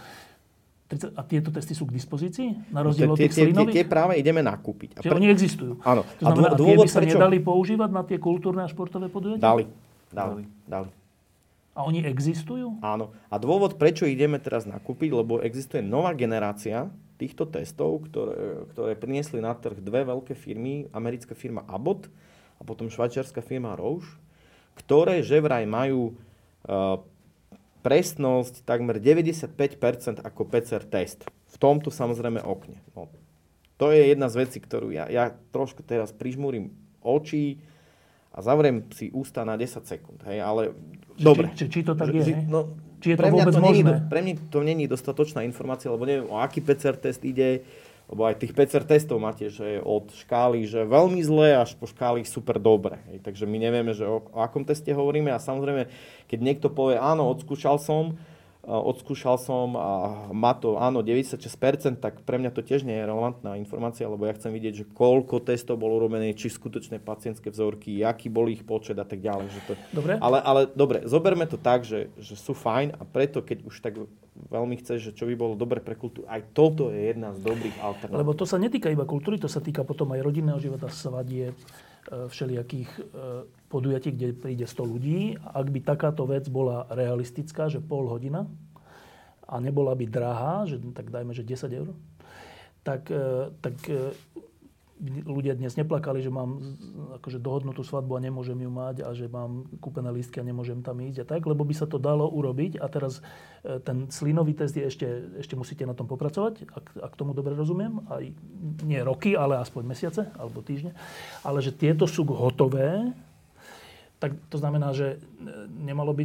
30, a tieto testy sú k dispozícii? Na No, rozdiel od tých tie, tie, tie práve ideme nakúpiť. A Čiže oni existujú. Áno. To A znamená, dô- a tie dôvod, by sa prečo- nedali používať na tie kultúrne a športové podujatia? Dali, dali, dali. A oni existujú? Áno. A dôvod, prečo ideme teraz nakúpiť, lebo existuje nová generácia týchto testov, ktoré, ktoré priniesli na trh dve veľké firmy, americká firma Abbott a potom švajčiarska firma Roche, ktoré že vraj majú uh, presnosť takmer 95% ako PCR test. V tomto samozrejme okne. No, to je jedna z vecí, ktorú ja, ja trošku teraz prižmúrim oči a zavriem si ústa na 10 sekúnd. Hej, ale Či- dobre. či- či to tak Že- je, že-? No, Či je to pre mňa vôbec to není, možné? do- pre mňa to není dostatočná informácia, lebo neviem, o aký PCR test ide, lebo aj tých PCR testov máte, že od škály, že veľmi zle, až po škály super dobre. Takže my nevieme, že o, o akom teste hovoríme a samozrejme, keď niekto povie, áno, odskúšal som, odskúšal som a má to, áno, 96%, tak pre mňa to tiež nie je relevantná informácia, lebo ja chcem vidieť, že koľko testov bolo urobené, či skutočné pacientské vzorky, aký bol ich počet a tak ďalej. Že to... Dobre. Ale, ale dobre, zoberme to tak, že, že sú fajn a preto, keď už tak veľmi chceš, že čo by bolo dobre pre kultúru, aj toto je jedna z dobrých alternatív. Lebo to sa netýka iba kultúry, to sa týka potom aj rodinného života, svadieb, e, všelijakých e, podujatí, kde príde 100 ľudí. Ak by takáto vec bola realistická, že pol hodina a nebola by drahá, že tak dajme, že 10 eur, tak, e, tak e, ľudia dnes neplakali, že mám akože dohodnutú svadbu a nemôžem ju mať a že mám kúpené lístky a nemôžem tam ísť a tak, lebo by sa to dalo urobiť. A teraz e, ten slinový test je ešte, ešte musíte na tom popracovať, ak, ak tomu dobre rozumiem, aj nie roky, ale aspoň mesiace alebo týždne, ale že tieto sú hotové, tak to znamená, že e, nemalo by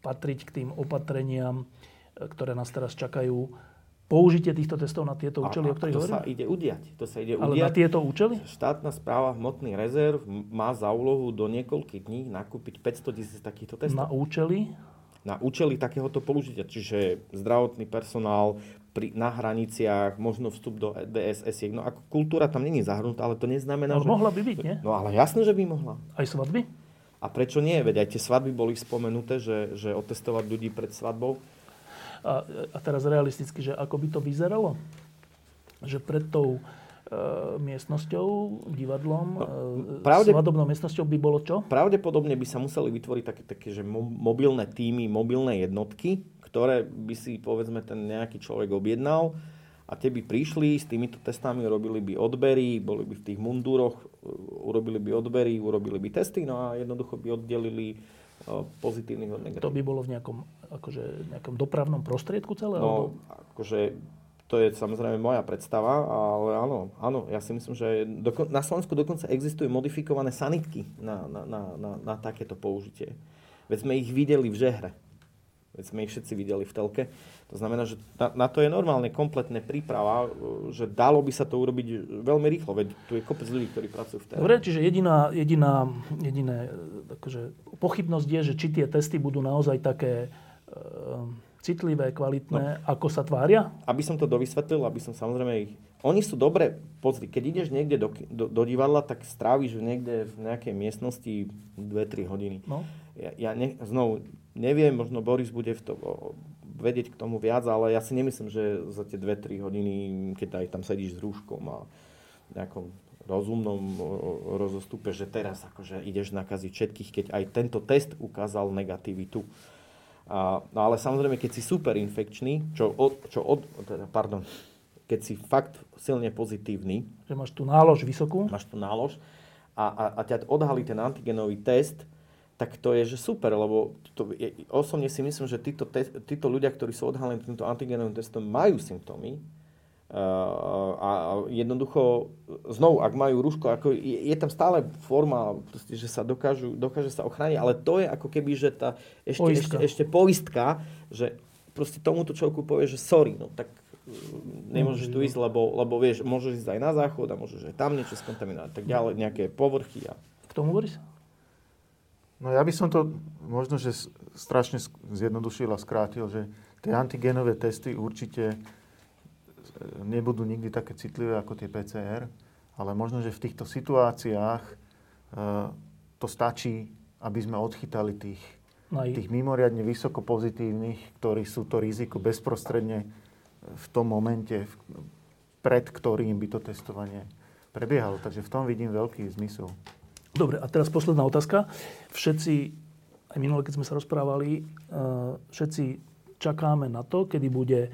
patriť k tým opatreniam, e, ktoré nás teraz čakajú, použitie týchto testov na tieto účely, o ktorých to sa ide udiať. To sa ide Ale na udiať. tieto účely? Štátna správa hmotných rezerv má za úlohu do niekoľkých dní nakúpiť 500 tisíc takýchto Na testov. účely? Na, účely takéhoto použitia, čiže zdravotný personál pri, na hraniciach, možno vstup do DSS. No ako kultúra tam není zahrnutá, ale to neznamená, Ale že... mohla by byť, nie? No ale jasné, že by mohla. Aj svadby? A prečo nie? Veď aj tie svadby boli spomenuté, že, že otestovať ľudí pred svadbou. A, a teraz realisticky, že ako by to vyzeralo? Že pred tou e, miestnosťou, divadlom, e, pravde- svadobnou miestnosťou by bolo čo? Pravdepodobne by sa museli vytvoriť také, také že mo- mobilné týmy, mobilné jednotky, ktoré by si povedzme ten nejaký človek objednal a tie by prišli s týmito testami, robili by odbery, boli by v tých mundúroch, e, urobili by odbery, urobili by testy, no a jednoducho by oddelili pozitívnych od To negatívnych. by bolo v nejakom, akože, nejakom dopravnom prostriedku celé? No, alebo... akože to je samozrejme moja predstava, ale áno, áno, ja si myslím, že doko- na Slovensku dokonca existujú modifikované sanitky na, na, na, na, na takéto použitie. Veď sme ich videli v žehre. Veď sme ich všetci videli v telke. To znamená, že na, na to je normálne kompletná príprava, e, že dalo by sa to urobiť veľmi rýchlo, veď tu je kopec ľudí, ktorí pracujú v teréne. Dobre, čiže jediná, jediná jediné, e, akože, pochybnosť je, že či tie testy budú naozaj také e, citlivé, kvalitné, ako sa tvária? aby som to dovysvetlil, aby som samozrejme ich... Oni sú dobre, pozri, keď ideš niekde do, do, do divadla, tak stráviš niekde v nejakej miestnosti 2-3 hodiny. No. Ja, ja ne, znovu neviem, možno Boris bude v to, vedieť k tomu viac, ale ja si nemyslím, že za tie 2-3 hodiny, keď aj tam sedíš s rúškom a nejakom rozumnom rozostupe, že teraz akože ideš nakaziť všetkých, keď aj tento test ukázal negativitu. A, no ale samozrejme, keď si super infekčný, čo od, čo od, teda, pardon, keď si fakt silne pozitívny, Že máš tu nálož vysokú? máš tu nálož a, a, a ťa odhalí ten antigenový test, tak to je, že super, lebo to, je, osobne si myslím, že títo, te, títo ľudia, ktorí sú odhalení týmto antigenovým testom, majú symptómy uh, a, a jednoducho, znovu, ak majú rúško, ako je, je tam stále forma, proste, že sa dokážu, dokáže sa ochrániť, ale to je ako keby, že tá ešte, Poistka. ešte, ešte poistka, že proste tomuto človeku povie, že sorry, no tak mm, nemôžeš tu ísť, lebo, lebo vieš, môžeš ísť aj na záchod a môžeš aj tam niečo skontaminovať, tak ďalej, nejaké povrchy a K tomu Boris? No ja by som to možno, že strašne zjednodušil a skrátil, že tie antigenové testy určite nebudú nikdy také citlivé ako tie PCR, ale možno, že v týchto situáciách e, to stačí, aby sme odchytali tých, Naj... tých mimoriadne vysoko pozitívnych, ktorí sú to riziko bezprostredne v tom momente, pred ktorým by to testovanie prebiehalo. Takže v tom vidím veľký zmysel. Dobre, a teraz posledná otázka. Všetci, aj minule, keď sme sa rozprávali, uh, všetci čakáme na to, kedy bude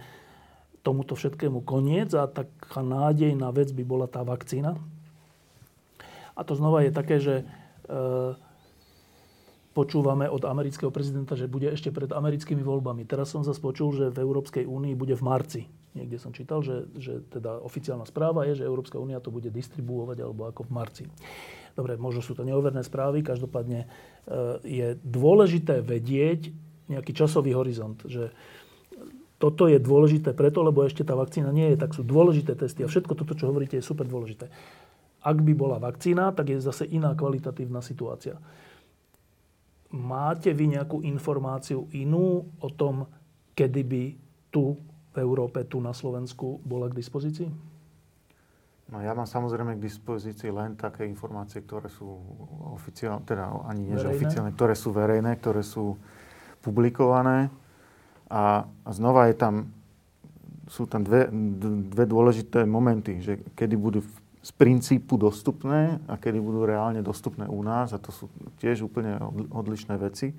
tomuto všetkému koniec a taká nádejná vec by bola tá vakcína. A to znova je také, že uh, počúvame od amerického prezidenta, že bude ešte pred americkými voľbami. Teraz som zase počul, že v Európskej únii bude v marci. Niekde som čítal, že, že teda oficiálna správa je, že Európska únia to bude distribuovať alebo ako v marci. Dobre, možno sú to neoverné správy, každopádne e, je dôležité vedieť nejaký časový horizont, že toto je dôležité preto, lebo ešte tá vakcína nie je, tak sú dôležité testy a všetko toto, čo hovoríte, je super dôležité. Ak by bola vakcína, tak je zase iná kvalitatívna situácia. Máte vy nejakú informáciu inú o tom, kedy by tu v Európe, tu na Slovensku bola k dispozícii? No ja mám samozrejme k dispozícii len také informácie, ktoré sú oficiálne, teda ani nie, že oficiálne, ktoré sú verejné, ktoré sú publikované. A, a znova je tam, sú tam dve, dve dôležité momenty, že kedy budú z princípu dostupné a kedy budú reálne dostupné u nás. A to sú tiež úplne odlišné veci.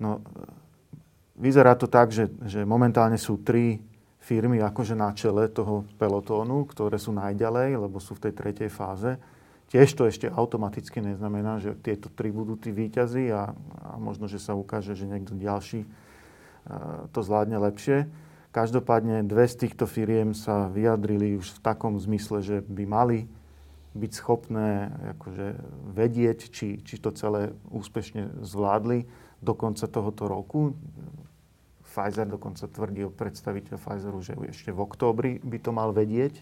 No, vyzerá to tak, že, že momentálne sú tri firmy akože na čele toho pelotónu, ktoré sú najďalej, lebo sú v tej tretej fáze. Tiež to ešte automaticky neznamená, že tieto tri budú tí výťazí a, a možno, že sa ukáže, že niekto ďalší to zvládne lepšie. Každopádne dve z týchto firiem sa vyjadrili už v takom zmysle, že by mali byť schopné akože vedieť, či, či to celé úspešne zvládli do konca tohoto roku. Pfizer dokonca tvrdil predstaviteľ Pfizeru, že ešte v októbri by to mal vedieť,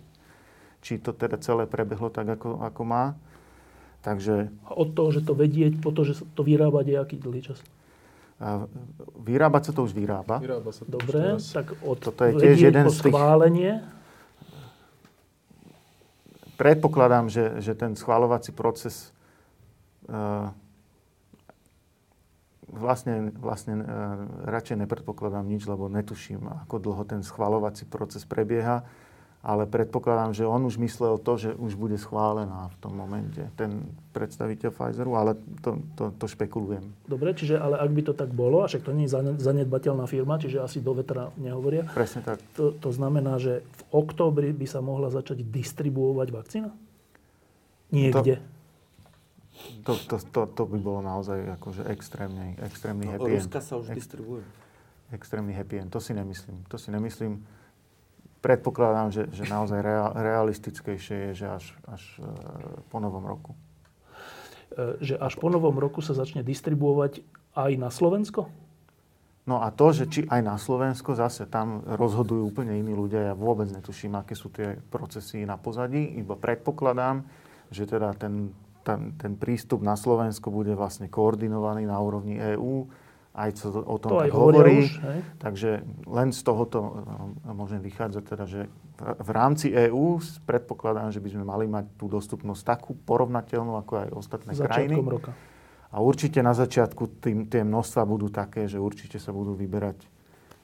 či to teda celé prebehlo tak, ako, ako má. Takže... A od toho, že to vedieť, po to, že to vyrábať, je aký dlhý čas? Vyrábať sa to už vyrába. Vyrába sa to Dobre, už teraz. tak od Toto je tiež jeden po z tých- schválenie, Predpokladám, že, že ten schváľovací proces uh, vlastne, vlastne uh, radšej nepredpokladám nič, lebo netuším, ako dlho ten schváľovací proces prebieha, ale predpokladám, že on už myslel to, že už bude schválená v tom momente, ten predstaviteľ Pfizeru, ale to, to, to špekulujem. dobre, čiže ale ak by to tak bolo, a však to nie je zane- zanedbateľná firma, čiže asi do vetra nehovoria, Presne tak. to, to znamená, že v októbri by sa mohla začať distribuovať vakcína? Niekde. To, to, to, to by bolo naozaj akože extrémny, extrémny No, happy end. Ruska sa už Ex- distribuje. extrémny happy end. To si nemyslím. To si nemyslím. Predpokladám, že, že naozaj rea- realistickejšie je, že až, až e, po novom roku. E, Že až po novom roku sa začne distribuovať aj na Slovensko? No a to, že či aj na Slovensko, zase tam rozhodujú úplne iní ľudia. Ja vôbec netuším, aké sú tie procesy na pozadí. Iba predpokladám, že teda ten, ten, ten prístup na Slovensko bude vlastne koordinovaný na úrovni EÚ. Aj co o tom To tak hovorí. už, hej? Takže len z tohoto e, môžem vychádzať teda, že v- rámci EÚ predpokladám, že by sme mali mať tú dostupnosť takú porovnateľnú ako aj ostatné krajiny. Začiatkom roka. A určite na začiatku tým, tie množstva budú také, že určite sa budú vyberať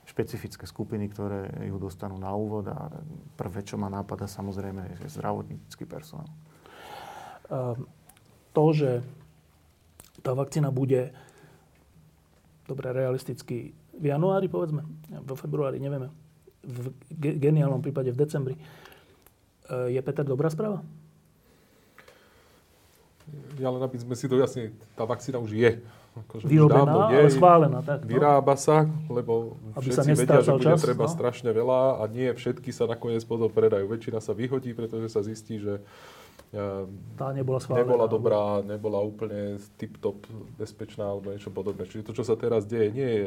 špecifické skupiny, ktoré ju dostanú na úvod a prvé, čo ma nápada, samozrejme, je zdravotnícky personál. A to, že tá vakcína bude dobre realisticky v januári, povedzme, vo februári, nevieme, v ge- geniálnom prípade v decembri, e, je Peter dobrá správa? Ja len aby sme si to jasne, tá vakcína už je. Akože Vyrobená, dávno ale schválená. Tak, no. Vyrába sa, lebo Aby sa všetci vedia, že bude čas, treba no. strašne veľa a nie všetky sa nakoniec potom predajú. Väčšina sa vyhodí, pretože sa zistí, že Tá nebola schválená. nebola dobrá, nebola úplne tip-top bezpečná alebo niečo podobné. Čiže to, čo sa teraz deje, nie je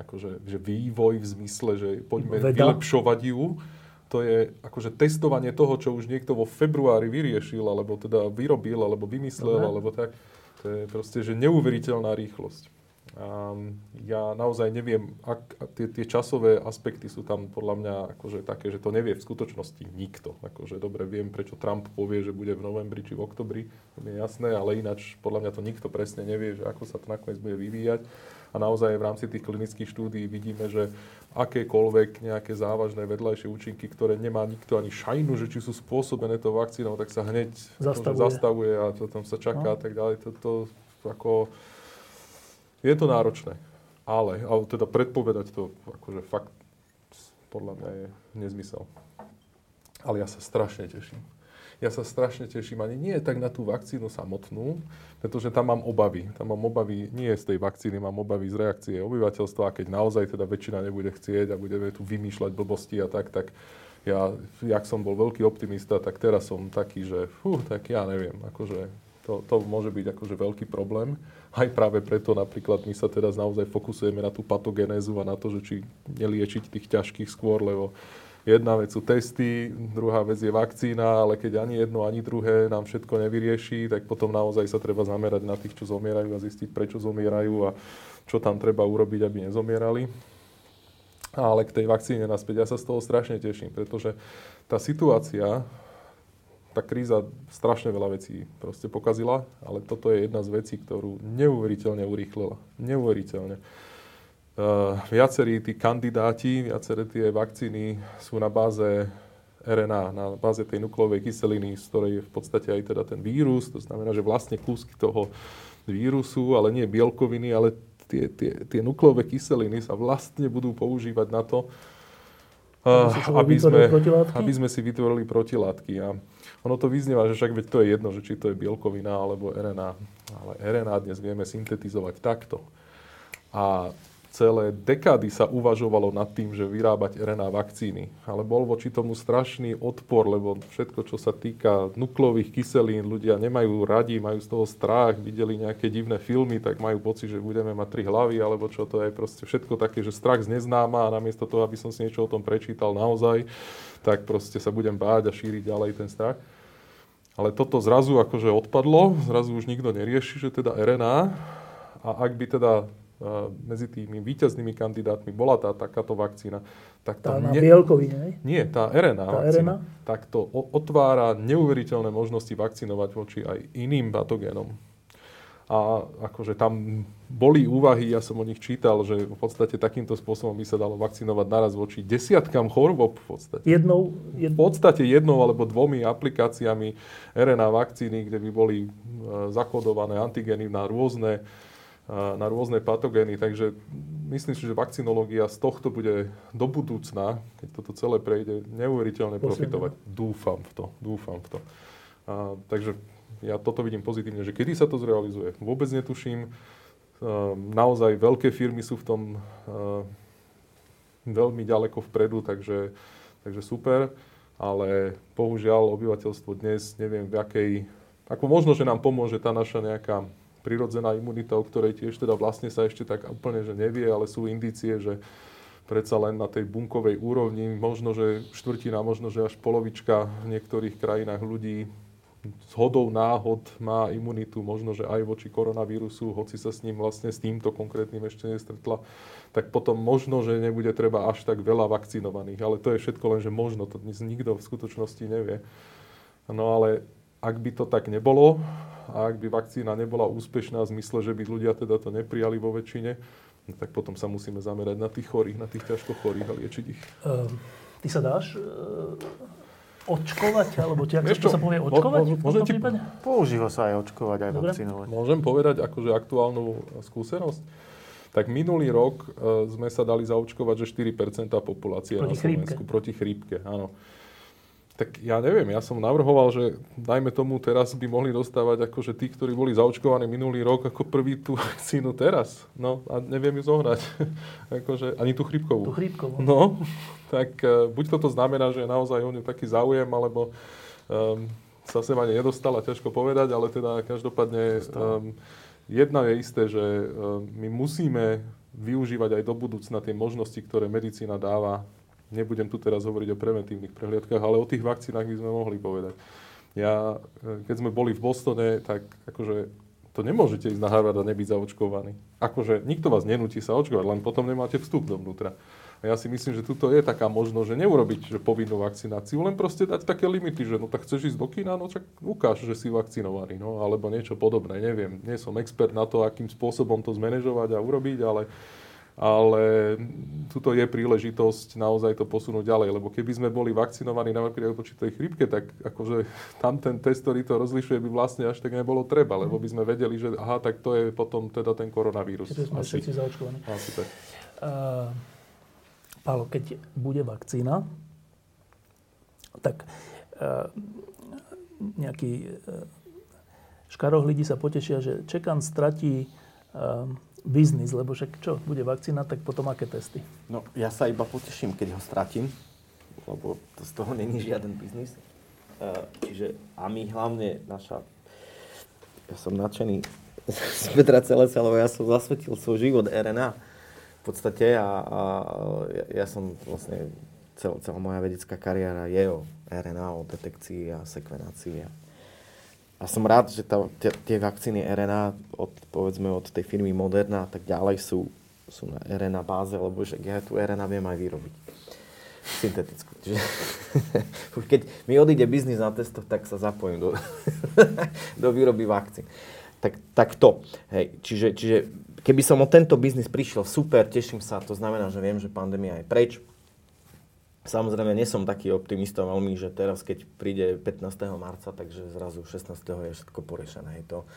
akože, že vývoj v zmysle, že poďme Veda. vylepšovať ju. To je akože testovanie toho, čo už niekto vo februári vyriešil, alebo teda vyrobil, alebo vymyslel, Dobre. alebo tak. To je proste, že neuveriteľná rýchlosť. Um, ja naozaj neviem, ak, tie, tie časové aspekty sú tam podľa mňa akože také, že to nevie v skutočnosti nikto. Akože dobre viem, prečo Trump povie, že bude v novembri či v oktobri, to je jasné, ale ináč podľa mňa to nikto presne nevie, že ako sa to nakoniec bude vyvíjať. A naozaj v rámci tých klinických štúdií vidíme, že akékoľvek nejaké závažné vedľajšie účinky, ktoré nemá nikto ani šajnu, že či sú spôsobené to vakcínou, tak sa hneď zastavuje, zastavuje a to tam sa čaká no. a tak ďalej. To, to ako je to náročné, ale, ale teda predpovedať to akože fakt podľa mňa je nezmysel. Ale ja sa strašne teším. Ja sa strašne teším ani nie tak na tú vakcínu samotnú, pretože tam mám obavy. Tam mám obavy nie z tej vakcíny, mám obavy z reakcie obyvateľstva a keď naozaj teda väčšina nebude chcieť a budeme tu vymýšľať blbosti a tak, tak ja, jak som bol veľký optimista, tak teraz som taký, že fú, tak ja neviem, akože to, to môže byť akože veľký problém. Aj práve preto napríklad my sa teraz naozaj fokusujeme na tú patogenézu a na to, že či neliečiť tých ťažkých skôr, lebo jedna vec sú testy, druhá vec je vakcína, ale keď ani jedno, ani druhé nám všetko nevyrieši, tak potom naozaj sa treba zamerať na tých, čo zomierajú a zistiť, prečo zomierajú a čo tam treba urobiť, aby nezomierali. Ale k tej vakcíne naspäť, ja sa z toho strašne teším, pretože tá situácia tá kríza strašne veľa vecí proste pokazila, ale toto je jedna z vecí, ktorú neuveriteľne urýchlila. Neuveriteľne. Uh, viacerí tí kandidáti, viaceré tie vakcíny sú na báze RNA, na báze tej nukleovej kyseliny, z ktorej je v podstate aj teda ten vírus. To znamená, že vlastne kúsky toho vírusu, ale nie bielkoviny, ale tie, tie, tie nukleové kyseliny sa vlastne budú používať na to, uh, aby, sme, aby sme si vytvorili protilátky. A ono to vyznieva, že však veď to je jedno, že či to je bielkovina alebo RNA. Ale RNA dnes vieme syntetizovať takto. A celé dekády sa uvažovalo nad tým, že vyrábať RNA vakcíny. Ale bol voči tomu strašný odpor, lebo všetko, čo sa týka nuklových kyselín, ľudia nemajú radi, majú z toho strach, videli nejaké divné filmy, tak majú pocit, že budeme mať tri hlavy, alebo čo to je proste všetko také, že strach z neznáma a namiesto toho, aby som si niečo o tom prečítal naozaj, tak proste sa budem báť a šíriť ďalej ten strach. Ale toto zrazu akože odpadlo, zrazu už nikto nerieši, že teda RNA. A ak by teda medzi tými víťaznými kandidátmi bola tá takáto vakcína, tak tá na ne... bielkovine, Nie, tá RNA tá vakcína, RNA? tak to otvára neuveriteľné možnosti vakcinovať voči aj iným patogénom. A akože tam boli úvahy, ja som o nich čítal, že v podstate takýmto spôsobom by sa dalo vakcinovať naraz voči desiatkám chorôb v podstate. Jednou, jed... V podstate jednou alebo dvomi aplikáciami RNA vakcíny, kde by boli e, zakodované antigény na rôzne, e, na rôzne patogény. Takže myslím si, že vakcinológia z tohto bude do budúcna, keď toto celé prejde, neuveriteľne profitovať. Dúfam v to. Dúfam v to. A, takže ja toto vidím pozitívne, že kedy sa to zrealizuje, vôbec netuším. Ehm, naozaj veľké firmy sú v tom ehm, veľmi ďaleko vpredu, takže, takže super. Ale bohužiaľ obyvateľstvo dnes, neviem v akej, ako možno, že nám pomôže tá naša nejaká prirodzená imunita, o ktorej tiež teda vlastne sa ešte tak úplne, že nevie, ale sú indície, že predsa len na tej bunkovej úrovni, možno, že štvrtina, možno, že až polovička v niektorých krajinách ľudí z hodou náhod má imunitu možno, že aj voči koronavírusu, hoci sa s ním vlastne s týmto konkrétnym ešte nestretla, tak potom možno, že nebude treba až tak veľa vakcinovaných. Ale to je všetko len, že možno, to dnes nikto v skutočnosti nevie. No ale ak by to tak nebolo, a ak by vakcína nebola úspešná v zmysle, že by ľudia teda to neprijali vo väčšine, no tak potom sa musíme zamerať na tých chorých, na tých ťažko chorých a liečiť ich. Uh, ty sa dáš uh očkovať? Alebo či, ak sa povie očkovať? Môžem ti... Používa sa aj očkovať, aj Dobre. vakcinovať. Môžem povedať akože aktuálnu skúsenosť? Tak minulý rok uh, sme sa dali zaočkovať, že 4% populácie proti na Slovensku chrípke. proti chrípke. Áno. Tak ja neviem, ja som navrhoval, že dajme tomu teraz by mohli dostávať akože tí, ktorí boli zaočkovaní minulý rok ako prvý tú vakcínu teraz. No a neviem ju zohnať. akože, ani tú chrípkovú. Tú chrípkovú. No, tak uh, buď toto znamená, že je naozaj o ňu taký záujem, alebo um, sa sem ani nedostala, ťažko povedať, ale teda každopádne um, jedna je isté, že um, my musíme využívať aj do budúcna tie možnosti, ktoré medicína dáva Nebudem tu teraz hovoriť o preventívnych prehliadkách, ale o tých vakcínach by sme mohli povedať. Ja, e, keď sme boli v Bostone, tak akože To nemôžete ísť na Harvard a nebyť zaočkovaný. Akože nikto vás nenúti sa očkovať, len potom nemáte vstup dovnútra. Ja si myslím, že tuto je taká možnosť, že neurobiť že povinnú vakcináciu, len proste dať také limity, že no tak chceš ísť do kina, no čak ukáž, že si vakcinovaný, no alebo niečo podobné, neviem. Nie som expert na to, akým spôsobom to zmanéžovať a urobiť, ale ale tuto je príležitosť naozaj to posunúť ďalej, lebo keby sme boli vakcinovaní napríklad voči tej chrypke, tak akože tam ten test, ktorý to rozlišuje, by vlastne až tak nebolo treba, lebo by sme vedeli, že aha, tak to je potom teda ten koronavírus. Keď sme všetci zaočkovaní. Asi tak. Uh, Pálo, keď bude vakcína, tak uh, nejaký uh, škarohlidi sa potešia, že Čekan stratí uh, biznis, lebo však čo, bude vakcína, tak potom aké testy? No, ja sa iba poteším, keď ho stratím, lebo to z toho není žiaden biznis. Uh, čiže, a my hlavne, naša, ja som nadšený z Petra Celesa, lebo ja som zasvetil svoj život RNA podstate a, a ja, ja som vlastne, cel, celá moja vedecká kariéra je o RNA, o detekcii a sekvenácii a a som rád, že tá, tie vakcíny RNA, od, povedzme od tej firmy Moderna a tak ďalej, sú, sú na RNA báze, lebo že ja tú RNA viem aj vyrobiť. Syntetickú. Čiže, keď mi odíde biznis na testoch, tak sa zapojím do, do výroby vakcín. Tak, tak to. Hej. Čiže, čiže keby som o tento biznis prišiel, super, teším sa, to znamená, že viem, že pandémia je preč, Samozrejme, nie som taký optimista veľmi, že teraz, keď príde 15. marca, takže zrazu 16. je všetko porešené. To,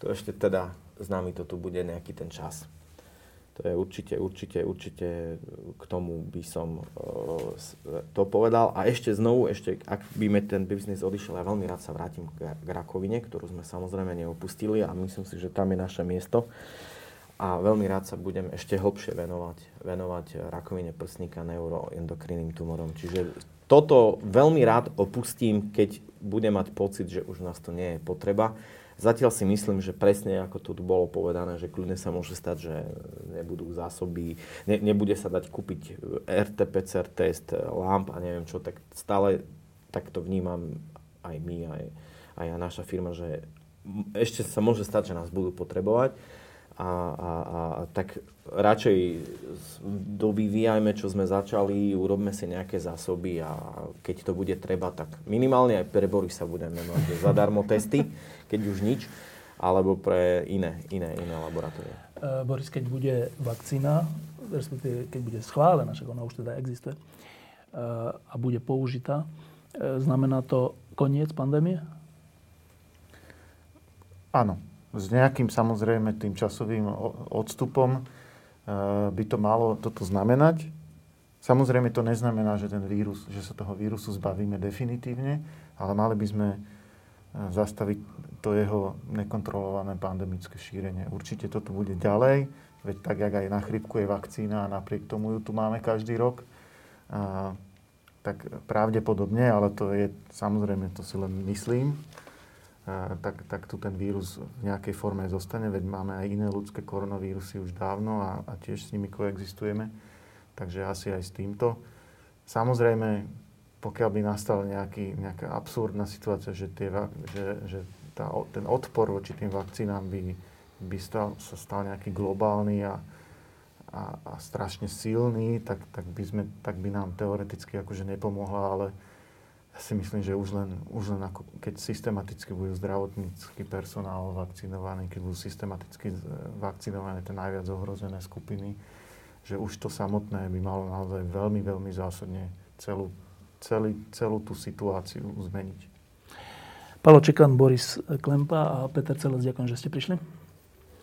to ešte teda s nami to tu bude nejaký ten čas. To je určite, určite, určite k tomu by som uh, to povedal. A ešte znovu, ešte, ak by mi ten biznis odišiel, ja veľmi rád sa vrátim k rakovine, ktorú sme samozrejme neopustili a myslím si, že tam je naše miesto. A veľmi rád sa budem ešte hlbšie venovať, venovať rakovine prsníka neuroendokrinným tumorom. Čiže toto veľmi rád opustím, keď budem mať pocit, že už nás to nie je potreba. Zatiaľ si myslím, že presne ako tu bolo povedané, že kľudne sa môže stať, že nebudú zásoby, ne, nebude sa dať kúpiť RT-PCR test, lamp a neviem čo, tak stále tak to vnímam aj my, aj, aj naša firma, že ešte sa môže stať, že nás budú potrebovať a, a, a tak radšej dovyvíjajme, čo sme začali, urobme si nejaké zásoby a keď to bude treba, tak minimálne aj pre Borisa budeme mať zadarmo testy, keď už nič, alebo pre iné, iné, iné laboratórie. Uh, Boris, keď bude vakcína, respektíve keď bude schválená, však ona už teda existuje, uh, a bude použitá, uh, znamená to koniec pandémie? Áno s nejakým samozrejme tým časovým odstupom e, by to malo toto znamenať. Samozrejme to neznamená, že, ten vírus, že sa toho vírusu zbavíme definitívne, ale mali by sme e, zastaviť to jeho nekontrolované pandemické šírenie. Určite to tu bude ďalej, veď tak, jak aj na chrypku je vakcína a napriek tomu ju tu máme každý rok, a, tak pravdepodobne, ale to je samozrejme, to si len myslím, tak, tak tu ten vírus v nejakej forme zostane, veď máme aj iné ľudské koronavírusy už dávno a, a tiež s nimi koexistujeme. Takže asi aj s týmto. Samozrejme, pokiaľ by nastala nejaký, nejaká absurdná situácia, že, tie, že, že tá, ten odpor voči tým vakcínám by, by stal, sa stal nejaký globálny a, a, a strašne silný, tak, tak, by sme, tak by nám teoreticky akože nepomohla, ale ja si myslím, že už len, už len ako, keď systematicky budú zdravotnícky personál vakcinovaný, keď budú systematicky vakcinované tie najviac ohrozené skupiny, že už to samotné by malo naozaj veľmi, veľmi zásadne celú, celý, celú tú situáciu zmeniť. Palo Čekan, Boris Klempa a Peter Celec, ďakujem, že ste prišli.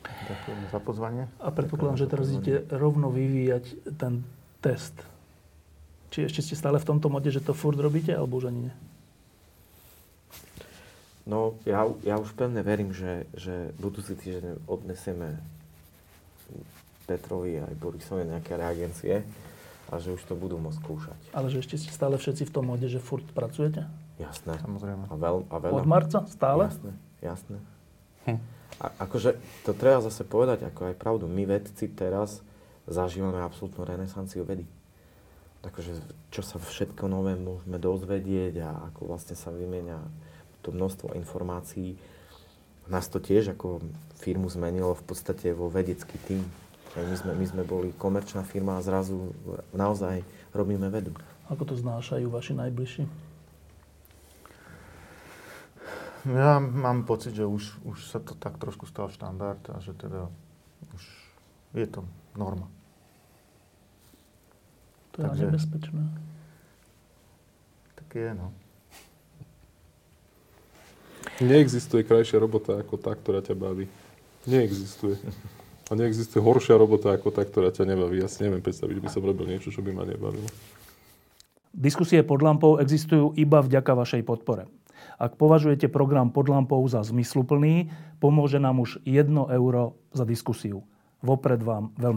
Ďakujem za pozvanie. A predpokladám, že teraz idete rovno vyvíjať ten test či ešte ste stále v tomto mode, že to furt robíte, alebo už ani nie? No, ja, ja už pevne verím, že, že budúci týždeň odnesieme Petrovi aj Borisovi nejaké reagencie a že už to budú môcť skúšať. Ale že ešte ste stále všetci v tom mode, že furt pracujete? Jasné. Samozrejme. A, veľ, a veľa. Od marca? Stále? Jasné, jasné. Hm. A, akože, to treba zase povedať, ako aj pravdu. My vedci teraz zažívame absolútnu renesanciu vedy akože, čo sa všetko nové môžeme dozvedieť a ako vlastne sa vymenia to množstvo informácií. nás to tiež ako firmu zmenilo v podstate vo vedecký tým. My sme, my sme boli komerčná firma a zrazu naozaj robíme vedu. Ako to znášajú vaši najbližší? Ja mám pocit, že už, už sa to tak trošku stal štandard a že teda už je to norma. To je Takže, nebezpečné. Tak je, no. Neexistuje krajšia robota ako tá, ktorá ťa baví. Neexistuje. A neexistuje horšia robota ako tá, ktorá ťa nebaví. Ja si neviem predstaviť, že by som robil niečo, čo by ma nebavilo. Diskusie pod lampou existujú iba vďaka vašej podpore. Ak považujete program pod lampou za zmysluplný, pomôže nám už 1 euro za diskusiu. Vopred vám veľmi